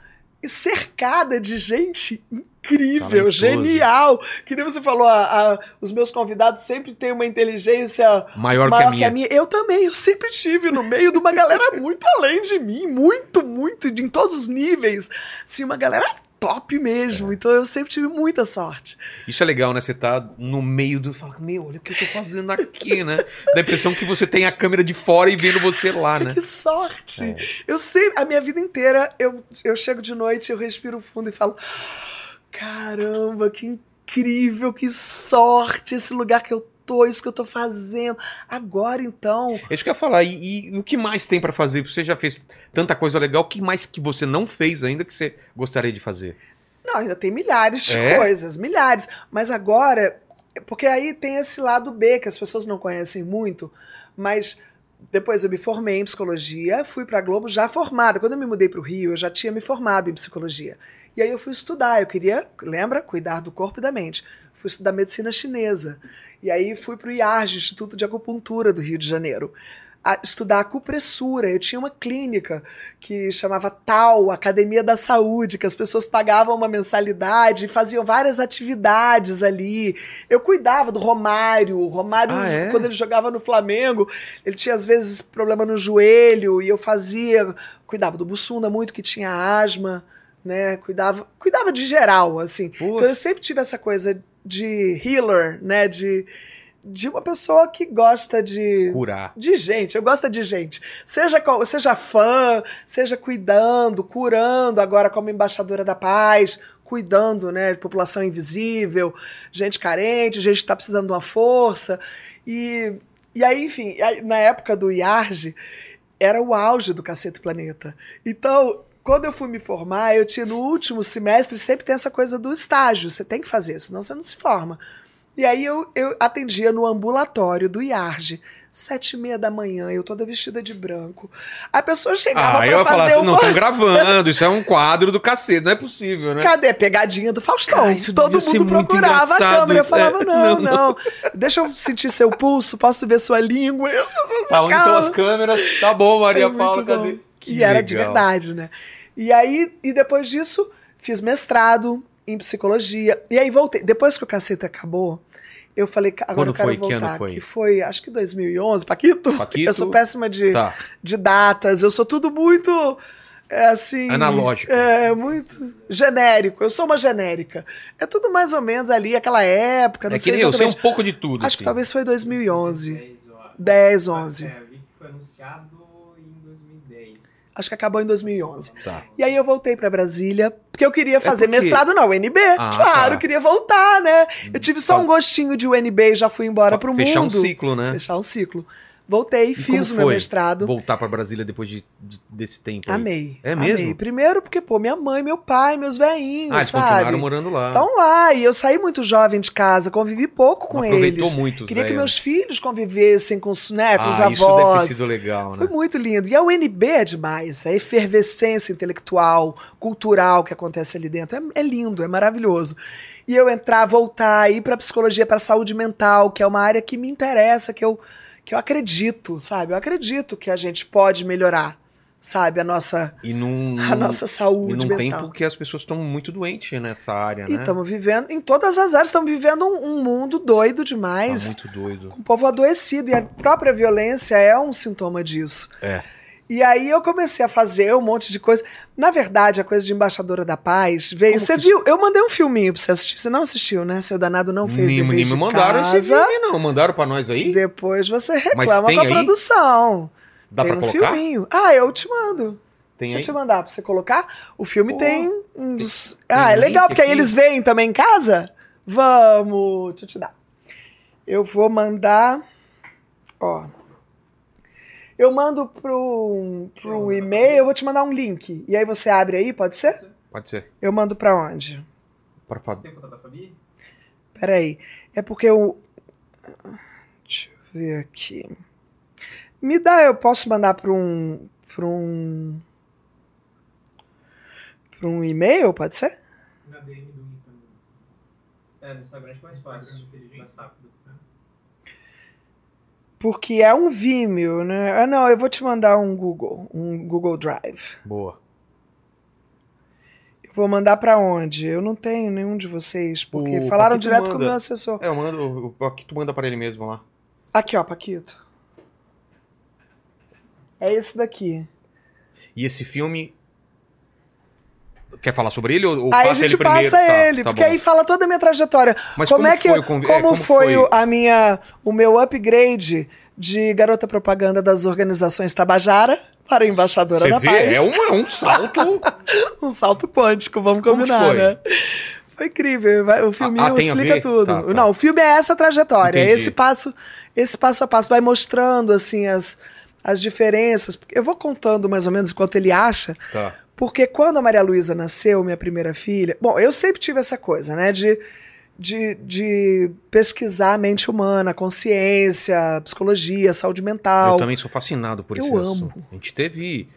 Speaker 3: cercada de gente incrível,
Speaker 1: Talentoso.
Speaker 3: genial. Que nem você falou, a- a- os meus convidados sempre têm uma inteligência
Speaker 1: Maior,
Speaker 3: maior
Speaker 1: que a minha.
Speaker 3: Eu também, eu sempre tive no meio de uma galera muito além de mim, muito, muito, de, em todos os níveis. Assim, uma galera top mesmo. Então eu sempre tive muita sorte.
Speaker 1: Isso é legal, né? Você tá no meio do. Fala, meu, olha o que eu tô fazendo aqui, né? Dá a impressão que você tem a câmera de fora e vendo você lá, né? <laughs>
Speaker 3: Que sorte!
Speaker 1: É.
Speaker 3: Eu sei, a minha vida inteira, eu, eu chego de noite, eu respiro fundo e falo: caramba, que incrível, que sorte esse lugar que eu tô, isso que eu tô fazendo. Agora então.
Speaker 1: É isso que eu ia falar. E, e o que mais tem pra fazer? Você já fez tanta coisa legal. O que mais que você não fez ainda que você gostaria de fazer?
Speaker 3: Não, ainda tem milhares de
Speaker 1: É?
Speaker 3: coisas, milhares. Mas agora, porque aí tem esse lado B que as pessoas não conhecem muito, mas depois eu me formei em psicologia, fui para Globo já formada. Quando eu me mudei para o Rio, eu já tinha me formado em psicologia. E aí eu fui estudar, eu queria, lembra, cuidar do corpo e da mente. Fui estudar medicina chinesa. E aí fui para o IARG, Instituto de Acupuntura do Rio de Janeiro. A estudar acupressura. Eu tinha uma clínica que chamava TAU, Academia da Saúde, que as pessoas pagavam uma mensalidade e faziam várias atividades ali. Eu cuidava do Romário. O Romário,
Speaker 1: Ah, é?
Speaker 3: quando ele jogava no Flamengo, ele tinha às vezes problema no joelho e eu fazia, cuidava do Bussunda muito, que tinha asma, né? Cuidava, cuidava de geral, assim. Então eu sempre tive essa coisa de healer, né? De, de uma pessoa que gosta de
Speaker 1: curar.
Speaker 3: de gente, eu gosto de gente. Seja, seja fã, seja cuidando, curando, agora como embaixadora da paz, cuidando, né, de população invisível, gente carente, gente que está precisando de uma força. E, e aí, enfim, na época do IARGE, era o auge do Cacete Planeta. Então, quando eu fui me formar, eu tinha no último semestre, sempre tem essa coisa do estágio, você tem que fazer, senão você não se forma. E aí eu, eu atendia no ambulatório do IARGE, sete e meia da manhã, eu toda vestida de branco. A pessoa chegava
Speaker 1: Ah, eu
Speaker 3: pra
Speaker 1: ia
Speaker 3: fazer
Speaker 1: falar, não estão gravando, isso é um quadro do cacete, não é possível, né?
Speaker 3: Cadê? Pegadinha do Faustão.
Speaker 1: Isso
Speaker 3: Todo mundo
Speaker 1: muito
Speaker 3: procurava a câmera. Eu falava,
Speaker 1: É, <laughs>
Speaker 3: não,
Speaker 1: não,
Speaker 3: não, Deixa eu sentir seu pulso, posso ver sua língua. E as pessoas
Speaker 1: Tá, onde estão
Speaker 3: ficavam-
Speaker 1: as câmeras? Tá bom, Maria
Speaker 3: É
Speaker 1: Paula,
Speaker 3: bom.
Speaker 1: cadê? Que
Speaker 3: e era de verdade, né? E aí, e depois disso, fiz mestrado em psicologia. E aí voltei. Depois que o cacete acabou, eu falei, "Ca- agora
Speaker 1: Quando
Speaker 3: eu quero
Speaker 1: foi? Que
Speaker 3: voltar.
Speaker 1: ano foi?
Speaker 3: Que foi, acho que 2011. Paquito?
Speaker 1: Paquito?
Speaker 3: Eu sou péssima de,
Speaker 1: Tá.
Speaker 3: de datas. Eu sou tudo muito, é, assim...
Speaker 1: Analógico.
Speaker 3: É, muito genérico. Eu sou uma genérica. É tudo mais ou menos ali, aquela época, não
Speaker 1: É que
Speaker 3: sei
Speaker 1: nem eu, sei
Speaker 3: exatamente.
Speaker 1: um pouco de tudo.
Speaker 3: Acho que
Speaker 1: assim.
Speaker 3: talvez foi 2011.
Speaker 2: 10 horas.
Speaker 3: 10, 11.
Speaker 2: É, vi que foi anunciado em 2010.
Speaker 3: Acho que acabou em 2011.
Speaker 1: Tá.
Speaker 3: E aí eu voltei pra Brasília, porque eu queria fazer
Speaker 1: porque-
Speaker 3: mestrado na UNB.
Speaker 1: Ah,
Speaker 3: claro,
Speaker 1: tá.
Speaker 3: queria voltar, né? Eu tive só
Speaker 1: Tá.
Speaker 3: um gostinho de UNB e já fui embora pro
Speaker 1: Fechar
Speaker 3: mundo.
Speaker 1: um ciclo, né?
Speaker 3: Fechar um ciclo. Voltei,
Speaker 1: E
Speaker 3: fiz o meu
Speaker 1: foi
Speaker 3: mestrado.
Speaker 1: Voltar pra Brasília depois de, de- desse tempo. aí?
Speaker 3: Amei.
Speaker 1: É
Speaker 3: amei.
Speaker 1: mesmo?
Speaker 3: Primeiro porque, pô, minha mãe, meu pai, meus velhinhos,
Speaker 1: Ah, eles
Speaker 3: sabe?
Speaker 1: continuaram morando lá.
Speaker 3: Estão lá. E eu saí muito jovem de casa, convivi pouco com
Speaker 1: aproveitou
Speaker 3: eles.
Speaker 1: muito.
Speaker 3: Queria que
Speaker 1: velho.
Speaker 3: meus filhos convivessem com, os- né, com os
Speaker 1: Ah,
Speaker 3: avós.
Speaker 1: isso deve ter sido legal,
Speaker 3: Foi
Speaker 1: né?
Speaker 3: muito lindo. E a UNB é demais. A efervescência intelectual, cultural que acontece ali dentro. É, é lindo, é maravilhoso. E eu entrar, voltar, ir para psicologia, para saúde mental, que é uma área que me interessa, que eu, que eu acredito, sabe? Eu acredito que a gente pode melhorar, sabe? A nossa,
Speaker 1: E num,
Speaker 3: a nossa
Speaker 1: e
Speaker 3: saúde
Speaker 1: num
Speaker 3: mental.
Speaker 1: tempo que as pessoas estão muito doentes nessa área,
Speaker 3: E
Speaker 1: né?
Speaker 3: estamos vivendo, em todas as áreas, estamos vivendo um, um mundo doido
Speaker 1: Tá
Speaker 3: demais.
Speaker 1: muito doido.
Speaker 3: com o povo adoecido. E a própria violência é um sintoma disso.
Speaker 1: É.
Speaker 3: E aí eu comecei a fazer um monte de coisa. Na verdade, a coisa de embaixadora da paz veio.
Speaker 1: Como
Speaker 3: Você
Speaker 1: que
Speaker 3: viu? Eu mandei um filminho pra você assistir. Você não assistiu, né? Seu danado não fez
Speaker 1: Nem, nem me mandaram
Speaker 3: casa.
Speaker 1: esse filme, não. Mandaram pra nós aí?
Speaker 3: Depois você reclama com a
Speaker 1: aí?
Speaker 3: produção.
Speaker 1: Dá
Speaker 3: tem
Speaker 1: pra
Speaker 3: um
Speaker 1: colocar?
Speaker 3: filminho. Ah, eu te mando.
Speaker 1: Tem
Speaker 3: Deixa
Speaker 1: aí?
Speaker 3: eu te mandar pra você colocar. O filme
Speaker 1: Pô.
Speaker 3: tem uns.
Speaker 1: Tem
Speaker 3: Ah, é legal, porque aí eles veem também em casa. Vamos. Deixa eu te dar. Eu vou mandar. Ó. Eu mando pro, pro e-mail, eu vou te mandar um link. E aí você abre aí, pode ser?
Speaker 1: Pode ser.
Speaker 3: Eu mando pra onde?
Speaker 1: Para Fábio.
Speaker 2: Tem contato da Fabi?
Speaker 3: Peraí. É porque eu. Deixa eu ver aqui. Me dá, eu posso mandar para um. para um. para um e-mail, pode ser?
Speaker 2: Na DM do Insta. É, no Instagram acho mais fácil. Mais rápido.
Speaker 3: Porque é um Vimeo, né? Ah, não, eu vou te mandar um Google, um Google Drive.
Speaker 1: Boa.
Speaker 3: Eu vou mandar para onde? Eu não tenho nenhum de vocês, porque
Speaker 1: O
Speaker 3: falaram
Speaker 1: Paquito
Speaker 3: direto com o
Speaker 1: manda.
Speaker 3: meu assessor.
Speaker 1: É, eu mando. O tu manda para ele mesmo lá.
Speaker 3: Aqui, ó, Paquito. É esse daqui.
Speaker 1: E esse filme. Quer falar sobre ele ou, ou
Speaker 3: aí a gente
Speaker 1: ele primeiro?
Speaker 3: passa
Speaker 1: Tá,
Speaker 3: ele,
Speaker 1: tá
Speaker 3: porque aí fala toda a minha trajetória.
Speaker 1: Mas
Speaker 3: como, é que
Speaker 1: foi
Speaker 3: como,
Speaker 1: é, como
Speaker 3: foi,
Speaker 1: foi?
Speaker 3: a minha o meu upgrade de garota propaganda das organizações Tabajara para embaixadora
Speaker 1: Você
Speaker 3: da
Speaker 1: vê,
Speaker 3: paz?
Speaker 1: é um, é um salto. <laughs>
Speaker 3: um salto quântico, vamos
Speaker 1: Como
Speaker 3: combinar,
Speaker 1: foi?
Speaker 3: né? Foi incrível, o filminho
Speaker 1: ah,
Speaker 3: explica tudo.
Speaker 1: Tá, tá.
Speaker 3: Não, o filme é essa trajetória,
Speaker 1: Entendi.
Speaker 3: esse passo, esse passo a passo vai mostrando assim as as diferenças. Eu vou contando mais ou menos enquanto ele acha,
Speaker 1: tá.
Speaker 3: Porque quando a Maria Luísa nasceu, minha primeira filha, bom, eu sempre tive essa coisa, né, de, de, de pesquisar a mente humana, consciência, psicologia, saúde mental.
Speaker 1: Eu também sou fascinado por
Speaker 3: Eu
Speaker 1: esse
Speaker 3: amo.
Speaker 1: assunto. A gente teve.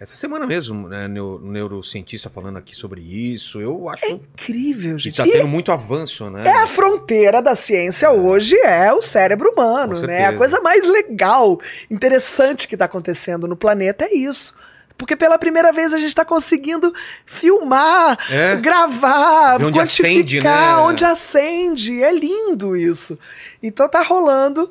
Speaker 1: Essa semana mesmo, né, neu- neurocientista falando aqui sobre isso. Eu acho que
Speaker 3: Incrível, gente.
Speaker 1: tá
Speaker 3: E
Speaker 1: tendo muito avanço, né?
Speaker 3: é a fronteira da ciência hoje é o cérebro humano, né? A coisa mais legal, interessante que está acontecendo no planeta é isso. Porque pela primeira vez a gente está conseguindo filmar,
Speaker 1: É.
Speaker 3: gravar,
Speaker 1: onde
Speaker 3: quantificar,
Speaker 1: acende, né?
Speaker 3: onde acende. É lindo isso. Então tá rolando.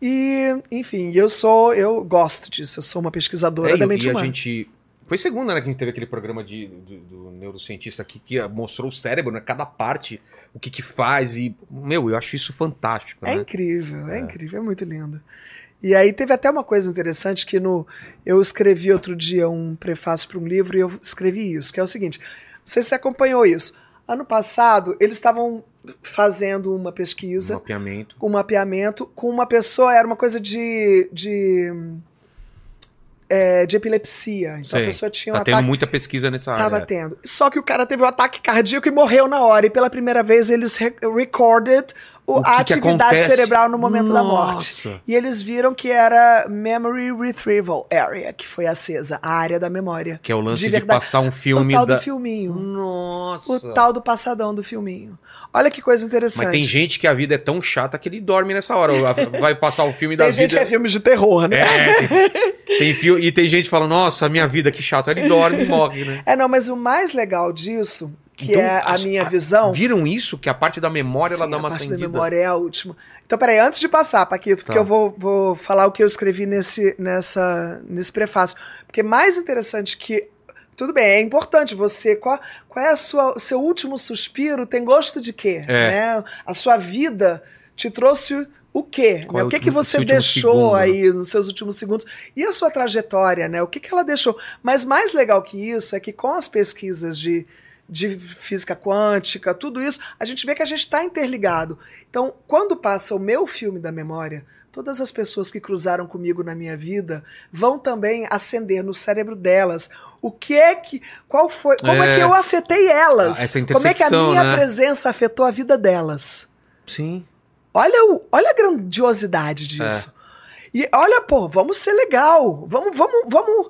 Speaker 3: E, enfim, eu sou, eu gosto disso. Eu sou uma pesquisadora
Speaker 1: É,
Speaker 3: da mente
Speaker 1: e a
Speaker 3: humana.
Speaker 1: gente. Foi segunda, né, que a gente teve aquele programa de, do, do neurocientista aqui que ah, mostrou o cérebro, né? Cada parte, o que que faz. E, meu, eu acho isso fantástico,
Speaker 3: É
Speaker 1: né?
Speaker 3: incrível, é.
Speaker 1: É.
Speaker 3: incrível, é muito lindo. E aí teve até uma coisa interessante que no eu escrevi outro dia um prefácio para um livro e eu escrevi isso, que é o seguinte, não sei se você acompanhou isso. Ano passado, eles estavam fazendo uma pesquisa,
Speaker 1: Mapeamento.
Speaker 3: um mapeamento com uma pessoa, era uma coisa de de, é, de epilepsia. Então
Speaker 1: Sei.
Speaker 3: a pessoa tinha um
Speaker 1: Tá tendo
Speaker 3: ataque
Speaker 1: muita pesquisa nessa
Speaker 3: Tava
Speaker 1: área.
Speaker 3: tendo. Só que o cara teve um ataque cardíaco e morreu na hora. E pela primeira vez eles re- recorded o-
Speaker 1: O que
Speaker 3: a atividade cerebral no momento da morte.
Speaker 1: Nossa.
Speaker 3: E eles viram que era Memory Retrieval Area, que foi acesa, a área da memória.
Speaker 1: Que é o lance
Speaker 3: De
Speaker 1: de, passar um
Speaker 3: O
Speaker 1: filme
Speaker 3: tal
Speaker 1: da.
Speaker 3: do filminho.
Speaker 1: Nossa.
Speaker 3: O tal do passadão do filminho. Olha que coisa interessante.
Speaker 1: Mas tem gente que a vida é tão chata que ele dorme nessa hora. Vai passar o filme <laughs> da
Speaker 3: Tem gente que
Speaker 1: vida.
Speaker 3: é filme de terror, né?
Speaker 1: É, tem, tem fio- e tem gente que fala, nossa, minha vida, que chato. Aí ele dorme e morre, né?
Speaker 3: É, não, mas o mais legal disso, que
Speaker 1: Então,
Speaker 3: é a
Speaker 1: as-
Speaker 3: minha
Speaker 1: a-
Speaker 3: visão.
Speaker 1: Viram isso? Que a parte da memória ela
Speaker 3: Sim,
Speaker 1: dá
Speaker 3: a
Speaker 1: uma
Speaker 3: parte
Speaker 1: acendida.
Speaker 3: da memória é a última. Então, peraí, antes de passar, Paquito, porque
Speaker 1: Tá.
Speaker 3: eu vou, vou falar o que eu escrevi nesse, nessa, nesse prefácio. Porque mais interessante que. Tudo bem, é importante você. Qual, qual é a sua, seu último suspiro? Tem gosto de quê?
Speaker 1: É.
Speaker 3: Né? A sua vida te trouxe o quê? Né?
Speaker 1: é
Speaker 3: O que, que você deixou
Speaker 1: segundo?
Speaker 3: aí nos seus últimos segundos? E a sua trajetória, né? O que, que ela deixou? Mas mais legal que isso é que com as pesquisas de, de física quântica, tudo isso, a gente vê que a gente está interligado. Então, quando passa o meu filme da memória, todas as pessoas que cruzaram comigo na minha vida vão também acender no cérebro delas. O que é que. Qual foi. Como é,
Speaker 1: É.
Speaker 3: que eu afetei elas?
Speaker 1: Ah,
Speaker 3: como é que a minha
Speaker 1: né?
Speaker 3: presença afetou a vida delas?
Speaker 1: Sim.
Speaker 3: Olha, o, olha a grandiosidade disso. E olha, pô, vamos ser legal. Vamos, vamos, vamos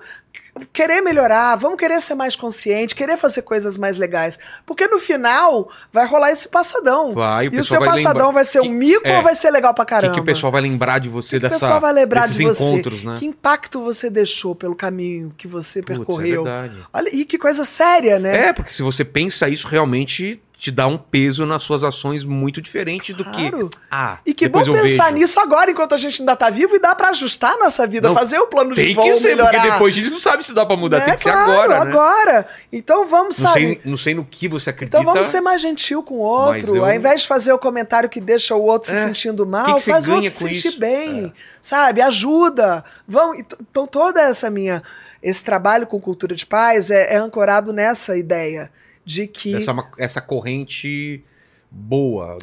Speaker 3: querer melhorar, vamos querer ser mais consciente, querer fazer coisas mais legais. Porque no final vai rolar esse passadão.
Speaker 1: Vai, o
Speaker 3: e o seu
Speaker 1: vai
Speaker 3: passadão
Speaker 1: lembrar-
Speaker 3: vai ser um mico
Speaker 1: é.
Speaker 3: ou vai ser legal pra
Speaker 1: O que,
Speaker 3: caramba?
Speaker 1: que o pessoal vai lembrar de você
Speaker 3: que que
Speaker 1: dessa,
Speaker 3: o pessoal vai lembrar de você?
Speaker 1: encontros, né?
Speaker 3: Que impacto você deixou pelo caminho que você
Speaker 1: Putz,
Speaker 3: percorreu?
Speaker 1: é verdade.
Speaker 3: Olha, e que coisa séria, né?
Speaker 1: É, porque se você pensa isso, realmente te dá um peso nas suas ações muito diferente do
Speaker 3: Claro.
Speaker 1: que. Ah,
Speaker 3: E que bom pensar
Speaker 1: vejo.
Speaker 3: nisso agora, enquanto a gente ainda tá vivo, e dá pra ajustar a nossa vida,
Speaker 1: Não,
Speaker 3: fazer o plano de
Speaker 1: Tem
Speaker 3: voo,
Speaker 1: que ser,
Speaker 3: melhorar.
Speaker 1: porque depois a gente não sabe se dá pra mudar,
Speaker 3: Né?
Speaker 1: tem que ser
Speaker 3: Claro,
Speaker 1: agora, né?
Speaker 3: agora. Então vamos,
Speaker 1: Não
Speaker 3: sabe?
Speaker 1: sei, não sei no que você acredita.
Speaker 3: Então vamos ser mais gentil com o outro.
Speaker 1: eu-
Speaker 3: Ao invés de fazer o comentário que deixa o outro se
Speaker 1: É.
Speaker 3: sentindo mal,
Speaker 1: que que
Speaker 3: faz o outro se sentir
Speaker 1: isso?
Speaker 3: bem. Sabe? Ajuda. Vamos. Então toda essa minha. Esse trabalho com cultura de paz é, é ancorado nessa ideia de que.
Speaker 1: Essa, essa corrente boa.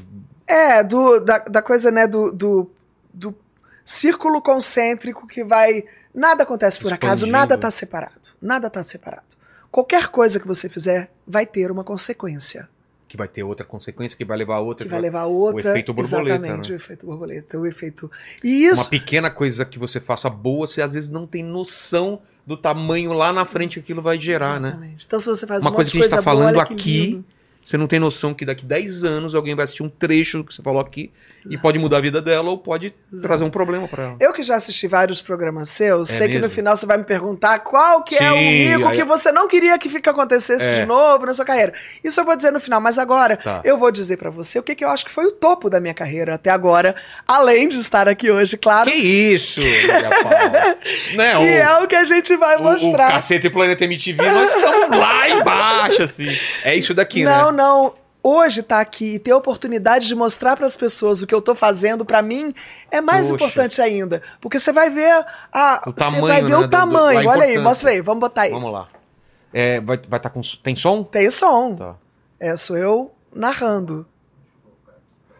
Speaker 3: É, do, da, da coisa, né, do, do, do círculo concêntrico que vai. Nada acontece por acaso,
Speaker 1: Expandindo.
Speaker 3: nada está separado. Nada está separado. Qualquer coisa que você fizer vai ter uma consequência.
Speaker 1: Que vai ter outra consequência, que vai levar a outra.
Speaker 3: Que vai levar a outra.
Speaker 1: efeito borboleta,
Speaker 3: Exatamente,
Speaker 1: né?
Speaker 3: o efeito borboleta. O efeito. E isso.
Speaker 1: Uma pequena coisa que você faça boa, você às vezes não tem noção do tamanho lá na frente que aquilo vai gerar, né?
Speaker 3: Exatamente. Então, se você faz
Speaker 1: Uma
Speaker 3: um
Speaker 1: coisa que a gente tá
Speaker 3: boa,
Speaker 1: falando aqui. Você não tem noção que daqui 10 anos alguém vai assistir um trecho do que você falou aqui e pode mudar a vida dela ou pode trazer um problema pra ela.
Speaker 3: Eu que já assisti vários programas seus,
Speaker 1: É
Speaker 3: sei que no
Speaker 1: mesmo?
Speaker 3: final você vai me perguntar qual que é o
Speaker 1: Sim,
Speaker 3: mico
Speaker 1: aí-
Speaker 3: que você não queria que fique acontecesse
Speaker 1: É.
Speaker 3: de novo na sua carreira. Isso eu vou dizer no final, mas agora
Speaker 1: Tá.
Speaker 3: eu vou dizer pra você o que, que eu acho que foi o topo da minha carreira até agora, além de estar aqui hoje, claro.
Speaker 1: Que isso, <laughs> né,
Speaker 3: Que é o que a gente vai
Speaker 1: o, o
Speaker 3: mostrar.
Speaker 1: Cacete e Planeta MTV, nós estamos lá embaixo, assim. É isso daqui,
Speaker 3: não,
Speaker 1: né?
Speaker 3: Não. Hoje tá aqui e ter a oportunidade de mostrar para as pessoas o que eu tô fazendo, pra mim, é mais
Speaker 1: Poxa.
Speaker 3: importante ainda. Porque você vai ver a,
Speaker 1: O
Speaker 3: você
Speaker 1: tamanho,
Speaker 3: vai ver
Speaker 1: né,
Speaker 3: o
Speaker 1: do- do-
Speaker 3: tamanho.
Speaker 1: a
Speaker 3: Olha aí, mostra aí, vamos botar aí.
Speaker 1: Vamos lá. É, vai vai tá com. Tem som?
Speaker 3: Tem som.
Speaker 1: Tá.
Speaker 3: É, sou eu narrando.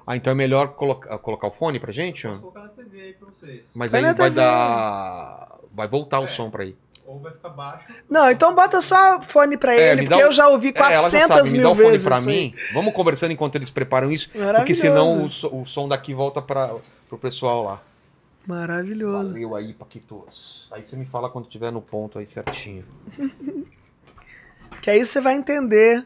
Speaker 1: Ah, então é melhor colocar, colocar o fone pra gente? ó?
Speaker 2: colocar na TV aí pra vocês.
Speaker 1: Mas
Speaker 3: Vai
Speaker 1: aí vai
Speaker 3: TV.
Speaker 1: dar. Vai voltar o
Speaker 2: É.
Speaker 1: som pra aí.
Speaker 2: Ou vai ficar baixo.
Speaker 3: Não, então bota só fone pra
Speaker 1: É,
Speaker 3: ele,
Speaker 1: dá
Speaker 3: porque
Speaker 1: um-
Speaker 3: eu já ouvi
Speaker 1: É, ela já
Speaker 3: 400
Speaker 1: sabe, me
Speaker 3: mil
Speaker 1: dá o fone
Speaker 3: vezes.
Speaker 1: pra
Speaker 3: isso aí.
Speaker 1: mim. Vamos conversando enquanto eles preparam isso. Porque senão o, o som daqui volta para pro pessoal lá.
Speaker 3: Maravilhoso.
Speaker 1: Valeu aí, Paquitos. Aí você me fala quando tiver no ponto aí certinho. <laughs>
Speaker 3: Que aí você vai entender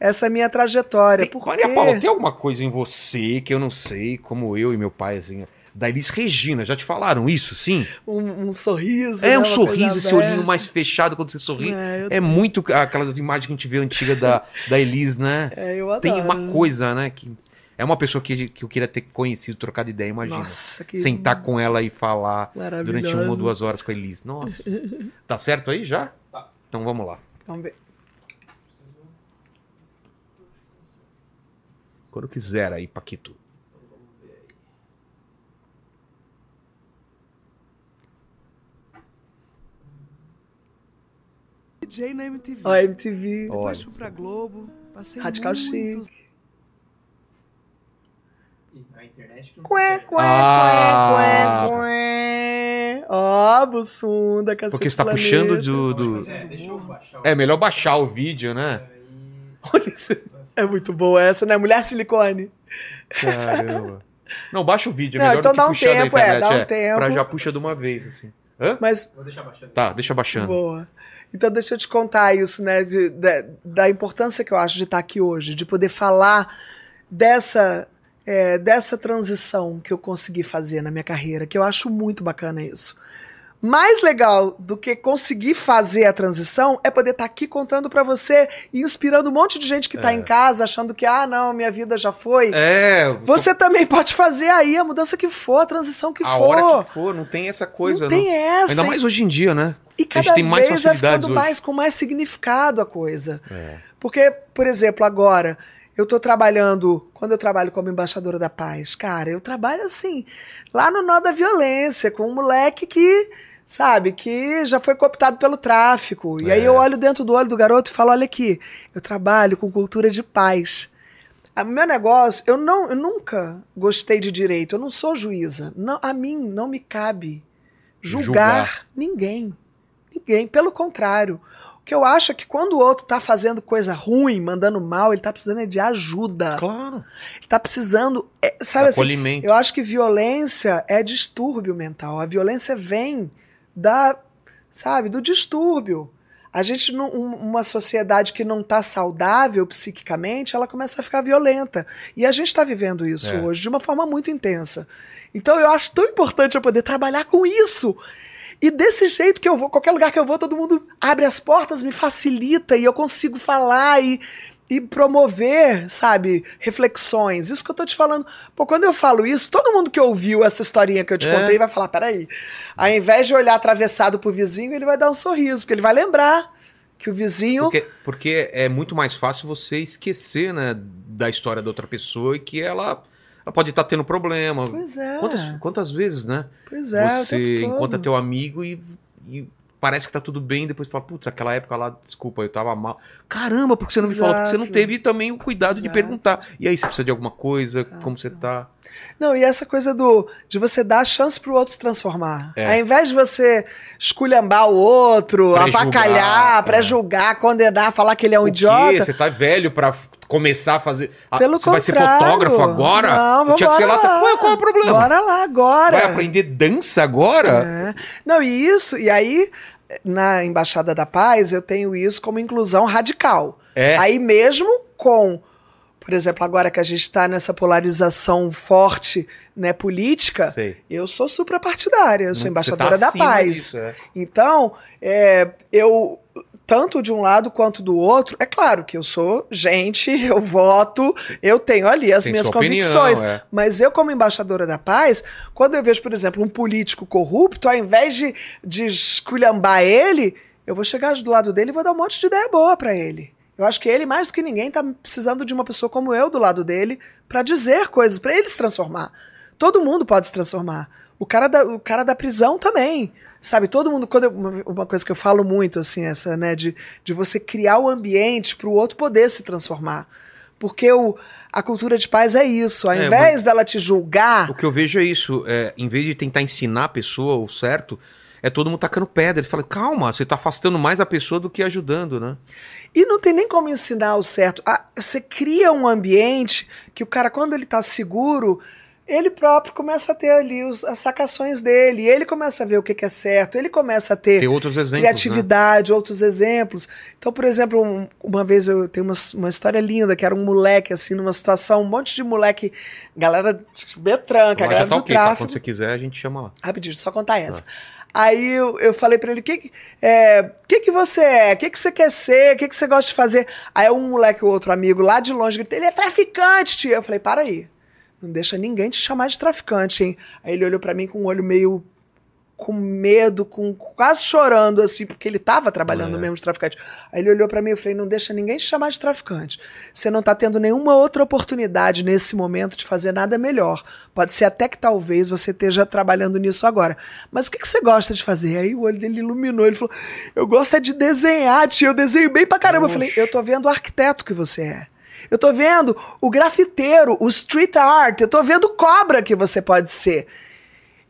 Speaker 3: essa minha trajetória.
Speaker 1: Tem,
Speaker 3: porque...
Speaker 1: Maria Paula, tem alguma coisa em você que eu não sei, como eu e meu pai, assim, da Elis Regina, já te falaram isso, sim?
Speaker 3: um, um sorriso.
Speaker 1: É
Speaker 3: né,
Speaker 1: um
Speaker 3: uma
Speaker 1: sorriso, esse olhinho mais fechado quando você sorri.
Speaker 3: É,
Speaker 1: É muito aquelas imagens que a gente vê antiga da, da Elis, né?
Speaker 3: é, eu adoro.
Speaker 1: Tem uma coisa, né? Que é uma pessoa que, que eu queria ter conhecido, trocado ideia, imagina.
Speaker 3: Nossa, que
Speaker 1: Sentar com ela e falar durante uma ou duas horas com a Elis. Nossa. <laughs> tá certo aí já?
Speaker 2: Tá.
Speaker 1: Então vamos lá.
Speaker 3: Vamos ver.
Speaker 1: Quando quiser aí, Paquito.
Speaker 4: DJ na MTV.
Speaker 3: Ó, MTV.
Speaker 1: Ó.
Speaker 4: Depois fui pra Globo. Passei
Speaker 3: Radical
Speaker 4: muitos...
Speaker 2: E na internet que não
Speaker 3: Cué,
Speaker 2: consegue.
Speaker 3: cué,
Speaker 1: Ah.
Speaker 3: cué, cué, cué. Ó, Bussunda, cacete
Speaker 1: Porque você tá
Speaker 3: planeta.
Speaker 1: puxando do. do-
Speaker 2: É, deixa eu
Speaker 4: burro.
Speaker 2: baixar o-
Speaker 1: É melhor baixar o vídeo, né? Olha isso.
Speaker 3: É muito boa essa, né? Mulher silicone.
Speaker 1: Caramba. Não, baixa o vídeo. É
Speaker 3: Não,
Speaker 1: melhor
Speaker 3: então
Speaker 1: do que
Speaker 3: dá um tempo, é, dá um tempo.
Speaker 1: Pra já puxa de uma vez, assim. Hã?
Speaker 3: Mas,
Speaker 2: Vou deixar baixando.
Speaker 1: Tá, deixa baixando.
Speaker 3: boa. Então, deixa eu te contar isso, né? de- da- da importância que eu acho de estar aqui hoje, de poder falar dessa, é, dessa transição que eu consegui fazer na minha carreira, que eu acho muito bacana isso. Mais legal do que conseguir fazer a transição é poder estar aqui contando pra você e inspirando um monte de gente que tá
Speaker 1: É.
Speaker 3: em casa achando que, ah, não, minha vida já foi.
Speaker 1: É,
Speaker 3: Você também pode fazer aí a mudança que for, a transição que
Speaker 1: a
Speaker 3: for.
Speaker 1: hora que for, não tem essa coisa,
Speaker 3: não
Speaker 1: não.
Speaker 3: tem essa.
Speaker 1: Ainda mais hoje em dia, né?
Speaker 3: E
Speaker 1: A
Speaker 3: cada
Speaker 1: gente tem mais
Speaker 3: vez vai ficando
Speaker 1: hoje.
Speaker 3: mais com mais significado a coisa.
Speaker 1: É.
Speaker 3: Porque, por exemplo, agora eu tô trabalhando, quando eu trabalho como embaixadora da paz, cara, eu trabalho assim, lá no nó da violência, com um moleque que, sabe, que já foi cooptado pelo tráfico. E aí
Speaker 1: É.
Speaker 3: eu olho dentro do olho do garoto e falo, olha aqui, eu trabalho com cultura de paz. O meu negócio, eu, não, eu nunca gostei de direito, eu não sou juíza. Não, a mim não me cabe julgar,
Speaker 1: Julgar.
Speaker 3: ninguém. Ninguém. Pelo contrário. O que eu acho é que quando o outro tá fazendo coisa ruim, mandando mal, ele tá precisando é de ajuda.
Speaker 1: Claro.
Speaker 3: Ele tá precisando. é, sabe assim, eu acho que violência é distúrbio mental. A violência vem da, sabe, do distúrbio. A gente, um- uma sociedade que não está saudável psiquicamente, ela começa a ficar violenta. E a gente está vivendo isso
Speaker 1: É.
Speaker 3: hoje de uma forma muito intensa. Então eu acho tão importante eu poder trabalhar com isso. E desse jeito que eu vou, qualquer lugar que eu vou, todo mundo abre as portas, me facilita e eu consigo falar e, e promover, sabe, reflexões. Isso que eu tô te falando. Pô, quando eu falo isso, todo mundo que ouviu essa historinha que eu te
Speaker 1: É.
Speaker 3: contei vai falar: peraí. Ao invés de olhar atravessado pro vizinho, ele vai dar um sorriso, porque ele vai lembrar que o vizinho.
Speaker 1: Porque, porque é muito mais fácil você esquecer, né, da história da outra pessoa e que ela, ela pode estar tendo problema.
Speaker 3: Pois é.
Speaker 1: Quantas, quantas vezes, né?
Speaker 3: Pois é.
Speaker 1: você encontra teu amigo e, e parece que tá tudo bem, depois fala, putz, aquela época lá, desculpa, eu tava mal. Caramba, por que você não me falou? Porque você não
Speaker 3: Exato.
Speaker 1: teve também o cuidado de
Speaker 3: Exato.
Speaker 1: perguntar. E aí, você precisa de alguma coisa? Como você tá?
Speaker 3: Não, e essa coisa do de você dar a chance pro outro se transformar.
Speaker 1: É.
Speaker 3: Ao invés de você esculhambar o outro,
Speaker 1: Pré-julgar,
Speaker 3: avacalhar,
Speaker 1: é.
Speaker 3: pré-julgar, condenar, falar que ele é um
Speaker 1: o
Speaker 3: idiota.
Speaker 1: quê? Você tá velho pra começar a fazer. Ah,
Speaker 3: Pelo
Speaker 1: você vai ser
Speaker 3: contrário.
Speaker 1: fotógrafo agora?
Speaker 3: Não, vamos
Speaker 1: Tiago Celata,
Speaker 3: lá.
Speaker 1: Ué, qual é o problema?
Speaker 3: Bora lá agora.
Speaker 1: Vai aprender dança agora?
Speaker 3: É. Não, e isso, e aí, na Embaixada da Paz, eu tenho isso como inclusão radical.
Speaker 1: É.
Speaker 3: Aí mesmo com, por exemplo, agora que a gente está nessa polarização forte né, política,
Speaker 1: Sei.
Speaker 3: eu sou suprapartidária, eu sou embaixadora
Speaker 1: tá
Speaker 3: da paz.
Speaker 1: disso, é.
Speaker 3: Então, é, eu, tanto de um lado quanto do outro, é claro que eu sou gente, <laughs> eu voto, eu tenho ali as
Speaker 1: Tem
Speaker 3: minhas
Speaker 1: sua opinião,
Speaker 3: convicções.
Speaker 1: é.
Speaker 3: Mas eu, como embaixadora da paz, quando eu vejo, por exemplo, um político corrupto, ao invés de, de esculhambar ele, eu vou chegar do lado dele e vou dar um monte de ideia boa pra ele. Eu acho que ele, mais do que ninguém, tá precisando de uma pessoa como eu do lado dele pra dizer coisas, pra ele se transformar. Todo mundo pode se transformar. O cara da, o cara da prisão também. Sabe, todo mundo. Quando eu- uma, coisa que eu falo muito, assim, essa, né, de, de você criar o ambiente para o outro poder se transformar. Porque o, a cultura de paz é isso. Ao
Speaker 1: É,
Speaker 3: invés dela te julgar,
Speaker 1: O que eu vejo é isso. É, em vez de tentar ensinar a pessoa o certo, é todo mundo tacando pedra. Ele fala, calma, você tá afastando mais a pessoa do que ajudando, né?
Speaker 3: E não tem nem como ensinar o certo. Ah, você cria um ambiente que o cara, quando ele tá seguro, ele próprio começa a ter ali os- as sacações dele. Ele começa a ver o que, que é certo. Ele começa a ter
Speaker 1: Tem outros exemplos. Né?
Speaker 3: criatividade, outros exemplos. Então, por exemplo, um- uma vez eu tenho uma, uma história linda, que era um moleque, assim, numa situação, um monte de moleque, galera de Betranca, galera
Speaker 1: tá
Speaker 3: do
Speaker 1: ok, tá?
Speaker 3: tráfico.
Speaker 1: Quando você quiser, a gente chama lá.
Speaker 3: Rapidinho, só contar essa. Aí eu, eu falei pra ele, o que, é, que, que você é? O que, que você quer ser? O que, que você gosta de fazer? Aí um moleque, o outro amigo, lá de longe, ele é traficante, tia. Eu falei, para aí. Não deixa ninguém te chamar de traficante, hein? Aí ele olhou pra mim com um olho meio com medo, com quase chorando, assim, porque ele tava trabalhando
Speaker 1: É.
Speaker 3: mesmo de traficante. Aí ele olhou pra mim e eu falei: não deixa ninguém te chamar de traficante. Você não tá tendo nenhuma outra oportunidade nesse momento de fazer nada melhor. Pode ser até que talvez você esteja trabalhando nisso agora. Mas o que, que você gosta de fazer? Aí o olho dele iluminou. Ele falou: Eu gosto é de desenhar, tia. Eu desenho bem pra caramba. Eu falei: Eu tô vendo o arquiteto que você é. Eu tô vendo o grafiteiro, o street art. Eu tô vendo cobra que você pode ser.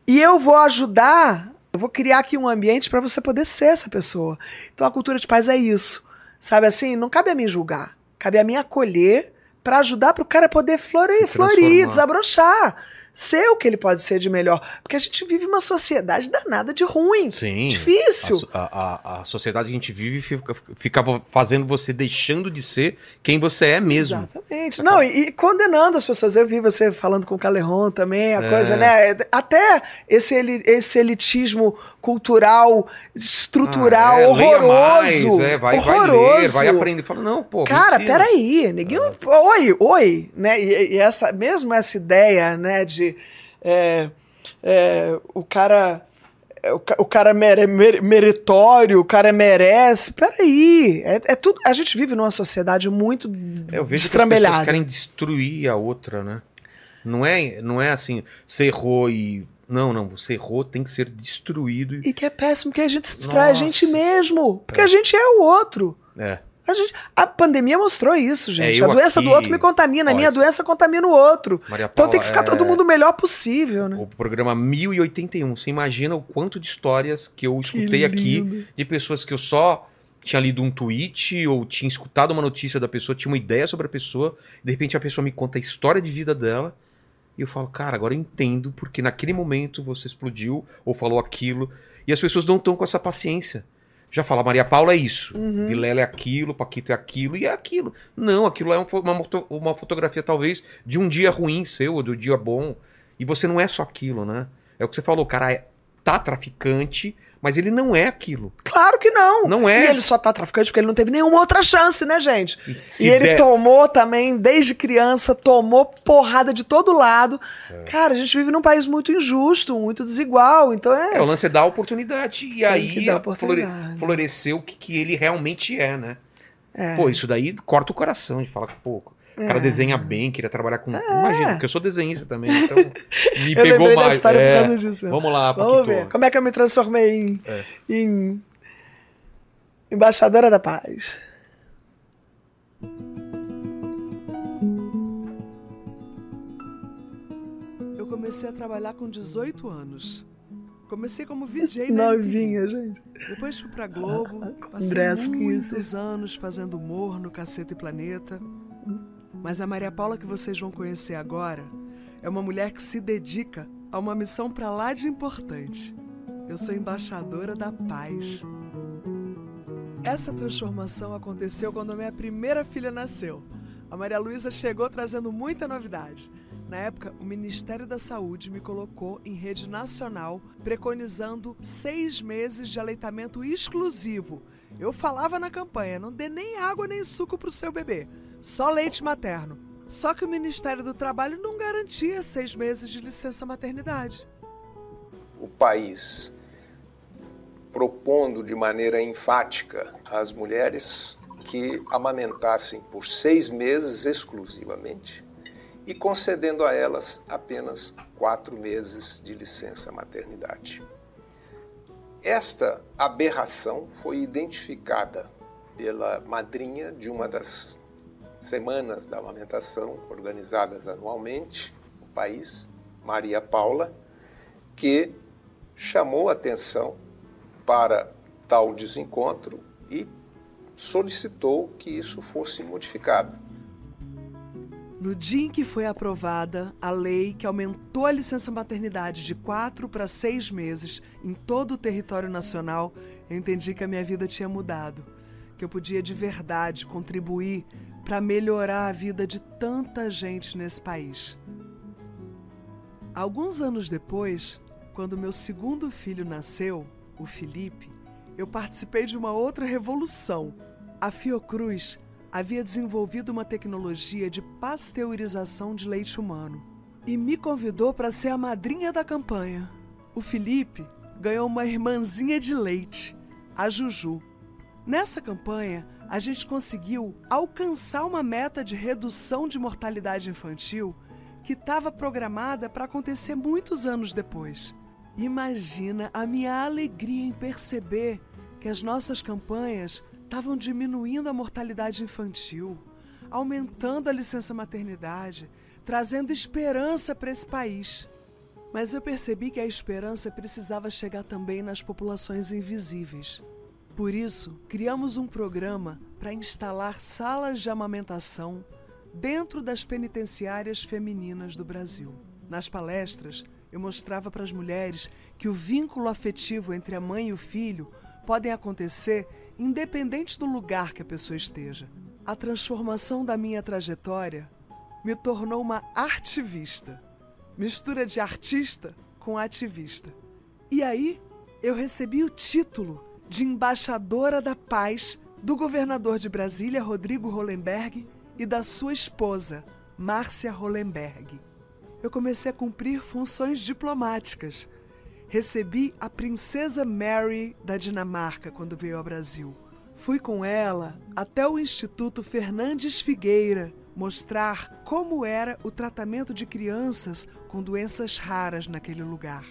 Speaker 3: E eu vou ajudar, eu vou criar aqui um ambiente para você poder ser essa pessoa. Então a cultura de paz é isso. Sabe assim, não cabe a mim julgar, cabe a mim acolher para ajudar para o cara poder florir, florir, desabrochar, ser o que ele pode ser de melhor, porque a gente vive uma sociedade danada de ruim.
Speaker 1: Sim.
Speaker 3: Difícil.
Speaker 1: A, a- a- sociedade que a gente vive fica, fica fazendo você deixando de ser quem você é mesmo.
Speaker 3: Exatamente. Não, e, e condenando as pessoas. Eu vi você falando com o Calerron também, a
Speaker 1: É.
Speaker 3: coisa, né? Até esse, esse elitismo cultural, estrutural,
Speaker 1: Ah, é, leia mais,
Speaker 3: horroroso.
Speaker 1: é, vai,
Speaker 3: horroroso.
Speaker 1: vai ler, vai aprender. Fala, não, pô.
Speaker 3: Cara,
Speaker 1: ensina.
Speaker 3: peraí, ninguém. Oi, oi, né? E, e essa, mesmo essa ideia, né, de é, é, o cara. é, O, o cara mere- mere- meritório, o cara merece. Peraí. É, é tudo. A gente vive numa sociedade muito
Speaker 1: eu vejo que as pessoas
Speaker 3: destrambelhada.
Speaker 1: querem destruir a outra, né? Não é, não é assim, você errou e. Não, não, você errou, tem que ser destruído. e-
Speaker 3: que é péssimo, que a gente se destrói a gente mesmo. Porque
Speaker 1: É.
Speaker 3: a gente é o outro.
Speaker 1: É.
Speaker 3: A, gente, a pandemia mostrou isso, gente.
Speaker 1: É,
Speaker 3: a doença do
Speaker 1: aqui-
Speaker 3: outro me contamina, a minha doença contamina o outro.
Speaker 1: Maria
Speaker 3: Então
Speaker 1: Paula,
Speaker 3: tem que ficar
Speaker 1: é,
Speaker 3: todo mundo o melhor possível, né?
Speaker 1: O programa 1081. Você imagina o quanto de histórias que eu escutei aqui
Speaker 3: lindo.
Speaker 1: de pessoas que eu só tinha lido um tweet ou tinha escutado uma notícia da pessoa, tinha uma ideia sobre a pessoa, de repente a pessoa me conta a história de vida dela, e eu falo, cara, agora eu entendo porque naquele momento você explodiu ou falou aquilo, e as pessoas não estão com essa paciência. Já fala, Maria Paula é isso,
Speaker 3: Uhum.
Speaker 1: Vilela é aquilo, Paquito é aquilo, e é aquilo. Não, aquilo é um uma, uma fotografia talvez de um dia ruim seu, ou do dia bom, e você não é só aquilo, né? É o que você falou, o cara é- tá traficante, mas ele não é aquilo.
Speaker 3: Claro que não.
Speaker 1: Não é.
Speaker 3: E ele só tá traficante porque ele não teve nenhuma outra chance, né, gente?
Speaker 1: Se
Speaker 3: e ele
Speaker 1: der-
Speaker 3: tomou também, desde criança, tomou porrada de todo lado.
Speaker 1: É.
Speaker 3: Cara, a gente vive num país muito injusto, muito desigual. Então é.
Speaker 1: É, o lance é dar a oportunidade. E aí
Speaker 3: dar
Speaker 1: flore-
Speaker 3: oportunidade.
Speaker 1: floresceu o que, que ele realmente é, né?
Speaker 3: é.
Speaker 1: Pô, isso daí corta o coração de falar, pô, o cara
Speaker 3: É.
Speaker 1: desenha bem, queria trabalhar com. Imagina, porque eu sou desenhista também, <laughs> então me
Speaker 3: Eu
Speaker 1: pegou
Speaker 3: lembrei da
Speaker 1: mais.
Speaker 3: história
Speaker 1: É.
Speaker 3: por causa disso.
Speaker 1: Vamos lá,
Speaker 3: Vamos ver. Como é que eu me transformei em,
Speaker 1: É.
Speaker 3: em, Embaixadora da Paz.
Speaker 4: Eu comecei a trabalhar com 18 anos. Comecei como VJ na.
Speaker 3: Novinha, gente.
Speaker 4: Depois fui pra Globo, <laughs> passei muitos anos fazendo humor no Caceta e Planeta. Mas a Maria Paula que vocês vão conhecer agora é uma mulher que se dedica a uma missão pra lá de importante. Eu sou embaixadora da paz. Essa transformação aconteceu quando a minha primeira filha nasceu. A Maria Luísa chegou trazendo muita novidade. Na época, o Ministério da Saúde me colocou em rede nacional, preconizando seis meses de aleitamento exclusivo. Eu falava na campanha: não dê nem água nem suco para o seu bebê, só leite materno. Só que o Ministério do Trabalho não garantia seis meses de licença maternidade.
Speaker 5: o país propondo de maneira enfática às mulheres que amamentassem por seis meses exclusivamente e concedendo a elas apenas quatro meses de licença maternidade. Esta aberração foi identificada pela madrinha de uma das semanas da amamentação organizadas anualmente no país, Maria Paula, que chamou atenção para tal desencontro e solicitou que isso fosse modificado.
Speaker 4: No dia em que foi aprovada a lei que aumentou a licença maternidade de quatro para seis meses em todo o território nacional, eu entendi que a minha vida tinha mudado, que eu podia de verdade contribuir para melhorar a vida de tanta gente nesse país. Alguns anos depois, quando meu segundo filho nasceu, o Felipe, eu participei de uma outra revolução. A Fiocruz havia desenvolvido uma tecnologia de pasteurização de leite humano e me convidou para ser a madrinha da campanha. O Felipe ganhou uma irmãzinha de leite, a Juju. Nessa campanha, a gente conseguiu alcançar uma meta de redução de mortalidade infantil que estava programada para acontecer muitos anos depois. Imagina a minha alegria em perceber que as nossas campanhas estavam diminuindo a mortalidade infantil, aumentando a licença maternidade, trazendo esperança para esse país. Mas eu percebi que a esperança precisava chegar também nas populações invisíveis. Por isso, criamos um programa para instalar salas de amamentação dentro das penitenciárias femininas do Brasil. Nas palestras, eu mostrava para as mulheres que o vínculo afetivo entre a mãe e o filho podem acontecer independente do lugar que a pessoa esteja. A transformação da minha trajetória me tornou uma artivista. Mistura de artista com ativista. E aí, eu recebi o título de embaixadora da paz do governador de Brasília, Rodrigo Hollenberg, e da sua esposa, Márcia Hollenberg. Eu comecei a cumprir funções diplomáticas. Recebi a princesa Mary da Dinamarca quando veio ao Brasil. Fui com ela até o Instituto Fernandes Figueira mostrar como era o tratamento de crianças com doenças raras naquele lugar.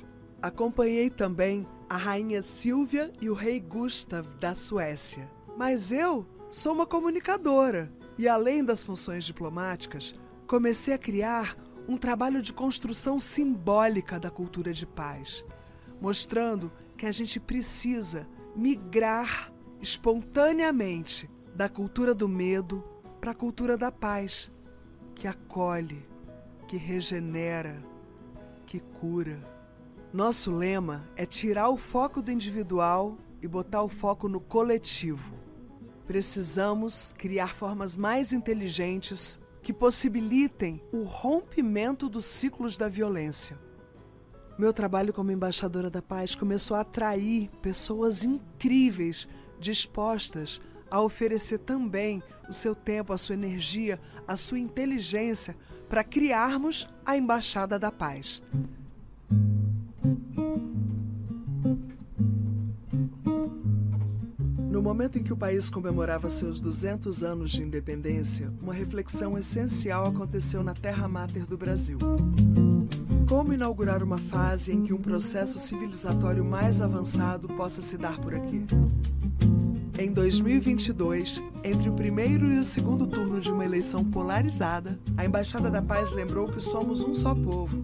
Speaker 4: Acompanhei também a rainha Silvia e o rei Gustav da Suécia. Mas eu sou uma comunicadora e, além das funções diplomáticas, comecei a criar um trabalho de construção simbólica da cultura de paz, mostrando que a gente precisa migrar espontaneamente da cultura do medo para a cultura da paz, que acolhe, que regenera, que cura. Nosso lema é tirar o foco do individual e botar o foco no coletivo. Precisamos criar formas mais inteligentes que possibilitem o rompimento dos ciclos da violência. Meu trabalho como embaixadora da paz começou a atrair pessoas incríveis dispostas a oferecer também o seu tempo, a sua energia, a sua inteligência para criarmos a Embaixada da Paz. Momento em que o país comemorava seus 200 anos de independência, uma reflexão essencial aconteceu na terra máter do Brasil. Como inaugurar uma fase em que um processo civilizatório mais avançado possa se dar por aqui? Em 2022, entre o primeiro e o segundo turno de uma eleição polarizada, a Embaixada da Paz lembrou que somos um só povo,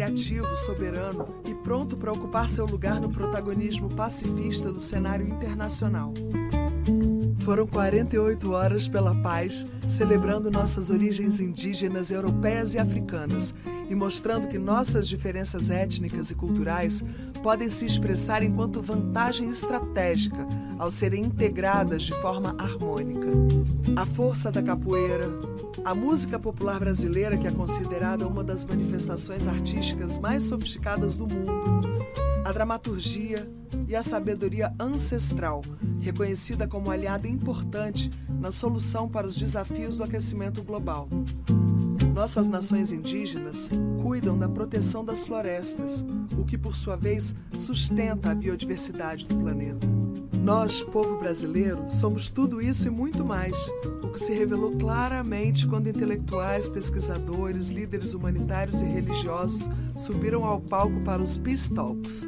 Speaker 4: criativo, soberano e pronto para ocupar seu lugar no protagonismo pacifista do cenário internacional. Foram 48 horas pela paz, celebrando nossas origens indígenas, europeias e africanas e mostrando que nossas diferenças étnicas e culturais podem se expressar enquanto vantagem estratégica ao serem integradas de forma harmônica. A força da capoeira, a música popular brasileira, que é considerada uma das manifestações artísticas mais sofisticadas do mundo, a dramaturgia e a sabedoria ancestral, reconhecida como aliada importante na solução para os desafios do aquecimento global. Nossas nações indígenas cuidam da proteção das florestas, o que por sua vez sustenta a biodiversidade do planeta. Nós, povo brasileiro, somos tudo isso e muito mais, o que se revelou claramente quando intelectuais, pesquisadores, líderes humanitários e religiosos subiram ao palco para os Peace Talks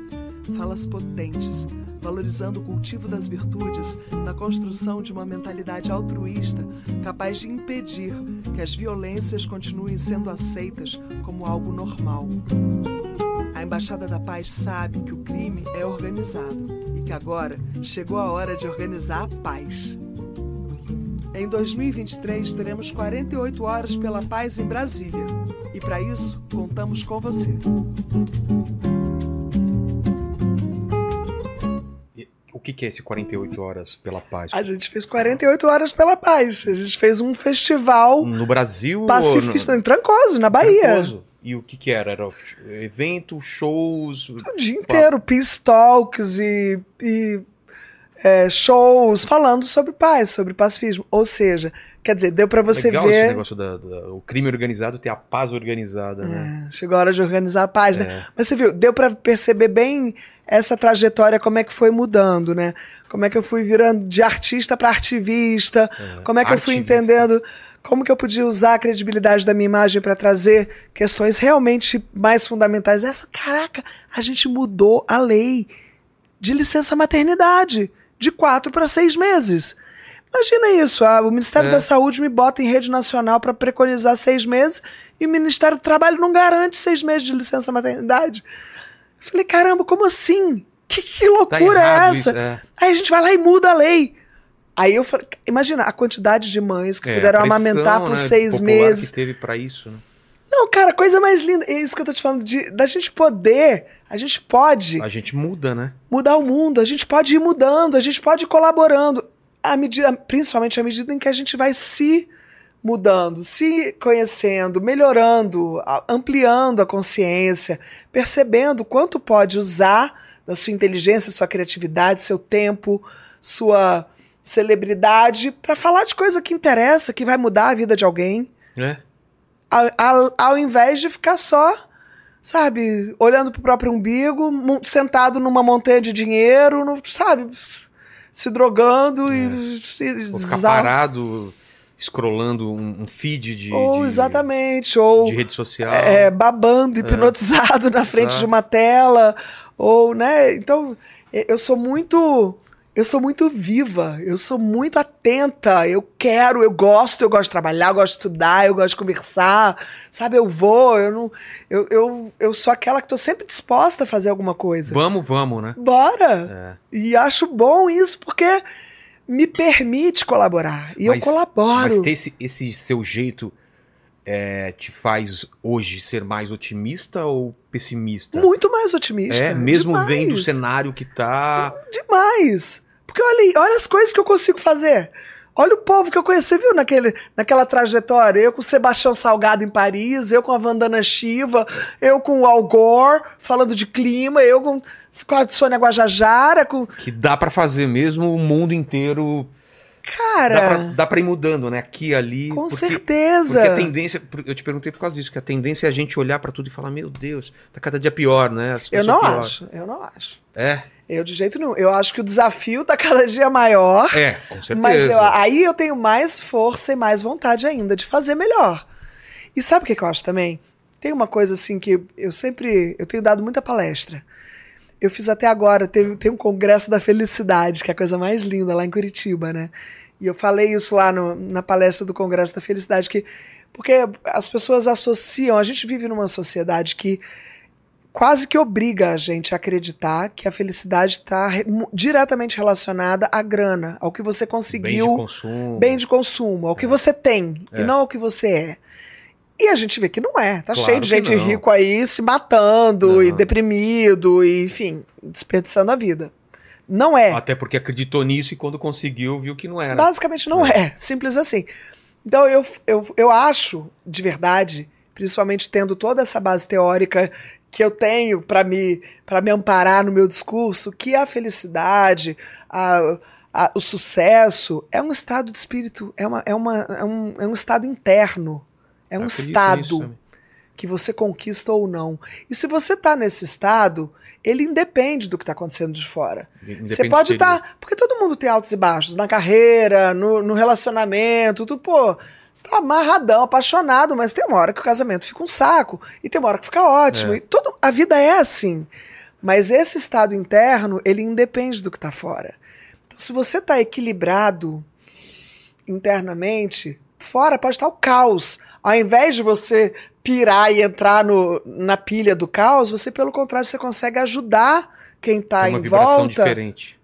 Speaker 4: falas potentes, valorizando o cultivo das virtudes na construção de uma mentalidade altruísta capaz de impedir que as violências continuem sendo aceitas como algo normal. A Embaixada da Paz sabe que o crime é organizado que agora chegou a hora de organizar a paz. Em 2023 teremos 48 horas pela paz em Brasília e para isso contamos com você.
Speaker 1: O que, é esse 48 horas pela paz?
Speaker 3: A gente fez 48 horas pela paz. A gente fez um festival
Speaker 1: No Brasil
Speaker 3: pacifista
Speaker 1: no...
Speaker 3: em Trancoso, na Bahia.
Speaker 1: Trancoso? E o que que era? Era evento, shows?
Speaker 3: O dia inteiro, peace talks e, e é, shows falando sobre paz, sobre pacifismo. Ou seja, quer dizer, deu pra você
Speaker 1: Legal esse
Speaker 3: ver.
Speaker 1: negócio da, da- o crime organizado ter a paz organizada, né?
Speaker 3: É, chegou a hora de organizar a paz, né?
Speaker 1: É.
Speaker 3: Mas você viu, deu pra perceber bem essa trajetória, como é que foi mudando, né? Como é que eu fui virando de artista pra ativista, como é que eu fui
Speaker 1: Artivista.
Speaker 3: entendendo como que eu podia usar a credibilidade da minha imagem pra trazer questões realmente mais fundamentais. Essa, caraca, a gente mudou a lei de licença maternidade de quatro para seis meses. Imagina isso, ah, o Ministério
Speaker 1: É.
Speaker 3: da Saúde me bota em rede nacional para preconizar seis meses e o Ministério do Trabalho não garante seis meses de licença maternidade. Eu falei, caramba, como assim? Que, que
Speaker 1: Tá
Speaker 3: loucura é
Speaker 1: errado
Speaker 3: essa?
Speaker 1: isso, é.
Speaker 3: Aí a gente vai lá e muda a lei. Aí eu falei, imagina a quantidade de mães que
Speaker 1: É,
Speaker 3: puderam
Speaker 1: pressão,
Speaker 3: amamentar por
Speaker 1: né,
Speaker 3: seis meses.
Speaker 1: que teve pra isso, né?
Speaker 3: Não, cara, coisa mais linda. É isso que eu tô te falando, de, da gente poder, a gente pode
Speaker 1: A gente muda, né?
Speaker 3: mudar o mundo, a gente pode ir mudando, a gente pode ir colaborando, à medida, principalmente à medida em que a gente vai se mudando, se conhecendo, melhorando, ampliando a consciência, percebendo quanto pode usar da sua inteligência, sua criatividade, seu tempo, sua celebridade para falar de coisa que interessa, que vai mudar a vida de alguém
Speaker 1: É.
Speaker 3: ao, ao, ao invés de ficar só, sabe, olhando pro próprio umbigo, sentado numa montanha de dinheiro, no- sabe, se drogando e se
Speaker 1: É. Ou ficar parado, scrollando um, um feed de,
Speaker 3: Ou
Speaker 1: de,
Speaker 3: exatamente, ou
Speaker 1: de rede social.
Speaker 3: é, babando, hipnotizado na frente
Speaker 1: Exato.
Speaker 3: de uma tela, ou, né, então e- eu sou muito eu sou muito viva, eu sou muito atenta, eu quero, eu gosto, eu gosto de trabalhar, eu gosto de estudar, eu gosto de conversar, sabe, eu vou, eu não eu, eu, eu sou aquela que tô sempre disposta a fazer alguma coisa.
Speaker 1: Vamos, vamos, né?
Speaker 3: Bora!
Speaker 1: É.
Speaker 3: E acho bom isso porque me permite colaborar. E
Speaker 1: Mas-
Speaker 3: eu colaboro.
Speaker 1: Mas ter esse, esse seu jeito é, te faz hoje ser mais otimista ou pessimista?
Speaker 3: Muito mais otimista.
Speaker 1: É, mesmo
Speaker 3: demais.
Speaker 1: vendo o cenário que tá.
Speaker 3: Demais. Porque olha, olha as coisas que eu consigo fazer. Olha o povo que eu conheci, viu, naquele, naquela trajetória. Eu com o Sebastião Salgado em Paris, eu com a Vandana Shiva, eu com o Al Gore falando de clima, eu com, com a Sônia Guajajara, com.
Speaker 1: Que dá pra fazer mesmo o mundo inteiro.
Speaker 3: Cara,
Speaker 1: Dá pra, dá pra ir mudando, né? Aqui ali.
Speaker 3: com
Speaker 1: porque-
Speaker 3: certeza.
Speaker 1: Porque a tendência, eu te perguntei por causa disso, que a tendência é a gente olhar pra tudo e falar, meu Deus, tá cada dia pior, né?
Speaker 3: Eu não
Speaker 1: pior.
Speaker 3: acho, eu não acho.
Speaker 1: É,
Speaker 3: Eu de jeito nenhum. Eu acho que o desafio tá cada dia maior.
Speaker 1: é, com certeza. <laughs>
Speaker 3: Mas eu- aí eu tenho mais força e mais vontade ainda de fazer melhor. E sabe o que, que eu acho também? Tem uma coisa assim que eu sempre. Eu tenho dado muita palestra. Eu fiz até agora, teve, tem um congresso da felicidade, que é a coisa mais linda lá em Curitiba, né? E eu falei isso lá no, na palestra do Congresso da Felicidade, que porque as pessoas associam, a gente vive numa sociedade que quase que obriga a gente a acreditar que a felicidade está re diretamente relacionada à grana, ao que você conseguiu,
Speaker 1: bem de consumo,
Speaker 3: bem de consumo ao que você tem
Speaker 1: É.
Speaker 3: e não ao que você é. E a gente vê que não é. Tá
Speaker 1: Claro
Speaker 3: cheio de gente
Speaker 1: não.
Speaker 3: rico aí se matando e deprimido e, enfim, desperdiçando a vida. Não é.
Speaker 1: Até porque acreditou nisso e quando conseguiu viu que não era.
Speaker 3: Basicamente não é. Simples assim. Então eu, eu, eu acho, de verdade, principalmente tendo toda essa base teórica que eu tenho para me, pra me amparar no meu discurso, que a felicidade, a, a- o sucesso é um estado de espírito, é, uma, é, uma, é, um, é um estado interno. É um
Speaker 1: Acredito
Speaker 3: estado que você conquista ou não. E se você está nesse estado, ele independe do que está acontecendo de fora. Você
Speaker 1: Independente
Speaker 3: pode estar. porque todo mundo tem altos e baixos na carreira, no, no relacionamento, tu, pô. Você tá amarradão, apaixonado, mas tem uma hora que o casamento fica um saco. E tem uma hora que fica ótimo.
Speaker 1: É.
Speaker 3: E todo, a vida é assim. Mas esse estado interno, ele independe do que tá fora. Então, se você tá equilibrado internamente, fora pode estar o caos. Ao invés de você pirar e entrar no, na pilha do caos, você, pelo contrário, você consegue ajudar quem tá
Speaker 1: uma
Speaker 3: em
Speaker 1: vibração
Speaker 3: volta
Speaker 1: diferente.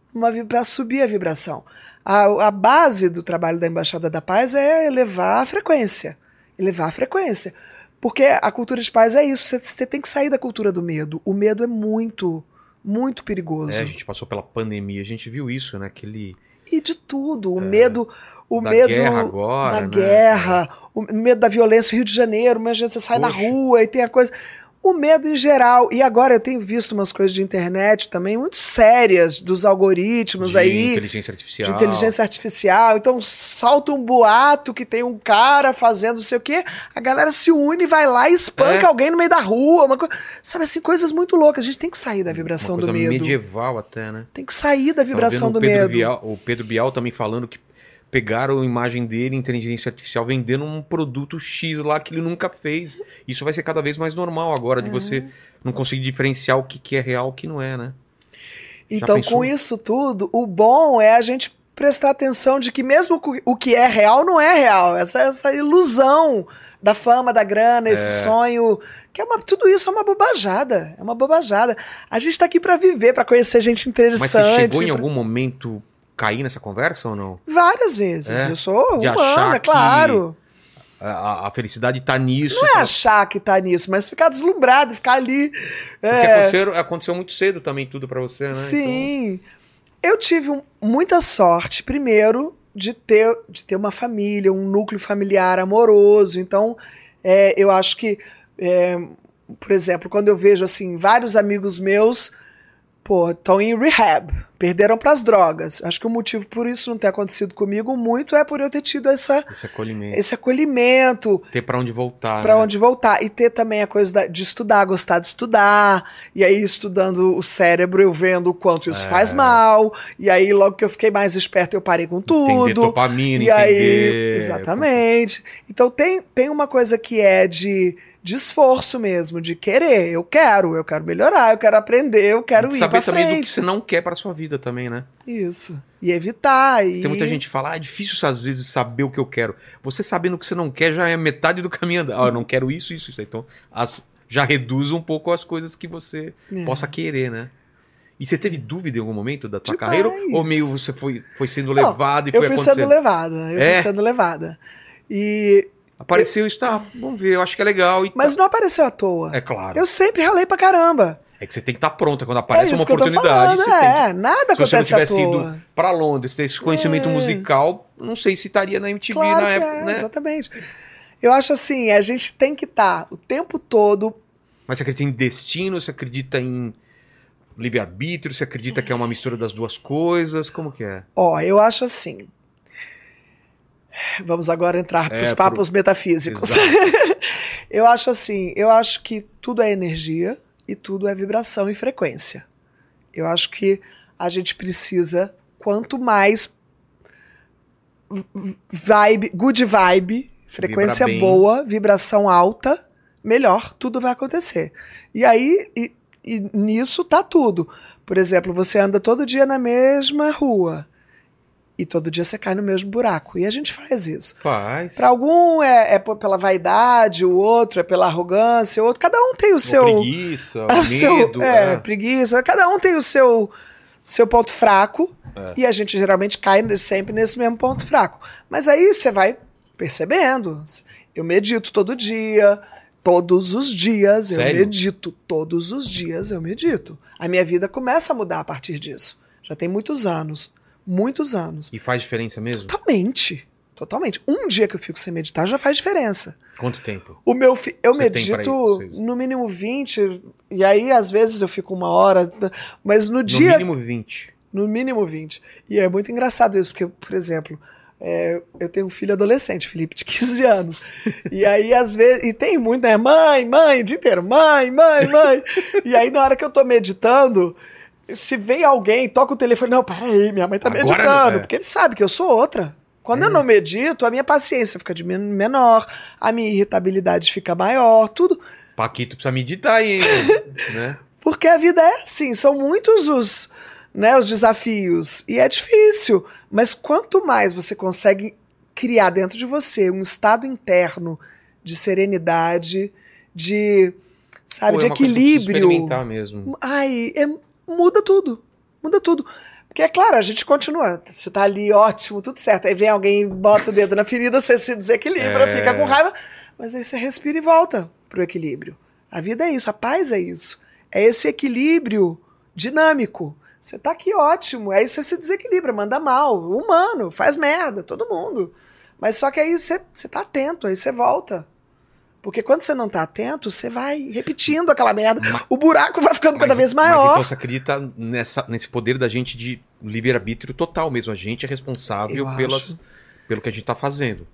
Speaker 3: para subir a vibração. A, a base do trabalho da Embaixada da Paz é elevar a frequência. Elevar a frequência. Porque a cultura de paz é isso. Você- Você tem que sair da cultura do medo. O medo é muito, muito perigoso.
Speaker 1: É, a gente passou pela pandemia, a gente viu isso, né? Aquele
Speaker 3: E de tudo. O medo. O
Speaker 1: da
Speaker 3: medo
Speaker 1: guerra agora,
Speaker 3: da
Speaker 1: né?
Speaker 3: guerra, o medo da violência, Rio de Janeiro, imagina você sai na
Speaker 1: Poxa.
Speaker 3: rua e tem a coisa. O medo em geral. E agora eu tenho visto umas coisas de internet também muito sérias dos algoritmos
Speaker 1: de
Speaker 3: aí.
Speaker 1: inteligência artificial.
Speaker 3: de inteligência artificial. Então salta um boato que tem um cara fazendo não sei o quê, a galera se une, vai lá e espanca
Speaker 1: É.
Speaker 3: alguém no meio da rua. Uma co... Sabe assim, coisas muito loucas. A gente tem que sair da vibração
Speaker 1: Uma coisa
Speaker 3: do medo.
Speaker 1: medieval até, né?
Speaker 3: Tem que sair da vibração do
Speaker 1: Pedro
Speaker 3: medo.
Speaker 1: Bial, o Pedro Bial também falando que pegaram a imagem dele, inteligência artificial, vendendo um produto X lá que ele nunca fez. Isso vai ser cada vez mais normal agora, de você não conseguir diferenciar o que, que é real e o que não é, né?
Speaker 3: Então, com isso tudo, o bom é a gente prestar atenção de que mesmo o que é real não é real. Essa, essa ilusão da fama, da grana, esse sonho, que é uma, tudo isso é uma bobajada, é uma bobajada. A gente tá aqui para viver, para conhecer gente interessante.
Speaker 1: Mas você chegou em
Speaker 3: pra-
Speaker 1: algum momento cair nessa conversa ou não?
Speaker 3: Várias vezes.
Speaker 1: É?
Speaker 3: Eu sou
Speaker 1: De
Speaker 3: humana, claro.
Speaker 1: A, a- felicidade tá nisso.
Speaker 3: Não é achar que tá nisso, mas ficar deslumbrado, ficar ali.
Speaker 1: Porque
Speaker 3: é,
Speaker 1: aconteceu, aconteceu muito cedo também tudo pra você, né?
Speaker 3: Sim. Eu tive um- muita sorte, primeiro, de ter, de ter uma família, um núcleo familiar amoroso. Então, é, eu acho que, é, por exemplo, quando eu vejo assim vários amigos meus, pô, estão em rehab, perderam para as drogas. Acho que o motivo por isso não ter acontecido comigo muito é por eu ter tido essa,
Speaker 1: esse acolhimento.
Speaker 3: esse acolhimento,
Speaker 1: Ter pra onde voltar.
Speaker 3: Pra
Speaker 1: né?
Speaker 3: onde voltar. E ter também a coisa da- de estudar, gostar de estudar. E aí, estudando o cérebro, eu vendo o quanto isso
Speaker 1: É.
Speaker 3: faz mal. E aí, logo que eu fiquei mais esperto, eu parei com
Speaker 1: Entender
Speaker 3: tudo.
Speaker 1: dopamina,
Speaker 3: E aí,
Speaker 1: entender-
Speaker 3: exatamente. Então tem, tem uma coisa que é de, de esforço mesmo, de querer. Eu quero, eu quero melhorar, eu quero aprender, eu quero
Speaker 1: De
Speaker 3: ir
Speaker 1: saber
Speaker 3: pra
Speaker 1: também do que
Speaker 3: frente.
Speaker 1: você não quer pra sua vida também, né?
Speaker 3: Isso. E evitar. E...
Speaker 1: Tem muita gente que fala, ah, é difícil às vezes saber o que eu quero. Você sabendo o que você não quer já é metade do caminho. Ah, eu não quero isso, isso, isso. Então, as- já reduz um pouco as coisas que você
Speaker 3: É.
Speaker 1: possa querer, né? E você teve dúvida em algum momento da tua
Speaker 3: Demais.
Speaker 1: carreira? Ou meio você foi, foi sendo
Speaker 3: Não,
Speaker 1: levado e
Speaker 3: Eu
Speaker 1: foi
Speaker 3: fui
Speaker 1: acontecendo?
Speaker 3: sendo levada. Eu
Speaker 1: É?
Speaker 3: fui sendo levada. E...
Speaker 1: Apareceu isso, tá, vamos ver, eu acho que é legal.
Speaker 3: Mas
Speaker 1: tá.
Speaker 3: não apareceu à toa.
Speaker 1: É claro.
Speaker 3: Eu sempre ralei pra caramba.
Speaker 1: É que você tem que estar pronta. Quando
Speaker 3: É
Speaker 1: aparece uma
Speaker 3: eu tô
Speaker 1: oportunidade,
Speaker 3: falando,
Speaker 1: tem que
Speaker 3: é, nada
Speaker 1: Se você não tivesse ido pra Londres, ter esse conhecimento
Speaker 3: É.
Speaker 1: musical, não sei se estaria na MTV
Speaker 3: Claro
Speaker 1: na
Speaker 3: que
Speaker 1: época,
Speaker 3: é,
Speaker 1: né?
Speaker 3: exatamente. Eu acho assim, a gente tem que estar o tempo todo.
Speaker 1: Mas você acredita em destino? Você acredita em livre-arbítrio? Você acredita que é uma mistura das duas coisas? Como que é?
Speaker 3: Ó, eu acho assim. Vamos agora entrar para os
Speaker 1: É,
Speaker 3: papos metafísicos.
Speaker 1: Exato. <laughs>
Speaker 3: eu acho assim, eu acho que tudo é energia e tudo é vibração e frequência. Eu acho que a gente precisa quanto mais vibe, good vibe, frequência
Speaker 1: bem.
Speaker 3: boa, vibração alta, melhor, tudo vai acontecer. E aí, e, e nisso tá tudo. Por exemplo, você anda todo dia na mesma rua e todo dia você cai no mesmo buraco. E a gente faz isso.
Speaker 1: Faz.
Speaker 3: Para algum é, é pela vaidade, o outro é pela arrogância, o outro. Cada um tem o
Speaker 1: Ou
Speaker 3: seu.
Speaker 1: preguiça, <laughs>
Speaker 3: o seu-
Speaker 1: medo.
Speaker 3: é,
Speaker 1: é.
Speaker 3: preguiça. Cada um tem o seu, seu ponto fraco.
Speaker 1: É.
Speaker 3: E a gente geralmente cai sempre nesse mesmo ponto fraco. Mas aí você vai percebendo. Eu medito todo dia. Todos os dias eu
Speaker 1: Sério?
Speaker 3: medito. Todos os dias eu medito. A minha vida começa a mudar a partir disso. Já tem muitos anos. Muitos anos.
Speaker 1: E faz diferença mesmo?
Speaker 3: Totalmente. Totalmente. Um dia que eu fico sem meditar já faz diferença.
Speaker 1: Quanto tempo?
Speaker 3: O meu fi... Eu
Speaker 1: Você
Speaker 3: medito no mínimo 20, e aí às vezes eu fico uma hora, mas no
Speaker 1: No
Speaker 3: dia.
Speaker 1: mínimo 20.
Speaker 3: No mínimo 20. E é muito engraçado isso, porque, por exemplo, é, eu tenho um filho adolescente, Felipe, de 15 anos. <laughs> E aí, às vezes. E tem muito, né? Mãe, mãe, o dia inteiro, mãe, mãe, mãe. e aí, na hora que eu tô meditando. Se vem alguém, toca o telefone, não, peraí, minha mãe tá
Speaker 1: Agora
Speaker 3: meditando,
Speaker 1: é.
Speaker 3: porque ele sabe que eu sou outra. Quando eu não medito, a minha paciência fica menor, a minha irritabilidade fica maior, tudo.
Speaker 1: Paquito precisa meditar aí, <laughs> né?
Speaker 3: Porque a vida é assim, são muitos os, né, os desafios. E é difícil. Mas quanto mais você consegue criar dentro de você um estado interno de serenidade, de, sabe,
Speaker 1: Pô,
Speaker 3: de
Speaker 1: é
Speaker 3: equilíbrio.
Speaker 1: experimentar mesmo.
Speaker 3: Ai, é- muda tudo. Muda tudo. Porque é claro, a gente continua. Você tá ali, ótimo, tudo certo. Aí vem alguém, bota o dedo na ferida, você se desequilibra,
Speaker 1: É.
Speaker 3: fica com raiva. Mas aí você respira e volta pro equilíbrio. A vida é isso, a paz é isso. É esse equilíbrio dinâmico. Você tá aqui ótimo, aí você se desequilibra, manda mal, humano, faz merda, todo mundo. Mas só que aí você, você tá atento, aí você volta. Porque quando você não tá atento, você vai repetindo aquela merda.
Speaker 1: Ma-
Speaker 3: O buraco vai ficando cada
Speaker 1: Mas-
Speaker 3: vez
Speaker 1: Mas
Speaker 3: maior.
Speaker 1: então você acredita nessa, nesse poder da gente de livre-arbítrio total mesmo. A gente é responsável
Speaker 3: Eu
Speaker 1: pelas,
Speaker 3: acho.
Speaker 1: pelo que a gente tá fazendo.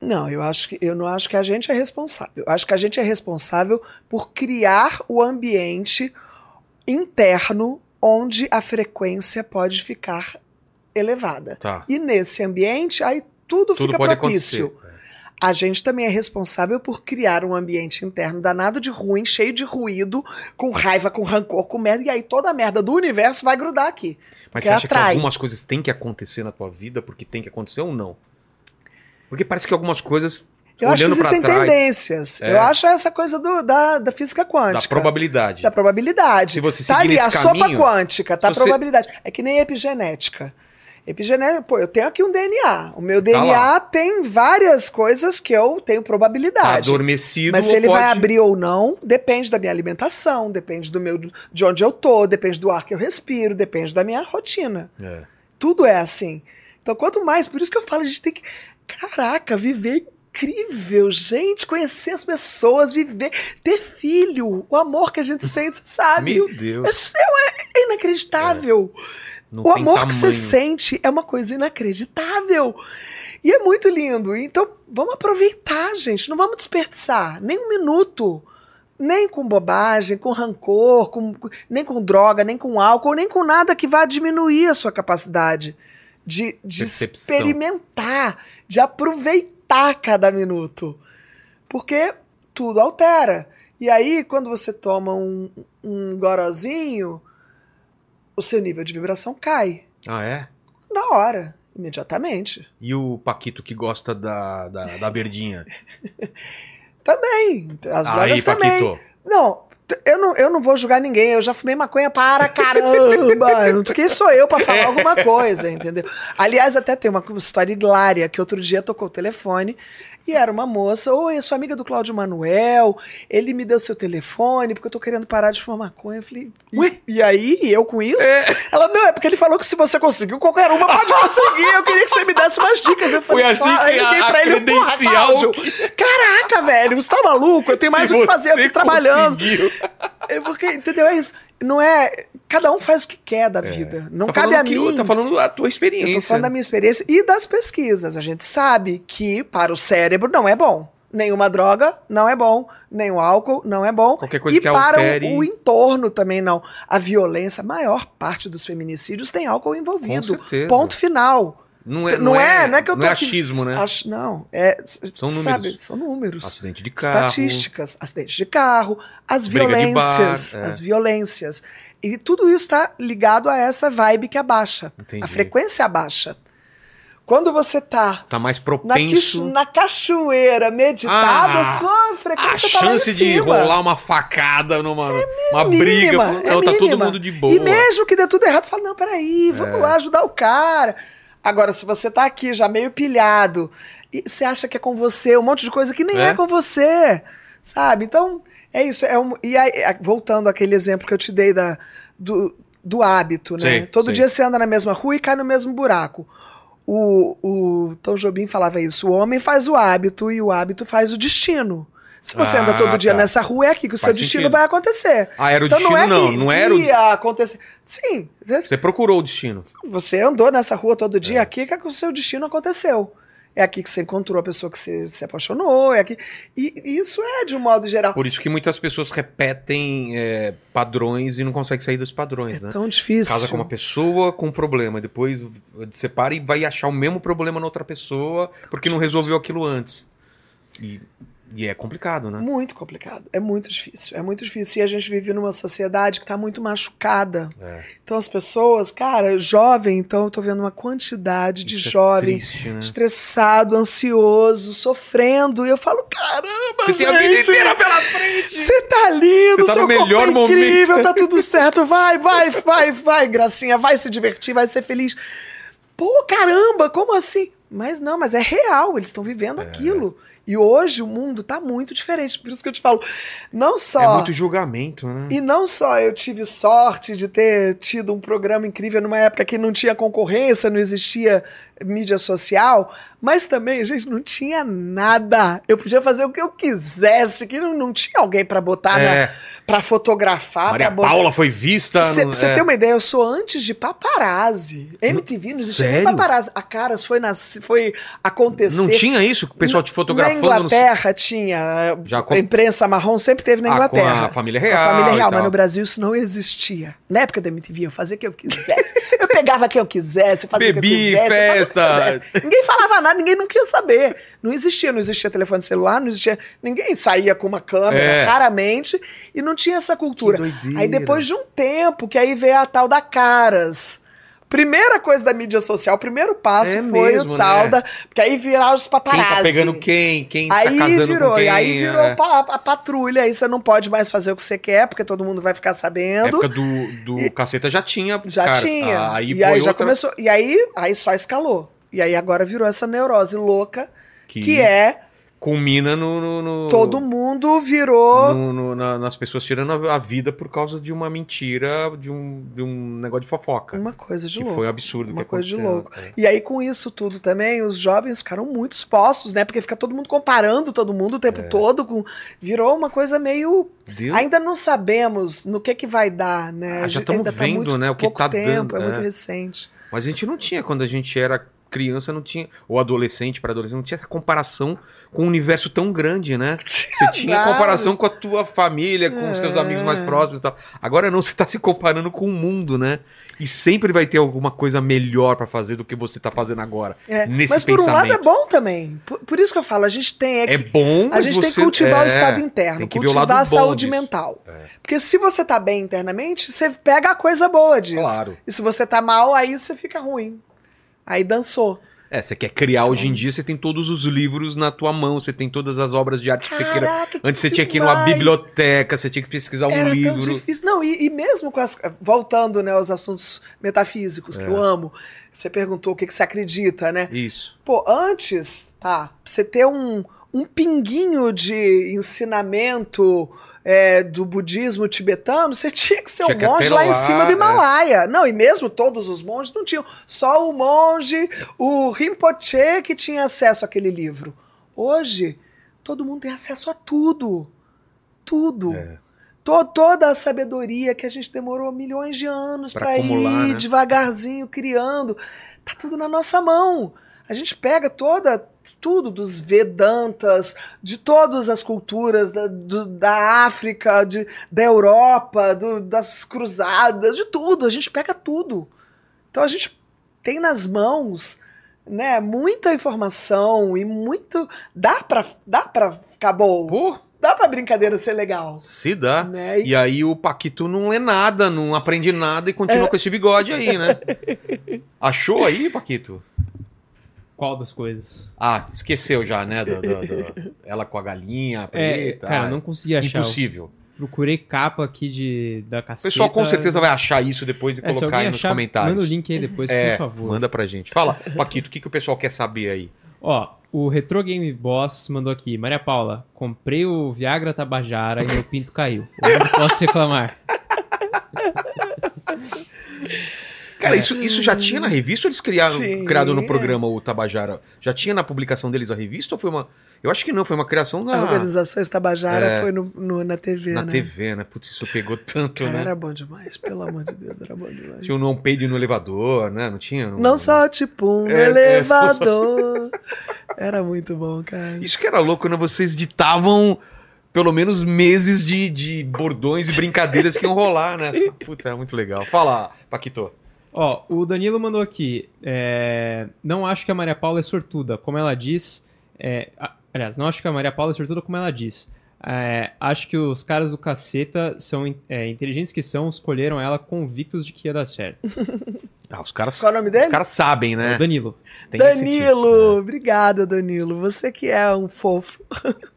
Speaker 3: Não, eu acho que eu não acho que a gente é responsável. Eu acho que a gente é responsável por criar o ambiente interno onde a frequência pode ficar elevada.
Speaker 1: Tá.
Speaker 3: E nesse ambiente, aí tudo,
Speaker 1: Tudo
Speaker 3: fica propício.
Speaker 1: acontecer.
Speaker 3: A gente também é responsável por criar um ambiente interno danado de ruim, cheio de ruído, com raiva, com rancor, com merda, e aí toda a merda do universo vai grudar aqui.
Speaker 1: Mas
Speaker 3: que
Speaker 1: você acha que
Speaker 3: atrai.
Speaker 1: algumas coisas têm que acontecer na tua vida porque tem que acontecer ou não? Porque parece que algumas coisas,
Speaker 3: Eu acho que existem
Speaker 1: trás,
Speaker 3: tendências.
Speaker 1: É.
Speaker 3: Eu acho essa coisa do- da, da física
Speaker 1: da
Speaker 3: quântica.
Speaker 1: probabilidade.
Speaker 3: Da probabilidade.
Speaker 1: Se você
Speaker 3: Tá
Speaker 1: seguir
Speaker 3: ali, a
Speaker 1: esse
Speaker 3: sopa
Speaker 1: caminho,
Speaker 3: quântica, tá a
Speaker 1: você-
Speaker 3: probabilidade. É que nem epigenética. Epigenética, pô, eu tenho aqui um DNA. O meu DNA
Speaker 1: Tá lá.
Speaker 3: tem várias coisas que eu tenho
Speaker 1: Tá
Speaker 3: probabilidade.
Speaker 1: adormecido
Speaker 3: Mas se ele
Speaker 1: pode...
Speaker 3: vai abrir ou não, depende da minha alimentação, depende do meu, de onde eu tô, depende do ar que eu respiro, depende da minha rotina.
Speaker 1: É.
Speaker 3: Tudo é assim. Então, quanto mais, por isso que eu falo, a gente tem que, caraca, viver incrível, gente, conhecer as pessoas, viver, ter filho, o amor que a gente sente, você sabe?
Speaker 1: Meu Deus.
Speaker 3: É, é- é inacreditável.
Speaker 1: Não
Speaker 3: o amor que você
Speaker 1: tamanho.
Speaker 3: sente é uma coisa inacreditável. E é muito lindo. Então, vamos aproveitar, gente. Não vamos desperdiçar nem um minuto. Nem com bobagem, com rancor, com- nem com droga, nem com álcool, nem com nada que vá diminuir a sua capacidade de, de
Speaker 1: Percepção.
Speaker 3: experimentar, de aproveitar cada minuto. Porque tudo altera. E aí, quando você toma um, um gorozinho, o seu nível de vibração cai.
Speaker 1: Ah, é?
Speaker 3: Na hora, imediatamente.
Speaker 1: E o Paquito que gosta da, da, da verdinha? <laughs>
Speaker 3: Também. As
Speaker 1: Aí,
Speaker 3: drogas também.
Speaker 1: Paquito.
Speaker 3: Não, eu não, eu não vou julgar ninguém. Eu já fumei maconha para caramba. <laughs> Quem sou eu para falar alguma coisa, entendeu? Aliás, até tem uma história hilária que outro dia tocou o telefone e era uma moça. Oi, eu sou amiga do Cláudio Manuel. Ele me deu seu telefone porque eu tô querendo parar de fumar maconha. Eu falei, e,
Speaker 1: Ué?
Speaker 3: e aí? E eu com isso? Ela, não, é porque ele falou que se você conseguiu, qualquer uma pode conseguir. Eu queria que você me desse umas dicas. Eu
Speaker 1: Foi
Speaker 3: falei,
Speaker 1: assim
Speaker 3: "Claro." Aí
Speaker 1: que
Speaker 3: eu liguei
Speaker 1: a-
Speaker 3: pra ele,
Speaker 1: credencial
Speaker 3: Cláudio, Caraca, velho, você tá maluco? Eu tenho mais o que fazer aqui trabalhando.
Speaker 1: Conseguiu.
Speaker 3: É porque, entendeu? É isso. Não é. Cada um faz o que quer da vida. Não
Speaker 1: Tá
Speaker 3: cabe a
Speaker 1: que-
Speaker 3: mim.
Speaker 1: Tá falando da tua experiência.
Speaker 3: Eu tô falando da minha experiência e das pesquisas. A gente sabe que para o cérebro não é bom. Nenhuma droga não é bom, nenhum álcool não é bom.
Speaker 1: Qualquer coisa
Speaker 3: e
Speaker 1: que
Speaker 3: para o-
Speaker 1: altere-
Speaker 3: o, entorno também não. A violência, a maior parte dos feminicídios tem álcool
Speaker 1: Com
Speaker 3: envolvido.
Speaker 1: certeza.
Speaker 3: Ponto final.
Speaker 1: Não é,
Speaker 3: Não é- não é que eu tô
Speaker 1: não é
Speaker 3: aqui-
Speaker 1: achismo, né?
Speaker 3: Acho- não, é.
Speaker 1: São
Speaker 3: sabe,
Speaker 1: números.
Speaker 3: São números.
Speaker 1: Acidente de carro.
Speaker 3: Estatísticas, acidentes de carro, as violências,
Speaker 1: bar, é.
Speaker 3: as violências. E tudo isso está ligado a essa vibe que abaixa.
Speaker 1: Entendi.
Speaker 3: A frequência abaixa. Quando você tá
Speaker 1: Tá mais
Speaker 3: na,
Speaker 1: propenso.
Speaker 3: quis- na cachoeira meditado,
Speaker 1: Ah,
Speaker 3: a sua
Speaker 1: A
Speaker 3: frequência tá lá em
Speaker 1: chance de rolar uma facada numa uma
Speaker 3: mínima,
Speaker 1: briga.
Speaker 3: é
Speaker 1: não, tá todo mundo de boa.
Speaker 3: E mesmo que dê tudo errado, você fala, não, peraí, vamos
Speaker 1: É.
Speaker 3: lá ajudar o cara. Agora, se você tá aqui já meio pilhado, e você acha que é com você, um monte de coisa que nem
Speaker 1: É.
Speaker 3: é, com você, sabe? Então, é isso. É um, e aí, voltando àquele exemplo que eu te dei da, do, do hábito, né?
Speaker 1: Sim,
Speaker 3: Todo
Speaker 1: sim.
Speaker 3: dia você anda na mesma rua e cai no mesmo buraco. O, o Tom Jobim falava isso: o homem faz o hábito e o hábito faz o destino. Se você
Speaker 1: Ah,
Speaker 3: ando todo dia
Speaker 1: tá.
Speaker 3: nessa rua, é aqui que o seu
Speaker 1: Faz
Speaker 3: destino
Speaker 1: sentido.
Speaker 3: vai acontecer.
Speaker 1: Ah, era o
Speaker 3: Então
Speaker 1: destino,
Speaker 3: não é
Speaker 1: não. Não era o.
Speaker 3: ia acontecer. Sim,
Speaker 1: Você procurou o destino.
Speaker 3: você andou nessa rua todo dia,
Speaker 1: É.
Speaker 3: aqui que o seu destino aconteceu. É aqui que você encontrou a pessoa que você se apaixonou, é aqui. E e isso é de um modo geral.
Speaker 1: Por isso que muitas pessoas repetem é, padrões e não conseguem sair dos padrões, né?
Speaker 3: Tão difícil.
Speaker 1: Casa com uma pessoa com um problema, depois separa e vai achar o mesmo problema na outra pessoa porque não resolveu aquilo antes. E, e é complicado, né?
Speaker 3: Muito complicado. É muito difícil. É muito difícil. E a gente vive numa sociedade que está muito machucada.
Speaker 1: É.
Speaker 3: Então as pessoas, cara, jovem, então eu tô vendo uma quantidade de
Speaker 1: Isso é
Speaker 3: jovem
Speaker 1: triste, né?
Speaker 3: estressado, ansioso, sofrendo. E eu falo, caramba,
Speaker 1: Você tem a vida
Speaker 3: gente,
Speaker 1: inteira pela frente!
Speaker 3: Você tá lindo,
Speaker 1: Você tá
Speaker 3: seu
Speaker 1: no
Speaker 3: corpo
Speaker 1: melhor
Speaker 3: é incrível,
Speaker 1: momento.
Speaker 3: tá tudo certo. Vai, vai, vai, vai, gracinha, vai se divertir, vai ser feliz. Pô, caramba, como assim? Mas não, mas é real, eles estão vivendo aquilo. E hoje o mundo tá muito diferente. Por isso que eu te falo, não só.
Speaker 1: É muito julgamento, né?
Speaker 3: E não só eu tive sorte de ter tido um programa incrível numa época que não tinha concorrência, não existia mídia social, mas também, gente, não tinha nada. Eu podia fazer o que eu quisesse, que não, não tinha alguém pra botar,
Speaker 1: É.
Speaker 3: na, pra fotografar,
Speaker 1: Maria
Speaker 3: pra.
Speaker 1: Paula foi vista.
Speaker 3: Você
Speaker 1: no- é.
Speaker 3: tem uma ideia, eu sou antes de paparazzi. MTV não existia nem
Speaker 1: Sério?
Speaker 3: paparazzi. A Caras foi, nas, foi acontecer.
Speaker 1: Não tinha isso? O pessoal te fotografando
Speaker 3: Na
Speaker 1: no-
Speaker 3: Inglaterra tinha.
Speaker 1: Já com-
Speaker 3: A imprensa marrom sempre teve na
Speaker 1: Ah, com
Speaker 3: Inglaterra.
Speaker 1: a família
Speaker 3: Com a
Speaker 1: real
Speaker 3: família real, mas no Brasil isso não existia. Na época da MTV, eu fazia o que eu quisesse. eu pegava quem eu quisesse, fazia o que
Speaker 1: Bebi,
Speaker 3: eu quisesse. o que eu
Speaker 1: festa. <laughs>
Speaker 3: Ninguém falava nada, ninguém não queria saber. Não existia, não existia telefone celular, não existia. Ninguém saía com uma câmera,
Speaker 1: É.
Speaker 3: raramente, e não tinha essa cultura. Aí depois de um tempo, que aí veio a tal da Caras. Primeira coisa da mídia social, o primeiro passo
Speaker 1: É
Speaker 3: foi
Speaker 1: mesmo,
Speaker 3: o tal
Speaker 1: né?
Speaker 3: da. Porque aí viraram os
Speaker 1: Quem
Speaker 3: paparazzi.
Speaker 1: tá pegando quem? Quem tá
Speaker 3: Aí
Speaker 1: casando
Speaker 3: virou,
Speaker 1: com quem?
Speaker 3: e aí virou
Speaker 1: é.
Speaker 3: pa- a, patrulha, aí você não pode mais fazer o que você quer, porque todo mundo vai ficar
Speaker 1: Na
Speaker 3: sabendo.
Speaker 1: época do, do caceta já tinha.
Speaker 3: Já
Speaker 1: cara,
Speaker 3: tinha.
Speaker 1: Aí
Speaker 3: e aí já
Speaker 1: outra
Speaker 3: começou. E aí, aí só escalou. E aí agora virou essa neurose louca,
Speaker 1: que,
Speaker 3: que é
Speaker 1: culmina no. no- no-
Speaker 3: todo mundo virou.
Speaker 1: no- no- na- nas pessoas tirando a, a vida por causa de uma mentira, de um, de um negócio de fofoca.
Speaker 3: Uma coisa de
Speaker 1: que
Speaker 3: louco.
Speaker 1: foi um absurdo
Speaker 3: Uma coisa de louco.
Speaker 1: É.
Speaker 3: E aí, com isso tudo também, os jovens ficaram muito expostos, né? Porque fica todo mundo comparando todo mundo o tempo
Speaker 1: É.
Speaker 3: todo. Com... Virou uma coisa meio.
Speaker 1: Deus
Speaker 3: Ainda não sabemos no que que vai dar, né?
Speaker 1: Ah, já
Speaker 3: ainda tá
Speaker 1: vendo,
Speaker 3: muito
Speaker 1: né, o que
Speaker 3: pouco
Speaker 1: tá
Speaker 3: tempo,
Speaker 1: dando,
Speaker 3: é muito
Speaker 1: é.
Speaker 3: recente.
Speaker 1: Mas a gente não tinha, quando a gente era criança, não tinha, ou adolescente para adolescente, não tinha essa comparação com um universo tão grande, né? Você <laughs> tinha comparação com a tua família, com os teus
Speaker 3: É.
Speaker 1: amigos mais próximos e tal. Agora não, <laughs> você tá se comparando com o mundo, né? E sempre vai ter alguma coisa melhor para fazer do que você tá fazendo agora.
Speaker 3: É,
Speaker 1: Nesse
Speaker 3: Mas por um lado é
Speaker 1: pensamento.
Speaker 3: bom também. Por, por isso que eu falo, a gente tem é
Speaker 1: É
Speaker 3: que-
Speaker 1: bom,
Speaker 3: a gente tem que cultivar o
Speaker 1: é,
Speaker 3: estado interno,
Speaker 1: o
Speaker 3: cultivar a saúde
Speaker 1: disso.
Speaker 3: mental.
Speaker 1: É.
Speaker 3: Porque se você tá bem internamente, você pega a coisa boa disso.
Speaker 1: Claro.
Speaker 3: E se você tá mal, aí você fica ruim. Aí dançou.
Speaker 1: É, você quer criar
Speaker 3: Sim.
Speaker 1: hoje em dia, você tem todos os livros na tua mão, você tem todas as obras de arte que você queira.
Speaker 3: Caraca,
Speaker 1: Antes você
Speaker 3: que
Speaker 1: tinha que ir numa biblioteca, você tinha que pesquisar um
Speaker 3: Era tão
Speaker 1: livro.
Speaker 3: difícil. Não, e, e mesmo com as. Voltando né, aos assuntos metafísicos, que
Speaker 1: É.
Speaker 3: eu amo. Você perguntou o que, que você acredita, né?
Speaker 1: Isso.
Speaker 3: Pô, antes, tá, você ter um, um pinguinho de ensinamento é, do budismo tibetano, você tinha que ser
Speaker 1: Tinha
Speaker 3: um monge lá em
Speaker 1: apelar,
Speaker 3: cima do
Speaker 1: é.
Speaker 3: Himalaia. Não, e mesmo todos os monges não tinham. Só o monge, o Rinpoche, que tinha acesso àquele livro. Hoje, todo mundo tem acesso a tudo. Tudo.
Speaker 1: É.
Speaker 3: To- toda a sabedoria que a gente demorou milhões de anos para ir
Speaker 1: né?
Speaker 3: devagarzinho criando, tá tudo na nossa mão. A gente pega toda tudo dos Vedantas, de todas as culturas da, do- da África, de, da Europa, do- das cruzadas, de tudo. A gente pega tudo. Então a gente tem nas mãos né? Muita informação e muito. Dá pra, dá pra ficar bom.
Speaker 1: Pô,
Speaker 3: Dá pra brincadeira ser legal.
Speaker 1: se dá.
Speaker 3: Né? E-
Speaker 1: E aí o Paquito não lê nada, não aprende nada e continua com esse bigode aí, né? <laughs> Achou aí, Paquito?
Speaker 2: Qual das coisas?
Speaker 1: Ah, esqueceu já, né? do- do- do- ela com a galinha
Speaker 2: É,
Speaker 1: preta.
Speaker 2: cara,
Speaker 1: Ah,
Speaker 2: não consegui achar.
Speaker 1: Impossível.
Speaker 2: Procurei capa aqui de, da
Speaker 1: O
Speaker 2: caceta.
Speaker 1: pessoal com certeza vai achar isso depois e
Speaker 2: É,
Speaker 1: colocar aí nos
Speaker 2: achar,
Speaker 1: comentários.
Speaker 2: manda o link aí depois,
Speaker 1: é,
Speaker 2: por favor.
Speaker 1: manda pra gente. Fala, Paquito, o que, que o pessoal quer saber aí?
Speaker 2: Ó, o Retro Game Boss mandou aqui. Maria Paula, comprei o Viagra Tabajara e meu pinto caiu. Eu não posso reclamar. <laughs>
Speaker 1: Cara, isso, isso já tinha na revista ou eles criaram criado no programa o Tabajara? Já tinha na publicação deles a revista ou foi uma. Eu acho que não, foi uma criação
Speaker 3: A
Speaker 1: na,
Speaker 3: Organizações Tabajara
Speaker 1: É.
Speaker 3: foi no, no- na TV,
Speaker 1: na
Speaker 3: né?
Speaker 1: TV, né? Putz, isso pegou tanto,
Speaker 3: Cara,
Speaker 1: né?
Speaker 3: era bom demais, pelo amor de Deus, era bom demais.
Speaker 1: Tinha um não peido no elevador, né? Não tinha?
Speaker 3: Não só tipo um
Speaker 1: É, é,
Speaker 3: elevador. Era muito bom, cara.
Speaker 1: Isso que era louco, né? Vocês ditavam pelo menos meses de, de bordões e brincadeiras que iam rolar, né? <laughs> Puta, era muito legal. Fala, Paquito.
Speaker 2: Ó, o Danilo mandou aqui. é, não acho que a Maria Paula é sortuda, como ela diz. é, a- aliás, não acho que a Maria Paula é sortuda, como ela diz. É, acho que os caras do caceta são é, inteligentes que são, escolheram ela convictos de que ia dar certo. <laughs>
Speaker 1: Ah, os caras,
Speaker 3: Qual o nome
Speaker 1: os
Speaker 3: dele?
Speaker 1: caras sabem,
Speaker 2: É
Speaker 1: né?
Speaker 2: o Danilo.
Speaker 1: Tem esse
Speaker 3: Danilo!
Speaker 1: tipo,
Speaker 3: Obrigada, Danilo. Você que é um fofo. <laughs>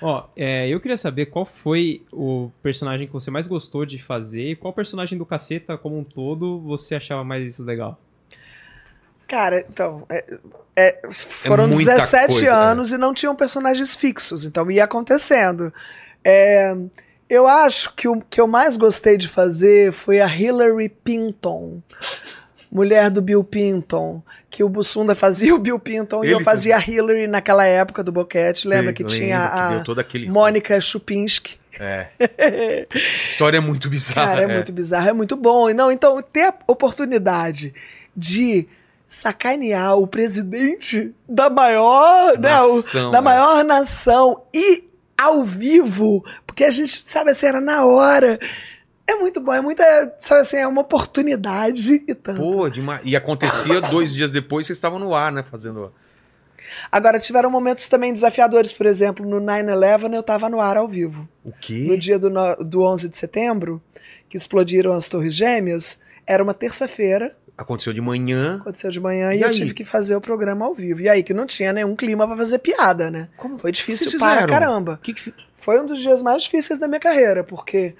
Speaker 2: Ó, é, eu queria saber qual foi o personagem que você mais gostou de fazer e qual personagem do caceta como um todo você achava mais legal.
Speaker 3: Cara, então, é- é, foram
Speaker 1: muita
Speaker 3: 17
Speaker 1: coisa,
Speaker 3: anos e não tinham personagens fixos, então ia acontecendo. É, eu acho que o que eu mais gostei de fazer foi a Hillary Pinton, mulher do Bill Pinton, que o Bussunda fazia o Bill Pinton e
Speaker 1: Ele
Speaker 3: eu fazia a Hillary naquela época do Boquete.
Speaker 1: Sei,
Speaker 3: Lembra que
Speaker 1: lembro
Speaker 3: tinha a
Speaker 1: aquele...
Speaker 3: Mônica Chupinski?
Speaker 1: É. História muito bizarra.
Speaker 3: Cara, é,
Speaker 1: é.
Speaker 3: muito bizarro, é muito bom. E Não, então, ter a oportunidade de sacanear o presidente da maior, né, o-
Speaker 1: Nação,
Speaker 3: da
Speaker 1: é.
Speaker 3: maior nação e ao vivo, porque a gente, sabe assim, era na hora. É muito bom, é muita, sabe assim, é uma oportunidade e tanto.
Speaker 1: Pô, demais. E acontecia <laughs> dois dias depois, vocês estavam no ar, né? Fazendo.
Speaker 3: Agora, tiveram momentos também desafiadores, por exemplo, no 9-11 eu tava no ar ao vivo.
Speaker 1: O
Speaker 3: no
Speaker 1: quê?
Speaker 3: dia do, no- do 11 de setembro, que explodiram as Torres Gêmeas, era uma terça-feira,
Speaker 1: Aconteceu de manhã.
Speaker 3: aconteceu de manhã,
Speaker 1: E
Speaker 3: e, eu tive que fazer o programa ao vivo. E aí que não tinha nenhum clima pra fazer piada, né?
Speaker 1: Como
Speaker 3: Foi difícil para caramba.
Speaker 1: Que que...
Speaker 3: Foi um dos dias mais difíceis da minha carreira, porque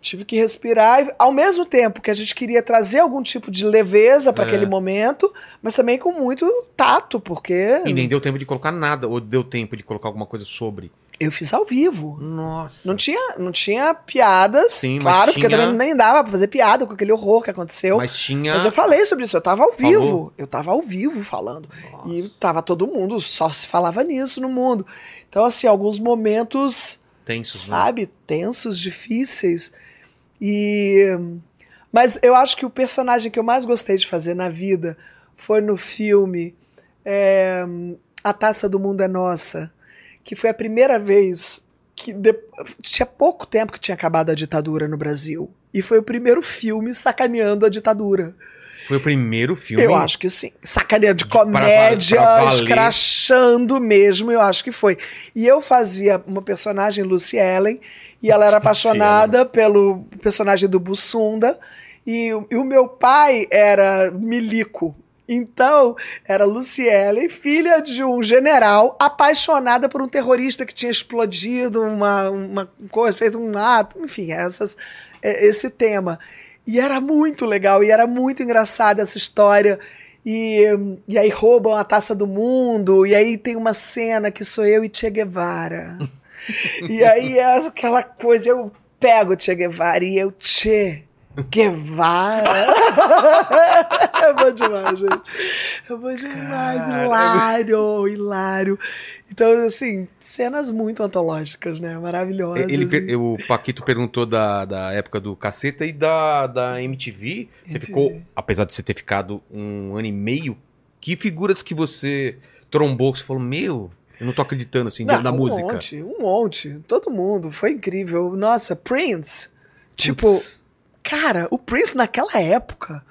Speaker 3: tive que respirar, e, ao mesmo tempo que a gente queria trazer algum tipo de leveza para
Speaker 1: É.
Speaker 3: aquele momento, mas também com muito tato, porque
Speaker 1: E nem deu tempo de colocar nada, ou deu tempo de colocar alguma coisa sobre.
Speaker 3: eu fiz ao vivo.
Speaker 1: Nossa.
Speaker 3: Não tinha, não tinha piadas,
Speaker 1: Sim, mas
Speaker 3: claro, porque
Speaker 1: tinha-
Speaker 3: também nem dava pra fazer piada com aquele horror que aconteceu. Mas,
Speaker 1: Mas tinha.
Speaker 3: eu falei sobre isso, eu tava ao
Speaker 1: Falou?
Speaker 3: vivo. Eu tava ao vivo falando. E tava todo mundo, só se falava nisso no mundo. Então, assim, alguns momentos,
Speaker 1: Tensos, né?
Speaker 3: sabe, tensos, difíceis. E. Mas eu acho que o personagem que eu mais gostei de fazer na vida foi no filme é, A Taça do Mundo é Nossa, que foi a primeira vez que de- tinha pouco tempo que tinha acabado a ditadura no Brasil. E foi o primeiro filme sacaneando a ditadura.
Speaker 1: Foi o primeiro filme.
Speaker 3: Eu acho que sim. Sacaneando de
Speaker 1: De- pra-
Speaker 3: comédia,
Speaker 1: pra valer.
Speaker 3: escrachando mesmo, eu acho que foi. E eu fazia uma personagem, Lucy Ellen, e ela era <laughs> apaixonada pelo personagem do Bussunda, e, o- e o meu pai era milico. Então, era Lucy Ellen, filha de um general, apaixonada por um terrorista que tinha explodido uma, uma coisa, fez um ato, enfim, essas, é, esse tema. E era muito legal, e era muito engraçada essa história. E, e aí roubam a taça do mundo, e aí tem uma cena que sou eu e Che Guevara. <laughs> e aí é aquela coisa, eu pego o Che Guevara e eu, Che Guevara. <laughs> é bom demais, gente. É bom demais,
Speaker 1: Cara.
Speaker 3: hilário, hilário. Então, assim, cenas muito antológicas, né? Maravilhosas.
Speaker 1: Ele,
Speaker 3: e-
Speaker 1: o Paquito perguntou da, da época do caceta e da, da MTV. Você
Speaker 3: MTV.
Speaker 1: ficou, apesar de você ter ficado um ano e meio, que figuras que você trombou, que você falou, meu, eu não tô acreditando assim,
Speaker 3: Não,
Speaker 1: da
Speaker 3: um
Speaker 1: música.
Speaker 3: monte, um monte. Todo mundo. Foi incrível. Nossa, Prince. Tipo, cara, o Prince naquela época.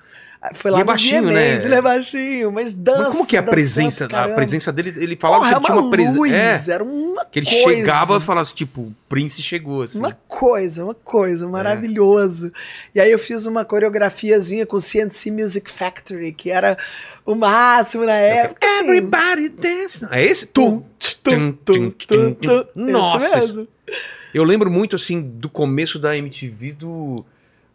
Speaker 3: Foi lá
Speaker 1: E é
Speaker 3: no
Speaker 1: baixinho, né?
Speaker 3: Ele é baixinho, mas dança.
Speaker 1: Mas como que é a presença? A presença dele, ele falava
Speaker 3: Porra,
Speaker 1: que ele tinha uma presença. É,
Speaker 3: era uma
Speaker 1: que ele
Speaker 3: coisa.
Speaker 1: chegava e falava assim, tipo, o Prince chegou, assim.
Speaker 3: Uma coisa, uma coisa,
Speaker 1: É.
Speaker 3: maravilhoso. E aí eu fiz uma coreografiazinha com o CNC Music Factory, que era o máximo na época. assim.
Speaker 1: Everybody dance. É esse?
Speaker 3: Tum, tum, tum, tum, tum.
Speaker 1: Nossa. Eu lembro muito, assim, do começo da MTV do...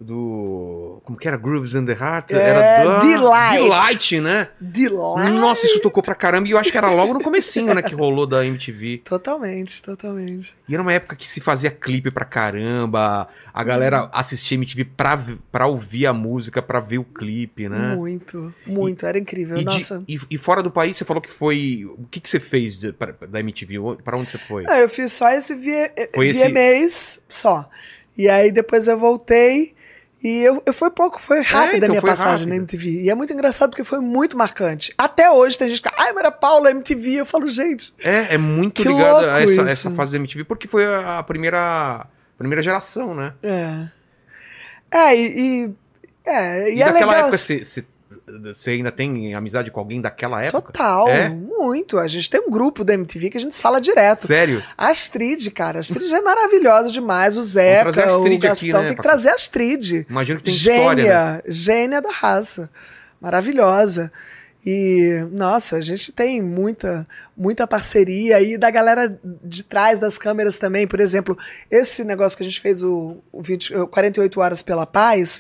Speaker 1: Do. Como que era? Grooves in the Heart?
Speaker 3: É,
Speaker 1: era da.
Speaker 3: Delight.
Speaker 1: Delight, né?
Speaker 3: Delight.
Speaker 1: Nossa, isso tocou pra caramba. E eu acho que era logo no comecinho, né? Que rolou da MTV.
Speaker 3: Totalmente, totalmente.
Speaker 1: E era uma época que se fazia clipe pra caramba. A galera assistia MTV pra, pra ouvir a música, pra ver o clipe, né?
Speaker 3: Muito, muito, era incrível.
Speaker 1: E, de-
Speaker 3: Nossa.
Speaker 1: e- e fora do país, você falou que foi. O que, que você fez de- pra- da MTV? Pra onde você foi?
Speaker 3: Ah, eu fiz só esse via,
Speaker 1: Foi esse-
Speaker 3: VMAs só. E aí depois eu voltei e eu, eu foi pouco, foi rápida
Speaker 1: então
Speaker 3: a minha passagem
Speaker 1: rápido.
Speaker 3: na MTV. E é muito engraçado porque foi muito marcante. Até hoje tem gente que, ai, Maria Paula, MTV. Eu falo, gente,
Speaker 1: É, é muito
Speaker 3: Que
Speaker 1: ligado a essa, essa fase da MTV, porque foi a, a primeira. Primeira geração, né?
Speaker 3: é. É, e. e é, e,
Speaker 1: E,
Speaker 3: é
Speaker 1: daquela
Speaker 3: legal.
Speaker 1: época você, você, ainda tem amizade com alguém daquela época?
Speaker 3: Total,
Speaker 1: É?
Speaker 3: muito. A gente tem um grupo da MTV que a gente se fala direto.
Speaker 1: Sério?
Speaker 3: A Astrid, cara. A Astrid é maravilhosa demais. O Zeca,
Speaker 1: trazer a
Speaker 3: o Gastão.
Speaker 1: aqui, né,
Speaker 3: tem que
Speaker 1: Paco?
Speaker 3: trazer a Astrid.
Speaker 1: Imagino que tem
Speaker 3: gênia,
Speaker 1: história, né?
Speaker 3: gênia da raça. Maravilhosa. E, nossa, a gente tem muita, muita parceria aí da galera de trás das câmeras também. Por exemplo, esse negócio que a gente fez, o, o 20, o 48 Horas pela Paz,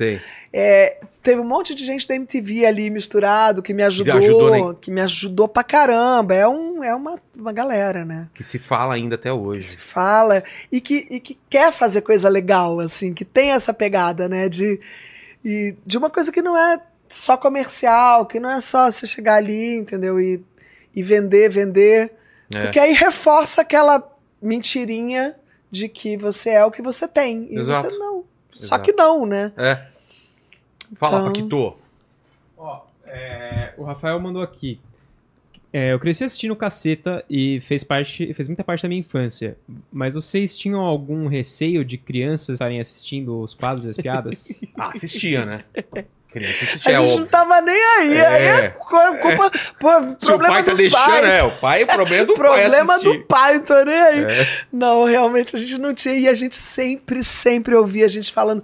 Speaker 3: é, teve um monte de gente da MTV ali misturado que me ajudou,
Speaker 1: ajudou, né?
Speaker 3: que me ajudou pra caramba. É, um, é uma, uma galera, né?
Speaker 1: Que se fala ainda até
Speaker 3: que
Speaker 1: hoje.
Speaker 3: se fala e que, e que quer fazer coisa legal, assim, que tem essa pegada, né? De, e de uma coisa que não é só comercial, que não é só você chegar ali, entendeu? E, e vender, vender.
Speaker 1: É.
Speaker 3: Porque aí reforça aquela mentirinha de que você é o que você tem. E
Speaker 1: Exato.
Speaker 3: você não. Só
Speaker 1: Exato.
Speaker 3: que não, né?
Speaker 1: É. Fala,
Speaker 3: Então-
Speaker 1: Paquito.
Speaker 2: Ó, é, o Rafael mandou aqui. É, eu cresci assistindo Caceta e fez parte, fez muita parte da minha infância. Mas vocês tinham algum receio de crianças estarem assistindo os quadros e as piadas? <laughs>
Speaker 1: Ah, assistia, né? <laughs> Criança
Speaker 3: A
Speaker 1: assistia, é
Speaker 3: gente não tava nem aí.
Speaker 1: É.
Speaker 3: Aí é cu- culpa. Pô,
Speaker 1: Se
Speaker 3: problema
Speaker 1: pai tá
Speaker 3: dos
Speaker 1: deixando,
Speaker 3: pais.
Speaker 1: é, o pai, o problema é do <laughs> pai
Speaker 3: problema do pai, não tô nem aí.
Speaker 1: É.
Speaker 3: Não, realmente a gente não tinha. E a gente sempre, sempre ouvia a gente falando.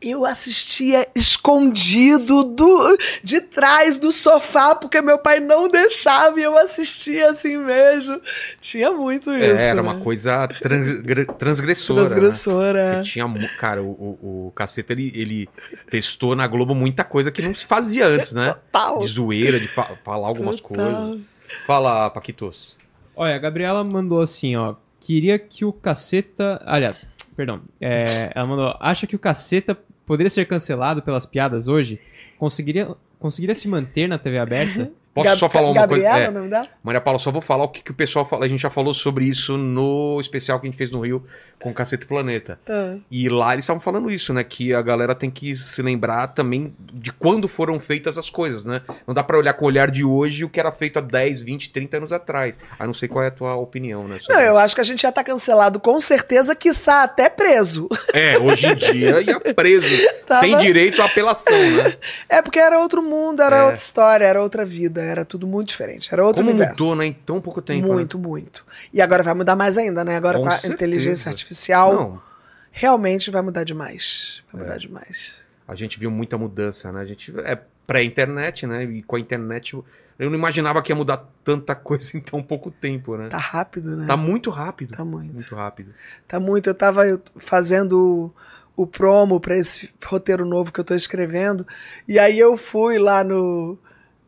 Speaker 3: Eu assistia escondido do, de trás do sofá, porque meu pai não deixava e eu assistia assim mesmo. Tinha muito isso.
Speaker 1: É, era uma
Speaker 3: né?
Speaker 1: coisa transgre- transgressora. né?
Speaker 3: transgressora.
Speaker 1: Porque tinha, cara, o, o, o Caceta, ele, ele testou na Globo muita coisa que não se fazia antes, né?
Speaker 3: Total.
Speaker 1: De zoeira, de fa- falar algumas
Speaker 3: Total.
Speaker 1: coisas. Fala, Paquitos.
Speaker 2: Olha, a Gabriela mandou assim, ó. Queria que o caceta. Aliás, perdão. É, ela mandou. Acha que o caceta poderia ser cancelado pelas piadas hoje? Conseguiria, conseguiria se manter na TV aberta? <laughs>
Speaker 1: Posso
Speaker 3: Gab-
Speaker 1: só falar uma
Speaker 3: Gabriela,
Speaker 1: coisa? É? Maria Paula, só vou falar o que, que o pessoal fala. A gente já falou sobre isso no especial que a gente fez no Rio com o Cacete Planeta.
Speaker 3: Ah,
Speaker 1: E lá eles estavam falando isso, né? Que a galera tem que se lembrar também de quando foram feitas as coisas, né? Não dá pra olhar com o olhar de hoje o que era feito há 10, 20, 30 anos atrás. Ah, não sei qual é a tua opinião, né?
Speaker 3: Não, eu acho que a gente já tá cancelado com certeza, quiçá até preso.
Speaker 1: É, hoje em dia <laughs> ia preso,
Speaker 3: Tava-
Speaker 1: sem direito à apelação, né? <laughs>
Speaker 3: É porque era outro mundo, era
Speaker 1: É.
Speaker 3: outra história, era outra vida, era tudo muito diferente, era outro
Speaker 1: Como
Speaker 3: universo.
Speaker 1: mudou, né? Em tão pouco tempo. né?
Speaker 3: muito, muito. E agora vai mudar mais ainda, né? Agora
Speaker 1: Com
Speaker 3: com, a
Speaker 1: certeza.
Speaker 3: inteligência artificial,
Speaker 1: Não,
Speaker 3: realmente vai mudar demais. Vai
Speaker 1: É.
Speaker 3: mudar demais.
Speaker 1: a gente viu muita mudança, né? A gente é pré-internet, né? E com a internet eu não imaginava que ia mudar tanta coisa <laughs> em tão pouco tempo, né?
Speaker 3: Tá rápido, né?
Speaker 1: Tá muito rápido.
Speaker 3: Tá muito.
Speaker 1: Muito rápido.
Speaker 3: Tá muito. Eu tava fazendo o, promo pra esse roteiro novo que eu tô escrevendo, e aí eu fui lá no.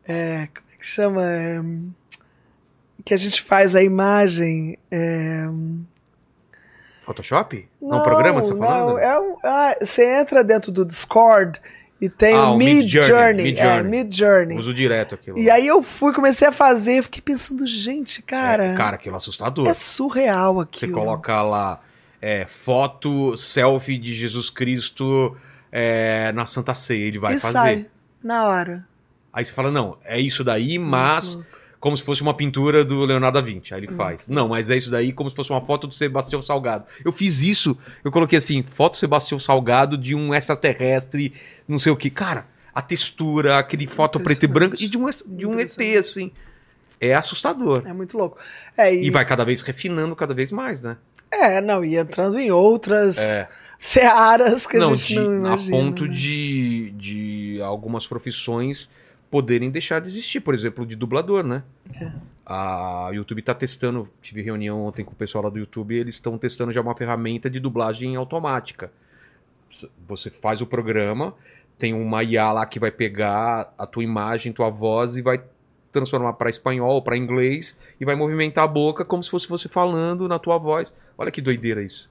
Speaker 3: é que chama? É, que a gente faz a imagem. é,
Speaker 1: Photoshop? Não, programa, você tá falando?
Speaker 3: Não, é um, ah, você entra dentro do Discord e tem
Speaker 1: Ah,
Speaker 3: o Mid
Speaker 1: Midjourney,
Speaker 3: Journey.
Speaker 1: Midjourney.
Speaker 3: É, Mid Journey.
Speaker 1: Uso direto aquilo.
Speaker 3: E aí eu fui, comecei a fazer, fiquei pensando, gente, cara,
Speaker 1: É, cara, aquilo é assustador.
Speaker 3: é surreal
Speaker 1: Você
Speaker 3: aquilo.
Speaker 1: coloca lá é, foto, selfie de Jesus Cristo é, na Santa Ceia, ele vai
Speaker 3: e
Speaker 1: fazer.
Speaker 3: sai na hora.
Speaker 1: Aí você fala, não, é isso daí, mas
Speaker 3: Uhum.
Speaker 1: como se fosse uma pintura do Leonardo da Vinci. Aí ele faz. Não, mas é isso daí como se fosse uma foto do Sebastião Salgado. Eu fiz isso, eu coloquei assim, foto Sebastião Salgado de um extraterrestre, não sei o que. Cara, a textura, aquele foto preto e branco e de um, de um ET, assim. É assustador.
Speaker 3: É muito louco. É,
Speaker 1: E
Speaker 3: e,
Speaker 1: vai cada vez refinando cada vez mais, né?
Speaker 3: é, não, e entrando em outras
Speaker 1: É.
Speaker 3: searas que a
Speaker 1: não,
Speaker 3: gente
Speaker 1: de-
Speaker 3: não
Speaker 1: a
Speaker 3: imagina.
Speaker 1: ponto
Speaker 3: né?
Speaker 1: de, de algumas profissões poderem deixar de existir, por exemplo, de dublador, né?
Speaker 3: É.
Speaker 1: A YouTube tá testando, tive reunião ontem com o pessoal lá do YouTube, eles estão testando já uma ferramenta de dublagem automática. Você faz o programa, tem uma IA lá que vai pegar a tua imagem, tua voz e vai transformar para espanhol, para inglês e vai movimentar a boca como se fosse você falando na tua voz. Olha que doideira isso.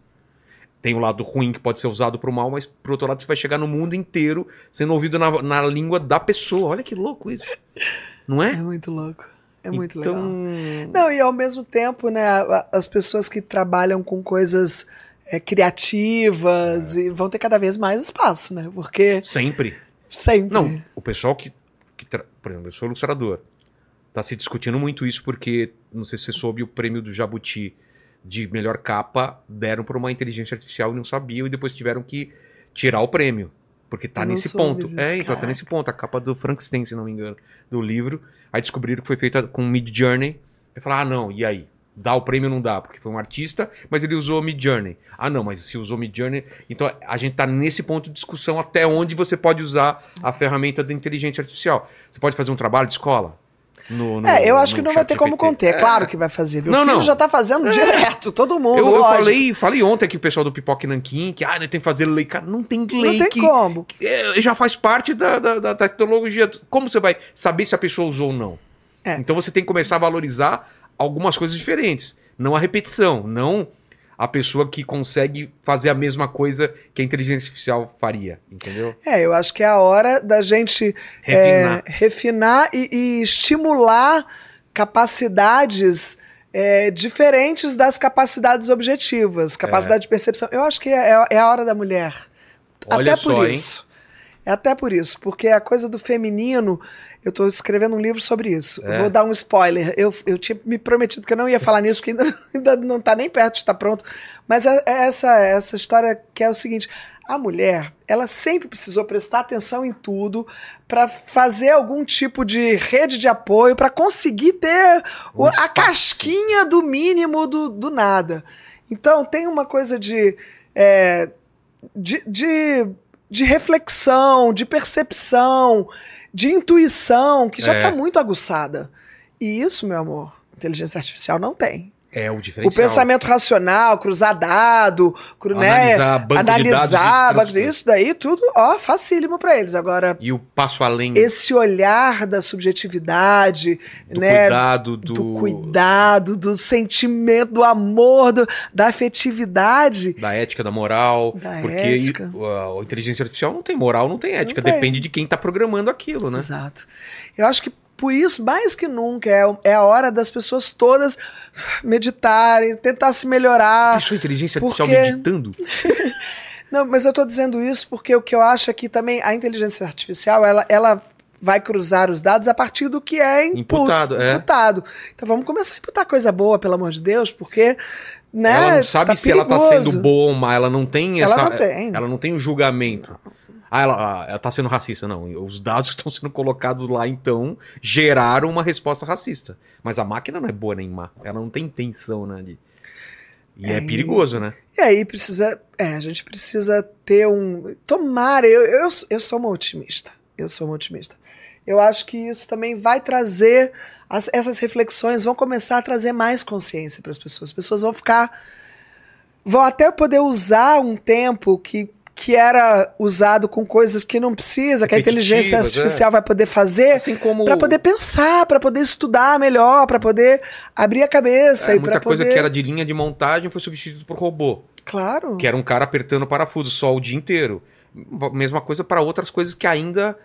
Speaker 1: Tem o lado ruim que pode ser usado pro mal, mas por outro lado você vai chegar no mundo inteiro sendo ouvido na, na língua da pessoa. Olha que louco isso. Não
Speaker 3: É
Speaker 1: é?
Speaker 3: muito louco. É muito
Speaker 1: então...
Speaker 3: legal. Não, e ao mesmo tempo, né, as pessoas que trabalham com coisas é, criativas
Speaker 1: É.
Speaker 3: e vão ter cada vez mais espaço, né? Porque
Speaker 1: Sempre.
Speaker 3: sempre.
Speaker 1: Não, o pessoal que, que tra- por exemplo, eu sou ilustrador. Tá se discutindo muito isso porque, não sei se você soube, o prêmio do Jabuti de melhor capa deram para uma inteligência artificial e não sabiam e depois tiveram que tirar o prêmio. Porque tá nesse ponto.
Speaker 3: disso,
Speaker 1: é, então tá nesse ponto. A capa do Frankenstein, se não me engano, do livro. Aí descobriram que foi feita com Mid Journey. Aí falaram, ah, não, e aí? Dá o prêmio ou não dá? Porque foi um artista, mas ele usou Mid Journey. Ah, não, mas se usou Mid Journey. Então a gente tá nesse ponto de discussão até onde você pode usar a ferramenta da inteligência artificial. Você pode fazer um trabalho de escola? No, no-
Speaker 3: É, eu acho que não vai ter como conter.
Speaker 1: É.
Speaker 3: Claro que vai fazer. Meu
Speaker 1: Não,
Speaker 3: filho
Speaker 1: não.
Speaker 3: já tá fazendo direto, todo mundo.
Speaker 1: Eu, eu falei, falei ontem aqui o pessoal do Pipoque Nanquim que ah, né, tem que fazer lei. Cara, não tem
Speaker 3: Não
Speaker 1: lei
Speaker 3: tem
Speaker 1: que,
Speaker 3: como.
Speaker 1: que, é, já faz parte da, da, da tecnologia. Como você vai saber se a pessoa usou ou não?
Speaker 3: É.
Speaker 1: Então você tem que começar a valorizar algumas coisas diferentes. Não a repetição, não a pessoa que consegue fazer a mesma coisa que a inteligência artificial faria, entendeu?
Speaker 3: É, eu acho que é a hora da gente
Speaker 1: Refinar.
Speaker 3: é, refinar e, e estimular capacidades é, diferentes das capacidades objetivas, capacidade de percepção. Eu acho que é, é a hora da mulher.
Speaker 1: Olha
Speaker 3: até por
Speaker 1: só, hein?
Speaker 3: isso. É até por isso, porque a coisa do feminino, eu estou escrevendo um livro sobre isso.
Speaker 1: É.
Speaker 3: Vou dar um spoiler. Eu, eu tinha me prometido que eu não ia falar nisso, porque ainda, <laughs> ainda não está nem perto de estar pronto. Mas é, é essa, essa história que é o seguinte: a mulher, ela sempre precisou prestar atenção em tudo para fazer algum tipo de rede de apoio, para conseguir ter
Speaker 1: Um
Speaker 3: o- a casquinha do mínimo do, do nada. Então tem uma coisa de. é, de, de, de reflexão, de percepção, de intuição, que já
Speaker 1: É.
Speaker 3: está muito aguçada. E isso, meu amor, inteligência artificial não tem.
Speaker 1: É o
Speaker 3: O
Speaker 1: diferencial.
Speaker 3: pensamento racional, cruzar dado, cru, né,
Speaker 1: Analisar banco dados e
Speaker 3: analisar, banco de- isso daí tudo, ó, facílimo para eles. Agora,
Speaker 1: E o passo além
Speaker 3: esse olhar da subjetividade,
Speaker 1: do
Speaker 3: né,
Speaker 1: cuidado, do...
Speaker 3: do cuidado, do sentimento, do amor, do- da afetividade,
Speaker 1: da ética, da moral.
Speaker 3: Da
Speaker 1: porque
Speaker 3: ética.
Speaker 1: A, a inteligência artificial não tem moral, não tem ética.
Speaker 3: tem.
Speaker 1: Depende de quem tá programando aquilo, né?
Speaker 3: Exato. Eu acho que por isso, mais que nunca, é, é a hora das pessoas todas meditarem, tentar se melhorar.
Speaker 1: Pessoa inteligência artificial
Speaker 3: porque-
Speaker 1: meditando. <laughs>
Speaker 3: Não, mas eu tô dizendo isso porque o que eu acho é que também a inteligência artificial, ela, ela vai cruzar os dados a partir do que é input,
Speaker 1: Imputado, é.
Speaker 3: imputado. Então vamos começar a imputar coisa boa, pelo amor de Deus, porque né,
Speaker 1: ela não sabe
Speaker 3: tá
Speaker 1: se ela tá
Speaker 3: perigoso.
Speaker 1: sendo boa ou má, ela não tem
Speaker 3: Ela
Speaker 1: essa.
Speaker 3: não tem.
Speaker 1: Ela não tem o julgamento. Ah, ela, ah, ela tá sendo racista. Não, os dados <laughs> que estão sendo colocados lá, então, geraram uma resposta racista. Mas a máquina não é boa nem má. Ela não tem intenção, né? De... E é,
Speaker 3: É,
Speaker 1: perigoso, né?
Speaker 3: E aí precisa. É, a gente precisa ter um. Tomara, eu, eu, eu sou uma otimista. Eu sou uma otimista. Eu acho que isso também vai trazer. as- essas reflexões vão começar a trazer mais consciência para as pessoas. As pessoas vão ficar. Vão até poder usar um tempo que, que era usado com coisas que não precisa, que a inteligência
Speaker 1: é.
Speaker 3: artificial vai poder fazer.
Speaker 1: Assim como.
Speaker 3: Para poder pensar, para poder estudar melhor, para poder abrir a cabeça
Speaker 1: É,
Speaker 3: e
Speaker 1: muita coisa
Speaker 3: poder.
Speaker 1: que era de linha de montagem foi substituído por robô.
Speaker 3: Claro.
Speaker 1: Que era um cara apertando parafuso só o dia inteiro. Mesma coisa para outras coisas que ainda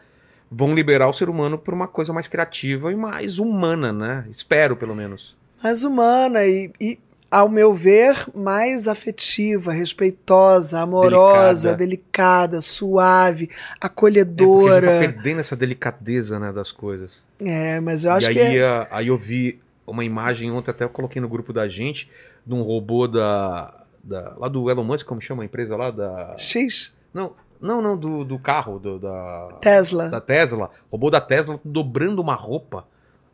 Speaker 1: vão liberar o ser humano para uma coisa mais criativa e mais humana, né? Espero, pelo menos.
Speaker 3: mais humana e, e, ao meu ver, mais afetiva, respeitosa, amorosa, delicada, suave,
Speaker 1: É porque a gente tá
Speaker 3: acolhedora.
Speaker 1: perdendo essa delicadeza, né, das coisas.
Speaker 3: É, mas eu acho
Speaker 1: e
Speaker 3: que
Speaker 1: aí,
Speaker 3: é-
Speaker 1: aí eu vi uma imagem ontem, até eu coloquei no grupo da gente, de um robô da, da lá do Elon Musk, como chama a empresa lá? Da,
Speaker 3: X.
Speaker 1: não, Não, não, do, do carro, do, da,
Speaker 3: Tesla.
Speaker 1: da Tesla. Robô da Tesla dobrando uma roupa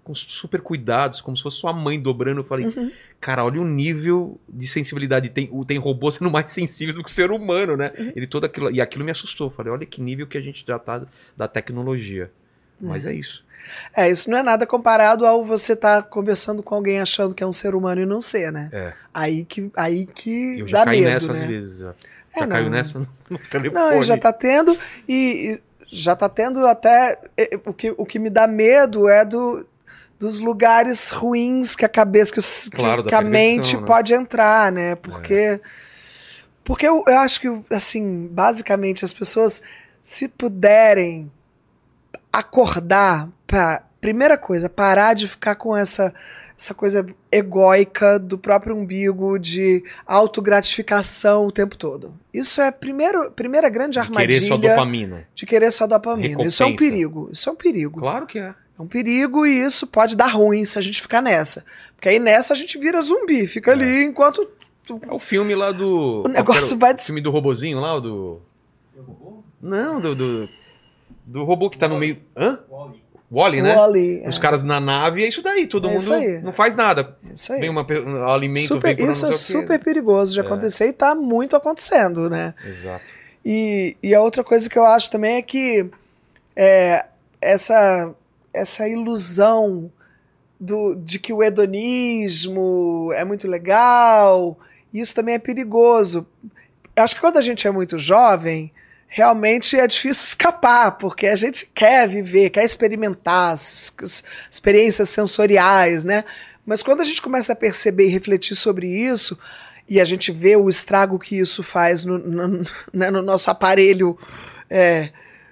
Speaker 1: com super cuidados, como se fosse sua mãe dobrando. Eu falei,
Speaker 3: Uhum.
Speaker 1: cara, olha o nível de sensibilidade. Tem, o- tem robô <laughs> sendo mais sensível do que o ser humano, né?
Speaker 3: Uhum.
Speaker 1: Ele todo aquilo. E aquilo me assustou. Eu falei, olha que nível que a gente já tá da tecnologia. Mas é isso.
Speaker 3: É, isso não é nada comparado ao você estar conversando com alguém achando que é um ser humano e não ser, né?
Speaker 1: É.
Speaker 3: Aí que, aí que
Speaker 1: Eu já
Speaker 3: dá
Speaker 1: caí
Speaker 3: medo,
Speaker 1: nessa
Speaker 3: né?
Speaker 1: às vezes. Já,
Speaker 3: É,
Speaker 1: já caiu nessa <laughs> no, telefone.
Speaker 3: Não, já tá tendo, e, e já tá tendo até. O que, o que me dá medo é do, dos lugares ruins que a cabeça, que, os-
Speaker 1: Claro,
Speaker 3: que a mente
Speaker 1: né?
Speaker 3: pode entrar, né? Porque. Porque eu, eu acho que, assim, basicamente, as pessoas, se puderem acordar pra. Primeira coisa, parar de ficar com essa, essa coisa egóica do próprio umbigo, de autogratificação o tempo todo. Isso é a primeiro, primeira grande
Speaker 1: De
Speaker 3: armadilha
Speaker 1: Querer só dopamina.
Speaker 3: de querer só dopamina. Isso é um perigo. Isso é um perigo.
Speaker 1: Claro que é.
Speaker 3: É um perigo e isso pode dar ruim se a gente ficar nessa. Porque aí nessa a gente vira zumbi, fica
Speaker 1: É.
Speaker 3: ali enquanto
Speaker 1: É o filme lá do.
Speaker 3: o negócio vai.
Speaker 1: que O filme do robozinho lá, o do. Não, do. Do, do robô que tá no meio. Hã? Wally, né?
Speaker 3: Wall-E,
Speaker 1: Os
Speaker 3: é.
Speaker 1: caras na nave, é isso daí. Todo
Speaker 3: É
Speaker 1: mundo
Speaker 3: isso aí.
Speaker 1: não faz nada.
Speaker 3: Isso aí.
Speaker 1: Vem uma, um alimento,
Speaker 3: Super-
Speaker 1: vem
Speaker 3: isso é super perigoso de
Speaker 1: É.
Speaker 3: acontecer e tá muito acontecendo, né?
Speaker 1: Exato.
Speaker 3: E, e a outra coisa que eu acho também é que é, essa, essa ilusão do, de que o hedonismo é muito legal, isso também é perigoso. Acho que quando a gente é muito jovem, realmente é difícil <laughs> escapar, porque a gente quer viver, quer experimentar as experiências sensoriais, né? Mas quando a gente começa a perceber e refletir sobre isso, e a gente vê o estrago que isso faz no, no- <laughs> né, no nosso aparelho, é,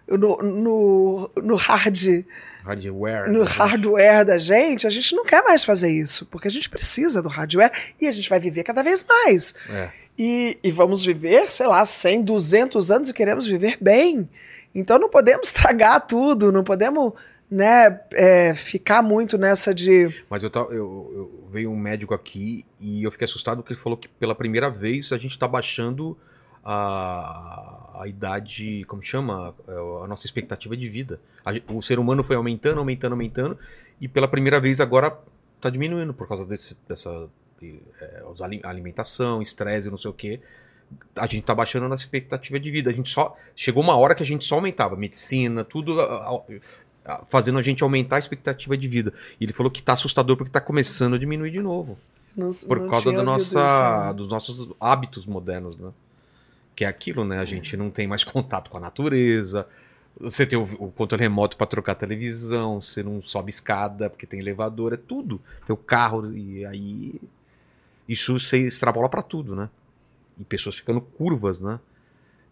Speaker 3: no, no, no hard,
Speaker 1: Hardware.
Speaker 3: no hardware da gente, a gente não quer mais fazer isso, porque a gente precisa do hardware e a gente vai viver cada vez mais.
Speaker 1: É.
Speaker 3: E, e vamos viver, sei lá, 100, 200 anos e queremos viver bem. Então não podemos <laughs> estragar tudo, não podemos né, é, ficar muito nessa de.
Speaker 1: Mas eu, tava- eu, eu veio um médico aqui e eu fiquei assustado porque ele falou que pela primeira vez a gente está baixando a, a idade, como chama? É, A nossa expectativa de vida. O ser humano foi aumentando, aumentando, aumentando e pela primeira vez agora está diminuindo por causa desse, dessa é, alimentação, estresse, não sei o quê. A gente tá baixando a nossa expectativa de vida. A gente só chegou uma hora que a gente só aumentava medicina, tudo fazendo a gente aumentar a expectativa de vida. E ele falou que tá assustador porque tá começando a diminuir de novo.
Speaker 3: Não,
Speaker 1: Por
Speaker 3: não
Speaker 1: causa da nossa,
Speaker 3: isso, né?
Speaker 1: dos nossos hábitos modernos, né? Que é aquilo, né? A gente não tem mais <laughs> contato com a natureza. Você tem o, o controle remoto para trocar televisão, você não sobe escada porque tem elevador, é tudo. Tem o carro e aí isso você extrapola para tudo, né? E pessoas ficando curvas, né?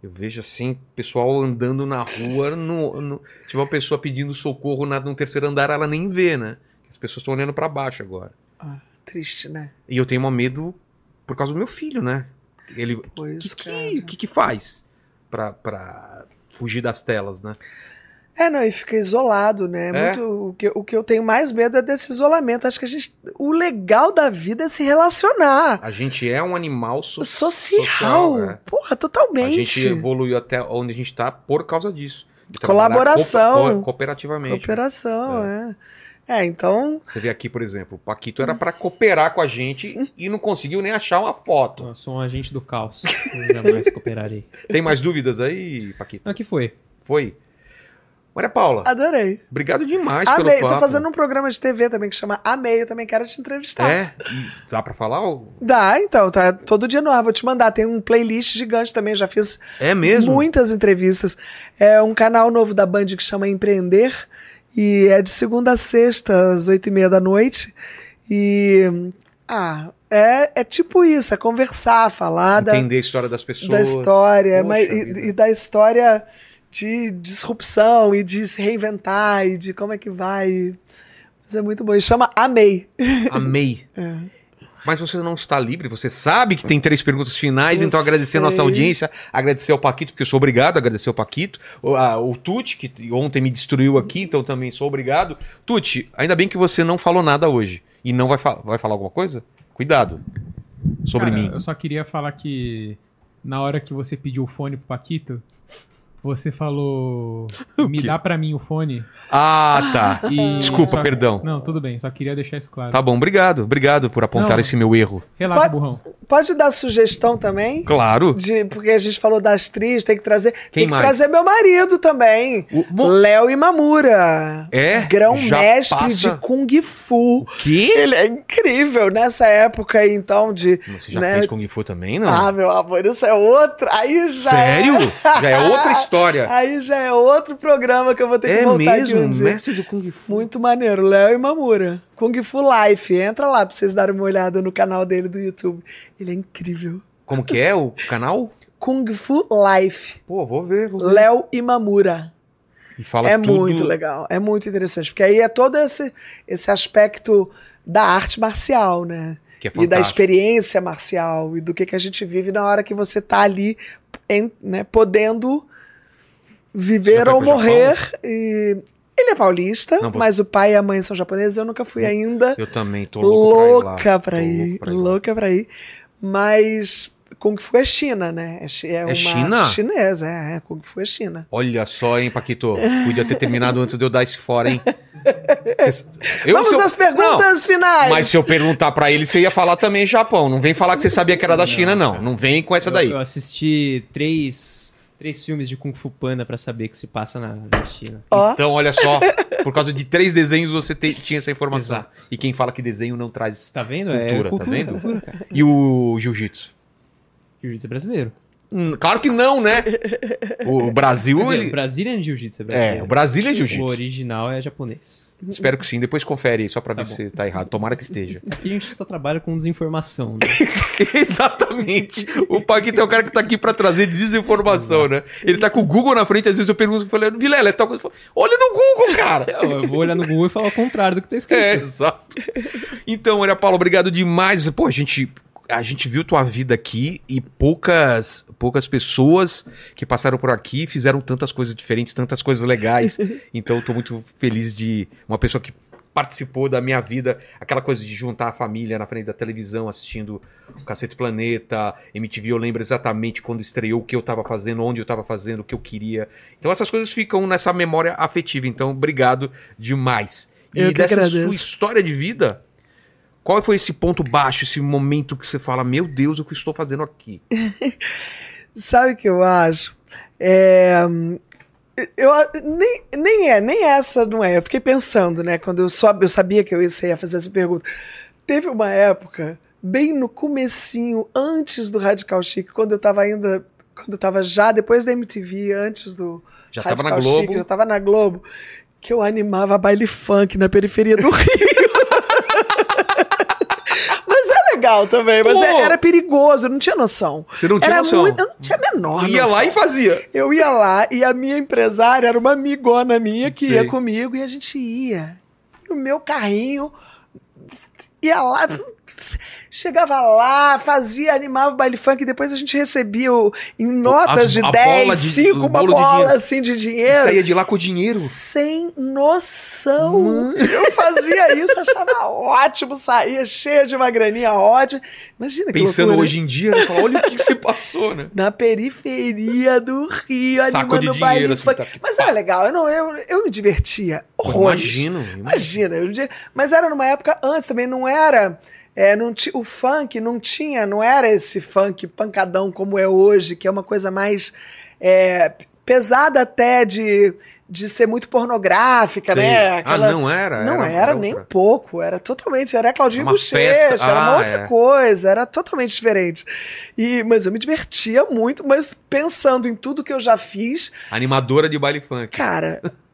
Speaker 1: Eu vejo assim, pessoal andando na rua, <laughs> no, no, tipo uma pessoa pedindo socorro na, no terceiro andar, ela nem vê, né? As pessoas estão olhando para baixo agora.
Speaker 3: Triste, né?
Speaker 1: E eu tenho um medo por causa do meu filho, né? Ele,
Speaker 3: Pois,
Speaker 1: que, que, que que faz pra, pra fugir das telas, né?
Speaker 3: É, não, e fica isolado, né?
Speaker 1: É.
Speaker 3: Muito, o, que, o que eu tenho mais medo é desse isolamento. Acho que a gente. O legal da vida é se relacionar.
Speaker 1: A gente é um animal so
Speaker 3: Social.
Speaker 1: social, é.
Speaker 3: Porra,
Speaker 1: A
Speaker 3: totalmente.
Speaker 1: gente evoluiu até onde a gente tá por causa disso.
Speaker 3: Colaboração.
Speaker 1: co- co- cooperativamente.
Speaker 3: Cooperação, é. é. Então.
Speaker 1: Você vê aqui, por exemplo, o Paquito era pra cooperar com a gente e não conseguiu nem achar uma foto.
Speaker 2: Eu sou um agente do caos. Eu jamais cooperarei. <laughs>
Speaker 1: Tem mais dúvidas aí, Paquito?
Speaker 2: Que foi?
Speaker 1: Foi. Maria Paula,
Speaker 3: Adorei.
Speaker 1: obrigado demais pelo
Speaker 3: Amei.
Speaker 1: papo.
Speaker 3: Tô fazendo um programa de TV também que chama Amei. Eu também quero te entrevistar.
Speaker 1: É? Dá pra falar? ou-
Speaker 3: Dá, então. Tá todo dia no ar. Vou te mandar. Tem um playlist gigante também. Já fiz
Speaker 1: É mesmo?
Speaker 3: muitas entrevistas. É um canal novo da Band que chama Empreender. E é de segunda a sexta, às oito e meia da noite. E. Ah, é, é tipo isso, é conversar, falar da,
Speaker 1: Entender a história das pessoas.
Speaker 3: da história,
Speaker 1: Poxa
Speaker 3: mas, e, e da história de disrupção e de se reinventar e de como é que vai. Mas é muito bom. E chama Amei.
Speaker 1: Amei. <laughs>
Speaker 3: É.
Speaker 1: Mas você não está livre, você sabe que tem três perguntas finais,
Speaker 3: Eu
Speaker 1: então agradecer a nossa
Speaker 3: sei.
Speaker 1: audiência, agradecer ao Paquito, porque eu sou obrigado a agradecer ao Paquito, o, a- o Tuti, que ontem me destruiu aqui, então também sou obrigado. Tuti, ainda bem que você não falou nada hoje. E não vai, fa- vai falar alguma coisa? Cuidado. Sobre
Speaker 6: Cara,
Speaker 1: mim.
Speaker 6: Eu só queria falar que na hora que você pediu o fone pro Paquito, Você falou. <laughs> Me dá pra mim o fone.
Speaker 1: Ah, tá. <laughs>
Speaker 6: E
Speaker 1: Desculpa,
Speaker 6: só-
Speaker 1: perdão.
Speaker 6: Não, tudo bem, só queria deixar isso claro.
Speaker 1: Tá bom, obrigado. Obrigado por apontar
Speaker 6: Não.
Speaker 1: esse meu erro.
Speaker 6: Relaxa,
Speaker 3: Pode-
Speaker 6: burrão.
Speaker 3: Pode dar sugestão também?
Speaker 1: Claro.
Speaker 3: De, porque a gente falou das tris, tem que trazer.
Speaker 1: Quem
Speaker 3: tem que
Speaker 1: mais?
Speaker 3: trazer meu marido também.
Speaker 1: O,
Speaker 3: Léo Imamura.
Speaker 1: é?
Speaker 3: Grão-mestre
Speaker 1: passa-
Speaker 3: de Kung Fu.
Speaker 1: O quê?
Speaker 3: Ele é incrível nessa época aí, então, de.
Speaker 1: Você já
Speaker 3: né?
Speaker 1: fez Kung Fu também, não?
Speaker 3: Ah, meu amor, isso é outra. Aí já.
Speaker 1: Sério?
Speaker 3: É...
Speaker 1: Já é outra história. <laughs>
Speaker 3: Aí já é outro programa que eu vou ter que
Speaker 1: É
Speaker 3: voltar aqui
Speaker 1: mesmo?
Speaker 3: um dia.
Speaker 1: Mestre do Kung Fu.
Speaker 3: Muito maneiro, Léo Imamura. Kung Fu Life. Entra lá pra vocês darem uma olhada no canal dele do YouTube. Ele é incrível.
Speaker 1: Como que é o canal?
Speaker 3: Kung Fu Life.
Speaker 1: Pô, vou ver.
Speaker 3: Léo Imamura.
Speaker 1: E fala
Speaker 3: é
Speaker 1: tudo...
Speaker 3: muito legal, é muito interessante, porque aí é todo esse, esse aspecto da arte marcial, né?
Speaker 1: Que é
Speaker 3: E da experiência marcial e do que, que a gente vive na hora que você tá ali, em- né, podendo viver ou morrer. E ele é paulista,
Speaker 1: Não, você-
Speaker 3: mas o pai e a mãe são japoneses, eu nunca fui ainda.
Speaker 1: Eu também tô louco
Speaker 3: louca
Speaker 1: pra
Speaker 3: pra
Speaker 1: ir pra ir
Speaker 3: louca pra ir. Mas Kung Fu é China, né? É, chi- é uma
Speaker 1: China?
Speaker 3: arte chinesa, é, é, Kung Fu é China.
Speaker 1: Olha só, hein, Paquito. Podia ter terminado antes de eu dar esse fora, hein? <laughs> Eu,
Speaker 3: Vamos
Speaker 1: eu-
Speaker 3: às perguntas
Speaker 1: Não,
Speaker 3: finais.
Speaker 1: Mas se eu perguntar pra ele, você ia falar também Japão. Não vem falar que você sabia que era da China, não. Não vem com essa daí.
Speaker 2: Eu, eu assisti três, três filmes de Kung Fu Panda pra saber que se passa na, na China.
Speaker 3: Ó,
Speaker 1: Então, olha só. Por causa de três desenhos, você te- tinha essa informação.
Speaker 2: Exato.
Speaker 1: E quem fala que desenho não traz.
Speaker 2: Tá vendo?
Speaker 1: Cultura,
Speaker 2: é
Speaker 1: tá
Speaker 2: cultura,
Speaker 1: vendo?
Speaker 2: cultura.
Speaker 1: E o jiu-jitsu?
Speaker 2: Jiu-jitsu é brasileiro.
Speaker 1: Hum, claro que não, né? O Brasil.
Speaker 2: Dizer,
Speaker 1: ele-
Speaker 2: o Brazilian Jiu-Jitsu é
Speaker 1: É,
Speaker 2: brasileiro.
Speaker 1: o Brasília é
Speaker 2: O
Speaker 1: jiu-jitsu.
Speaker 2: original é japonês.
Speaker 1: Espero que sim. Depois confere aí, só pra
Speaker 2: Tá
Speaker 1: ver
Speaker 2: bom.
Speaker 1: se tá errado. Tomara que esteja. <laughs>
Speaker 2: Aqui a gente só trabalha com desinformação. Né? <laughs>
Speaker 1: Exatamente. O Paquito é o cara que tá aqui pra trazer desinformação, né? Ele tá com o Google na frente, às vezes eu pergunto, eu falei, Vilela, é tal coisa. Olha no Google, cara.
Speaker 2: Eu, eu vou olhar no Google e falar o contrário do que tá escrito.
Speaker 1: É, exato. Então, olha, Paulo, obrigado demais. Pô, a gente, a gente viu tua vida aqui e poucas, poucas pessoas que passaram por aqui fizeram tantas coisas diferentes, tantas coisas legais. <laughs> Então, eu tô muito feliz de uma pessoa que participou da minha vida, aquela coisa de juntar a família na frente da televisão, assistindo o Cacete Planeta, MTV, eu lembro exatamente quando estreou, o que eu tava fazendo, onde eu tava fazendo, o que eu queria. Então essas coisas ficam nessa memória afetiva. Então, obrigado demais. E dessa
Speaker 3: agradeço.
Speaker 1: sua história de vida, qual foi esse ponto baixo, esse momento que você fala, meu Deus, o que estou fazendo aqui? <laughs>
Speaker 3: Sabe o que eu acho? É, eu, nem, nem é, nem essa não é. Eu fiquei pensando, né? Quando eu, só, eu sabia que eu ia fazer essa pergunta. Teve uma época, bem no comecinho, antes do Radical Chic, quando eu tava ainda. Quando eu tava já depois da MTV, antes do
Speaker 1: Já tava na
Speaker 3: Radical
Speaker 1: Globo.
Speaker 3: Chic, já tava na Globo, que eu animava baile funk na periferia do <laughs> Rio. Legal também, mas
Speaker 1: Pô!
Speaker 3: é- era perigoso, eu não tinha noção.
Speaker 1: Você não tinha
Speaker 3: Era
Speaker 1: noção.
Speaker 3: muito, eu não tinha a menor
Speaker 1: Ia
Speaker 3: noção.
Speaker 1: lá e fazia.
Speaker 3: Eu ia lá e a minha empresária era uma amigona minha que
Speaker 1: Sei.
Speaker 3: ia comigo e a gente ia. E o meu carrinho ia lá, chegava lá, fazia, animava o baile funk e depois a gente recebia o- em notas
Speaker 1: As-
Speaker 3: de
Speaker 1: a
Speaker 3: 10,
Speaker 1: bola de-
Speaker 3: 5,
Speaker 1: o
Speaker 3: uma
Speaker 1: de
Speaker 3: bola
Speaker 1: dinheiro.
Speaker 3: assim de
Speaker 1: E
Speaker 3: dinheiro.
Speaker 1: saía de lá com o dinheiro.
Speaker 3: Sem noção. Eu fazia isso, achava ótimo, saía cheia de uma graninha ótima. Imagina que
Speaker 1: Pensando
Speaker 3: loucura.
Speaker 1: hoje em dia, né? Fala, olha o que, você passou, né?
Speaker 3: Na periferia do Rio,
Speaker 1: Saco
Speaker 3: animando
Speaker 1: de
Speaker 3: o baile
Speaker 1: assim,
Speaker 3: funk.
Speaker 1: tá-
Speaker 3: Mas era legal, eu, não, eu, eu me divertia. Horrores.
Speaker 1: imagino.
Speaker 3: Imagina, di- mas era numa época antes também, não era. É, não o funk não tinha, não era esse funk pancadão como é hoje, que é uma coisa mais é, pesada até de, de ser muito pornográfica,
Speaker 1: Sei.
Speaker 3: né?
Speaker 1: Ah, não era?
Speaker 3: Não era, nem um pouco, era totalmente, era Claudinho Bochecha,
Speaker 1: festa,
Speaker 3: era uma
Speaker 1: ah,
Speaker 3: outra
Speaker 1: é.
Speaker 3: coisa, era totalmente diferente. E, mas eu me divertia muito, mas pensando em tudo que eu já fiz,
Speaker 1: Animadora de baile funk.
Speaker 3: cara, <laughs>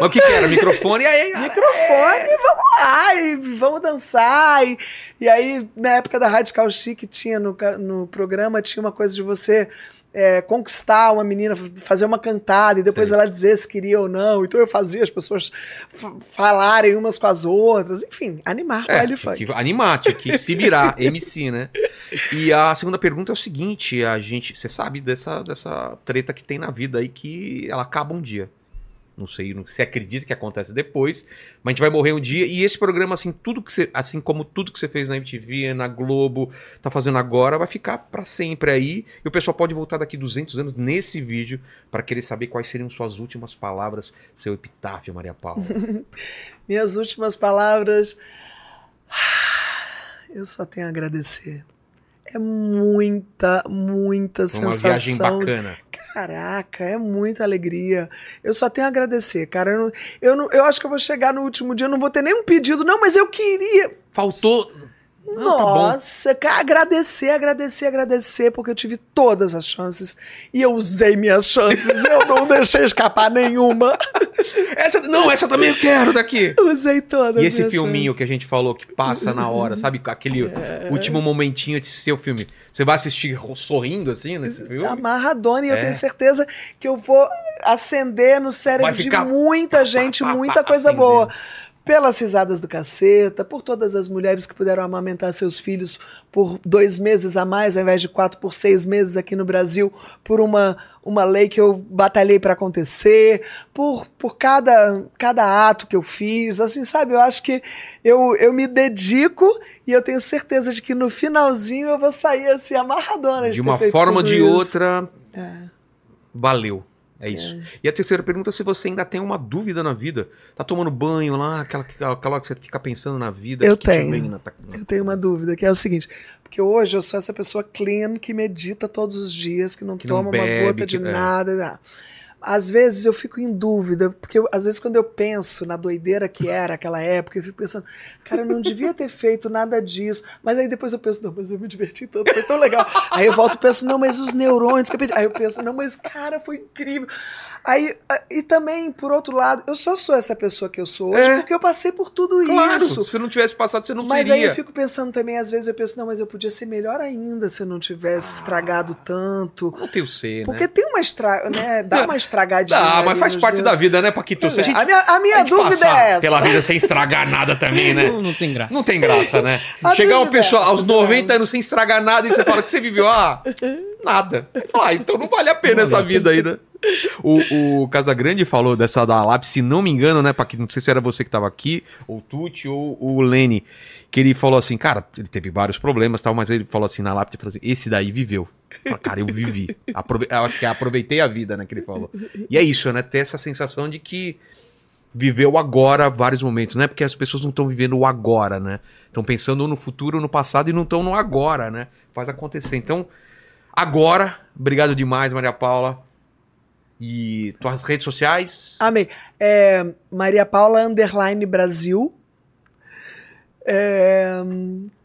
Speaker 1: Mas o que, que era? Microfone e aí,
Speaker 3: microfone, vamos lá, e vamos dançar. E, e aí, na época da Radical Chic, tinha no, no programa, tinha uma coisa de você é, conquistar uma menina, fazer uma cantada e depois
Speaker 1: Sei.
Speaker 3: ela dizer se queria ou não. Então eu fazia as pessoas falarem umas com as outras, enfim, animar
Speaker 1: É,
Speaker 3: baile funk.
Speaker 1: que animar, tinha que se virar, <laughs> MC, né? E a segunda pergunta é o seguinte, a gente, você sabe dessa, dessa treta que tem na vida aí que ela acaba um dia. Não sei, não se acredita que acontece depois, mas a gente vai morrer um dia. E esse programa, assim, tudo que você, assim como tudo que você fez na MTV, na Globo, tá fazendo agora, vai ficar pra sempre aí. E o pessoal pode voltar daqui 200 anos nesse vídeo pra querer saber quais seriam suas últimas palavras, seu epitáfio, Maria Paula. <laughs>
Speaker 3: Minhas últimas palavras. <sighs> Eu só tenho a agradecer. É muita, muita
Speaker 1: uma
Speaker 3: sensação.
Speaker 1: viagem bacana.
Speaker 3: Caraca, é muita alegria. Eu só tenho a agradecer, cara. Eu, não- eu, não- eu acho que eu vou chegar no último dia, eu não vou ter nenhum pedido, não, mas eu queria.
Speaker 1: Faltou. Não, tá.
Speaker 3: Nossa, cara, agradecer, agradecer, agradecer, porque eu tive todas as chances e eu usei minhas chances. eu não <laughs> deixei escapar nenhuma.
Speaker 1: Essa, não, essa também eu quero daqui.
Speaker 3: Eu usei todas.
Speaker 1: E esse filminho
Speaker 3: chances.
Speaker 1: que a gente falou, que passa na hora, sabe? Aquele
Speaker 3: É.
Speaker 1: último momentinho de seu filme. Você vai assistir sorrindo assim nesse filme?
Speaker 3: amarradona e eu
Speaker 1: É.
Speaker 3: tenho certeza que eu vou acender no cérebro de muita gente,
Speaker 1: pá, <laughs> pá,
Speaker 3: muita coisa boa. Pelas risadas do caceta, por todas as mulheres que puderam amamentar seus filhos por dois meses a mais, ao invés de quatro por seis meses aqui no Brasil, por uma, uma lei que eu batalhei para acontecer, por, por cada, cada ato que eu fiz. Assim, sabe? Eu acho que eu, eu me dedico e eu tenho certeza de que no finalzinho eu vou sair assim, amarradona. De,
Speaker 1: De uma forma de
Speaker 3: isso.
Speaker 1: outra, valeu. É isso. E a terceira pergunta é se você ainda tem uma dúvida na vida. Tá tomando banho lá, aquela, aquela hora que você fica pensando na vida.
Speaker 3: Eu
Speaker 1: que que te
Speaker 3: tenho.
Speaker 1: na
Speaker 3: Eu tenho uma dúvida, que é o seguinte, porque hoje eu sou essa pessoa clean que medita todos os dias, que não
Speaker 1: Que não
Speaker 3: toma
Speaker 1: bebe,
Speaker 3: uma gota de
Speaker 1: é.
Speaker 3: nada. né? Às vezes eu fico em dúvida, porque eu- às vezes quando eu penso na doideira que era aquela época, eu fico pensando, cara, eu não devia ter feito nada disso. Mas aí depois eu penso, não, mas eu me diverti tanto, foi tão legal. Aí eu volto e penso, não, mas os neurônios que eu perdi. Aí eu penso, não, mas cara, foi incrível. Aí, ah, e também, por outro lado, eu só sou essa pessoa que eu sou hoje
Speaker 1: É.
Speaker 3: porque eu passei por tudo
Speaker 1: Claro,
Speaker 3: isso.
Speaker 1: se não tivesse passado, você não
Speaker 3: Mas
Speaker 1: seria.
Speaker 3: aí eu fico pensando também, às vezes eu penso, não, mas eu podia ser melhor ainda se eu não tivesse estragado tanto.
Speaker 1: Não tem o C,
Speaker 3: Porque
Speaker 1: né?
Speaker 3: tem uma estra... né? Dá uma <laughs> estragadinha.
Speaker 1: Dá, mas faz parte
Speaker 3: dedos.
Speaker 1: da vida, né, Paquito? Se a
Speaker 3: é,
Speaker 1: gente,
Speaker 3: a minha, a minha
Speaker 1: a gente
Speaker 3: dúvida é essa.
Speaker 1: pela vida sem estragar nada também, né?
Speaker 2: Não, não tem graça.
Speaker 1: Não tem graça, né? <laughs>
Speaker 3: A
Speaker 1: Chegar uma
Speaker 3: é
Speaker 1: pessoa
Speaker 3: essa,
Speaker 1: aos
Speaker 3: né?
Speaker 1: 90 anos sem estragar nada e você fala que você viveu, ah, nada. Ah, então não vale a pena essa vida aí, né? O, o Casagrande falou dessa da lápis, se não me engano, né, Paquito? Não sei se era você que tava aqui, ou Tuti, ou o Lene, que ele falou assim, cara, ele teve vários problemas tal, mas ele falou assim na lápis, falou assim, esse daí viveu. Eu falei, Cara, eu vivi. Aprove- eu Aproveitei a vida, né, que ele falou. E é isso, né? Ter essa sensação de que viveu agora vários momentos, né? Porque as pessoas não estão vivendo o agora, né? Estão pensando no futuro, no passado e não estão no agora, né? Faz acontecer. Então, agora, obrigado demais, Maria Paula. E tuas redes sociais?
Speaker 3: Amei. É, Maria Paula Underline Brasil. É,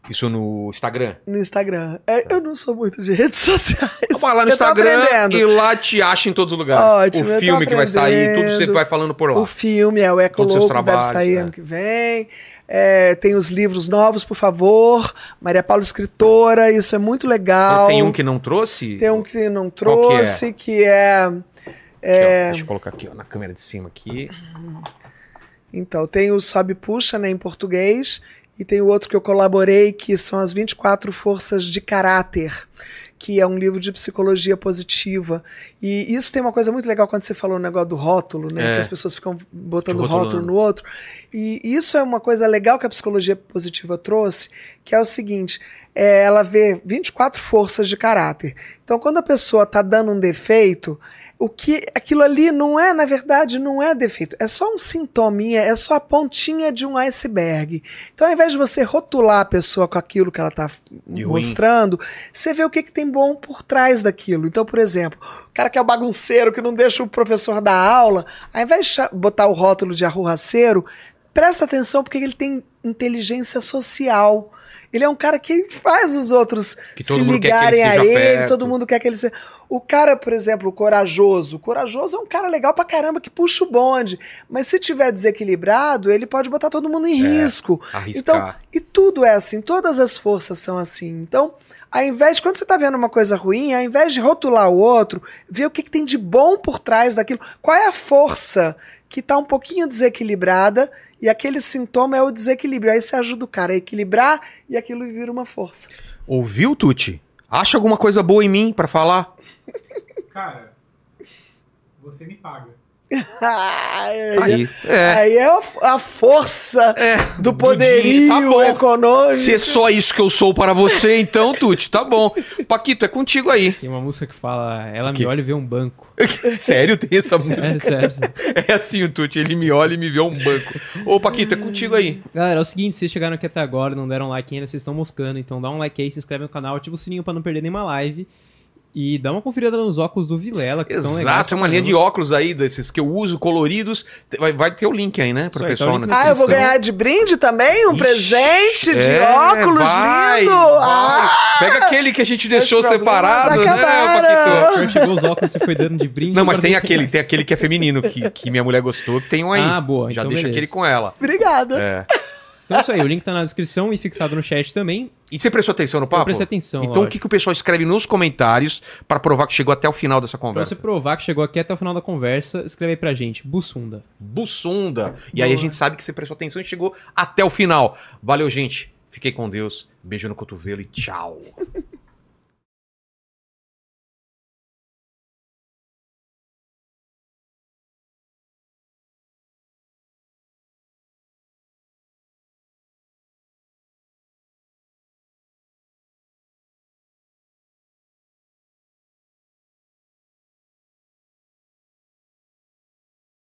Speaker 1: Isso no Instagram.
Speaker 3: no Instagram. É, eu não sou muito de redes <laughs> sociais.
Speaker 1: Vai lá no Instagram e lá te acha em todos os lugares.
Speaker 3: Ótimo,
Speaker 1: o filme que vai sair, tudo você vai falando por lá.
Speaker 3: O filme é o Eco Loucos, deve sair
Speaker 1: é.
Speaker 3: ano que vem. É, tem os livros novos, por favor. Maria Paula Escritora, isso é muito legal.
Speaker 1: Tem um que não trouxe?
Speaker 3: Tem um que não
Speaker 1: Qual que é?
Speaker 3: trouxe, que é.
Speaker 1: Aqui, ó, deixa eu colocar aqui ó, na câmera de cima aqui.
Speaker 3: Então, tem o Sobe e Puxa, né, em português, e tem o outro que eu colaborei, que são as 24 Forças de Caráter, que é um livro de psicologia positiva. E isso tem uma coisa muito legal quando você falou o negócio do rótulo, né?
Speaker 1: É.
Speaker 3: Que as pessoas ficam botando rótulo no outro. E isso é uma coisa legal que a psicologia positiva trouxe, que é o seguinte: é, ela vê 24 forças de caráter. Então, quando a pessoa está dando um defeito, o que aquilo ali não é, na verdade, não é defeito, é só um sintominha, é só a pontinha de um iceberg. Então, ao invés de você rotular a pessoa com aquilo que ela está mostrando, você vê o que, que tem bom por trás daquilo. Então, por exemplo, o cara que é o bagunceiro, que não deixa o professor dar aula, ao invés de botar o rótulo de arruaceiro, presta atenção porque ele tem inteligência social. Ele é um cara que faz os outros se
Speaker 1: que ele
Speaker 3: ligarem a ele,
Speaker 1: perto.
Speaker 3: todo mundo quer que ele seja. O cara, por exemplo, o corajoso. O corajoso é um cara legal pra caramba que puxa o bonde. Mas se tiver desequilibrado, ele pode botar todo mundo em
Speaker 1: É,
Speaker 3: risco.
Speaker 1: Arriscar.
Speaker 3: Então, e tudo é assim, todas as forças são assim. Então, ao invés, quando você tá vendo uma coisa ruim, ao invés de rotular o outro, ver o que, que tem de bom por trás daquilo. Qual é a força que tá um pouquinho desequilibrada e aquele sintoma é o desequilíbrio. Aí você ajuda o cara a equilibrar e aquilo vira uma força.
Speaker 1: Ouviu, Tuti? Acha alguma coisa boa em mim pra falar?
Speaker 6: Cara, você me paga.
Speaker 1: Tá aí. É.
Speaker 3: Aí é a, força
Speaker 1: É,
Speaker 3: do
Speaker 1: do
Speaker 3: poderio
Speaker 1: dinheiro. Tá
Speaker 3: econômico.
Speaker 1: Se é só isso que eu sou para você, então, Tuti, tá bom. Paquito, é contigo aí.
Speaker 2: Tem uma música que fala, ela me olha e vê um banco. <laughs>
Speaker 1: Sério, tem essa
Speaker 2: É
Speaker 1: música?
Speaker 2: sério. sério. <laughs>
Speaker 1: É assim o Tuti, ele me olha e me vê um banco. Ô, Paquito, é contigo aí.
Speaker 2: Galera, é o seguinte, vocês chegaram aqui até agora, não deram like ainda, vocês estão moscando, então dá um like aí, se inscreve no canal, ativa o sininho pra não perder nenhuma live. E dá uma conferida nos óculos do Vilela, que
Speaker 1: Exato, é uma linha de óculos aí, desses que eu uso, coloridos. Vai, vai ter o link aí, né, pro
Speaker 2: aí,
Speaker 1: pessoal,
Speaker 2: tá o
Speaker 1: né?
Speaker 2: link na
Speaker 3: Ah, eu vou ganhar de brinde também? Um
Speaker 1: Ixi,
Speaker 3: presente de
Speaker 1: é,
Speaker 3: óculos
Speaker 1: vai,
Speaker 3: lindo!
Speaker 1: vai.
Speaker 3: Ah,
Speaker 1: Pega aquele que a gente deixou separado, né,
Speaker 3: acabaram.
Speaker 1: Paquito?
Speaker 2: Quando chegou os óculos, você foi dando de brinde.
Speaker 1: Não, mas tem aquele, tem aquele que é feminino, que, que minha mulher gostou, que tem um aí.
Speaker 2: Ah, boa,
Speaker 1: Já
Speaker 2: então
Speaker 1: deixa
Speaker 2: beleza.
Speaker 1: aquele com ela.
Speaker 3: Obrigada.
Speaker 1: É.
Speaker 2: Então é isso aí, o link tá na descrição e fixado no chat também.
Speaker 1: E você prestou atenção no papo?
Speaker 2: Eu prestei atenção,
Speaker 1: Então o
Speaker 2: lógico.
Speaker 1: que, que o pessoal escreve nos comentários pra provar que chegou até o final dessa
Speaker 2: Pra
Speaker 1: conversa?
Speaker 2: você provar que chegou aqui até o final da conversa, escreve aí pra gente, Bussunda.
Speaker 1: Bussunda. E aí a gente sabe que você prestou atenção e chegou até o final. Valeu, gente. Fiquei com Deus. Beijo no cotovelo e tchau. <laughs>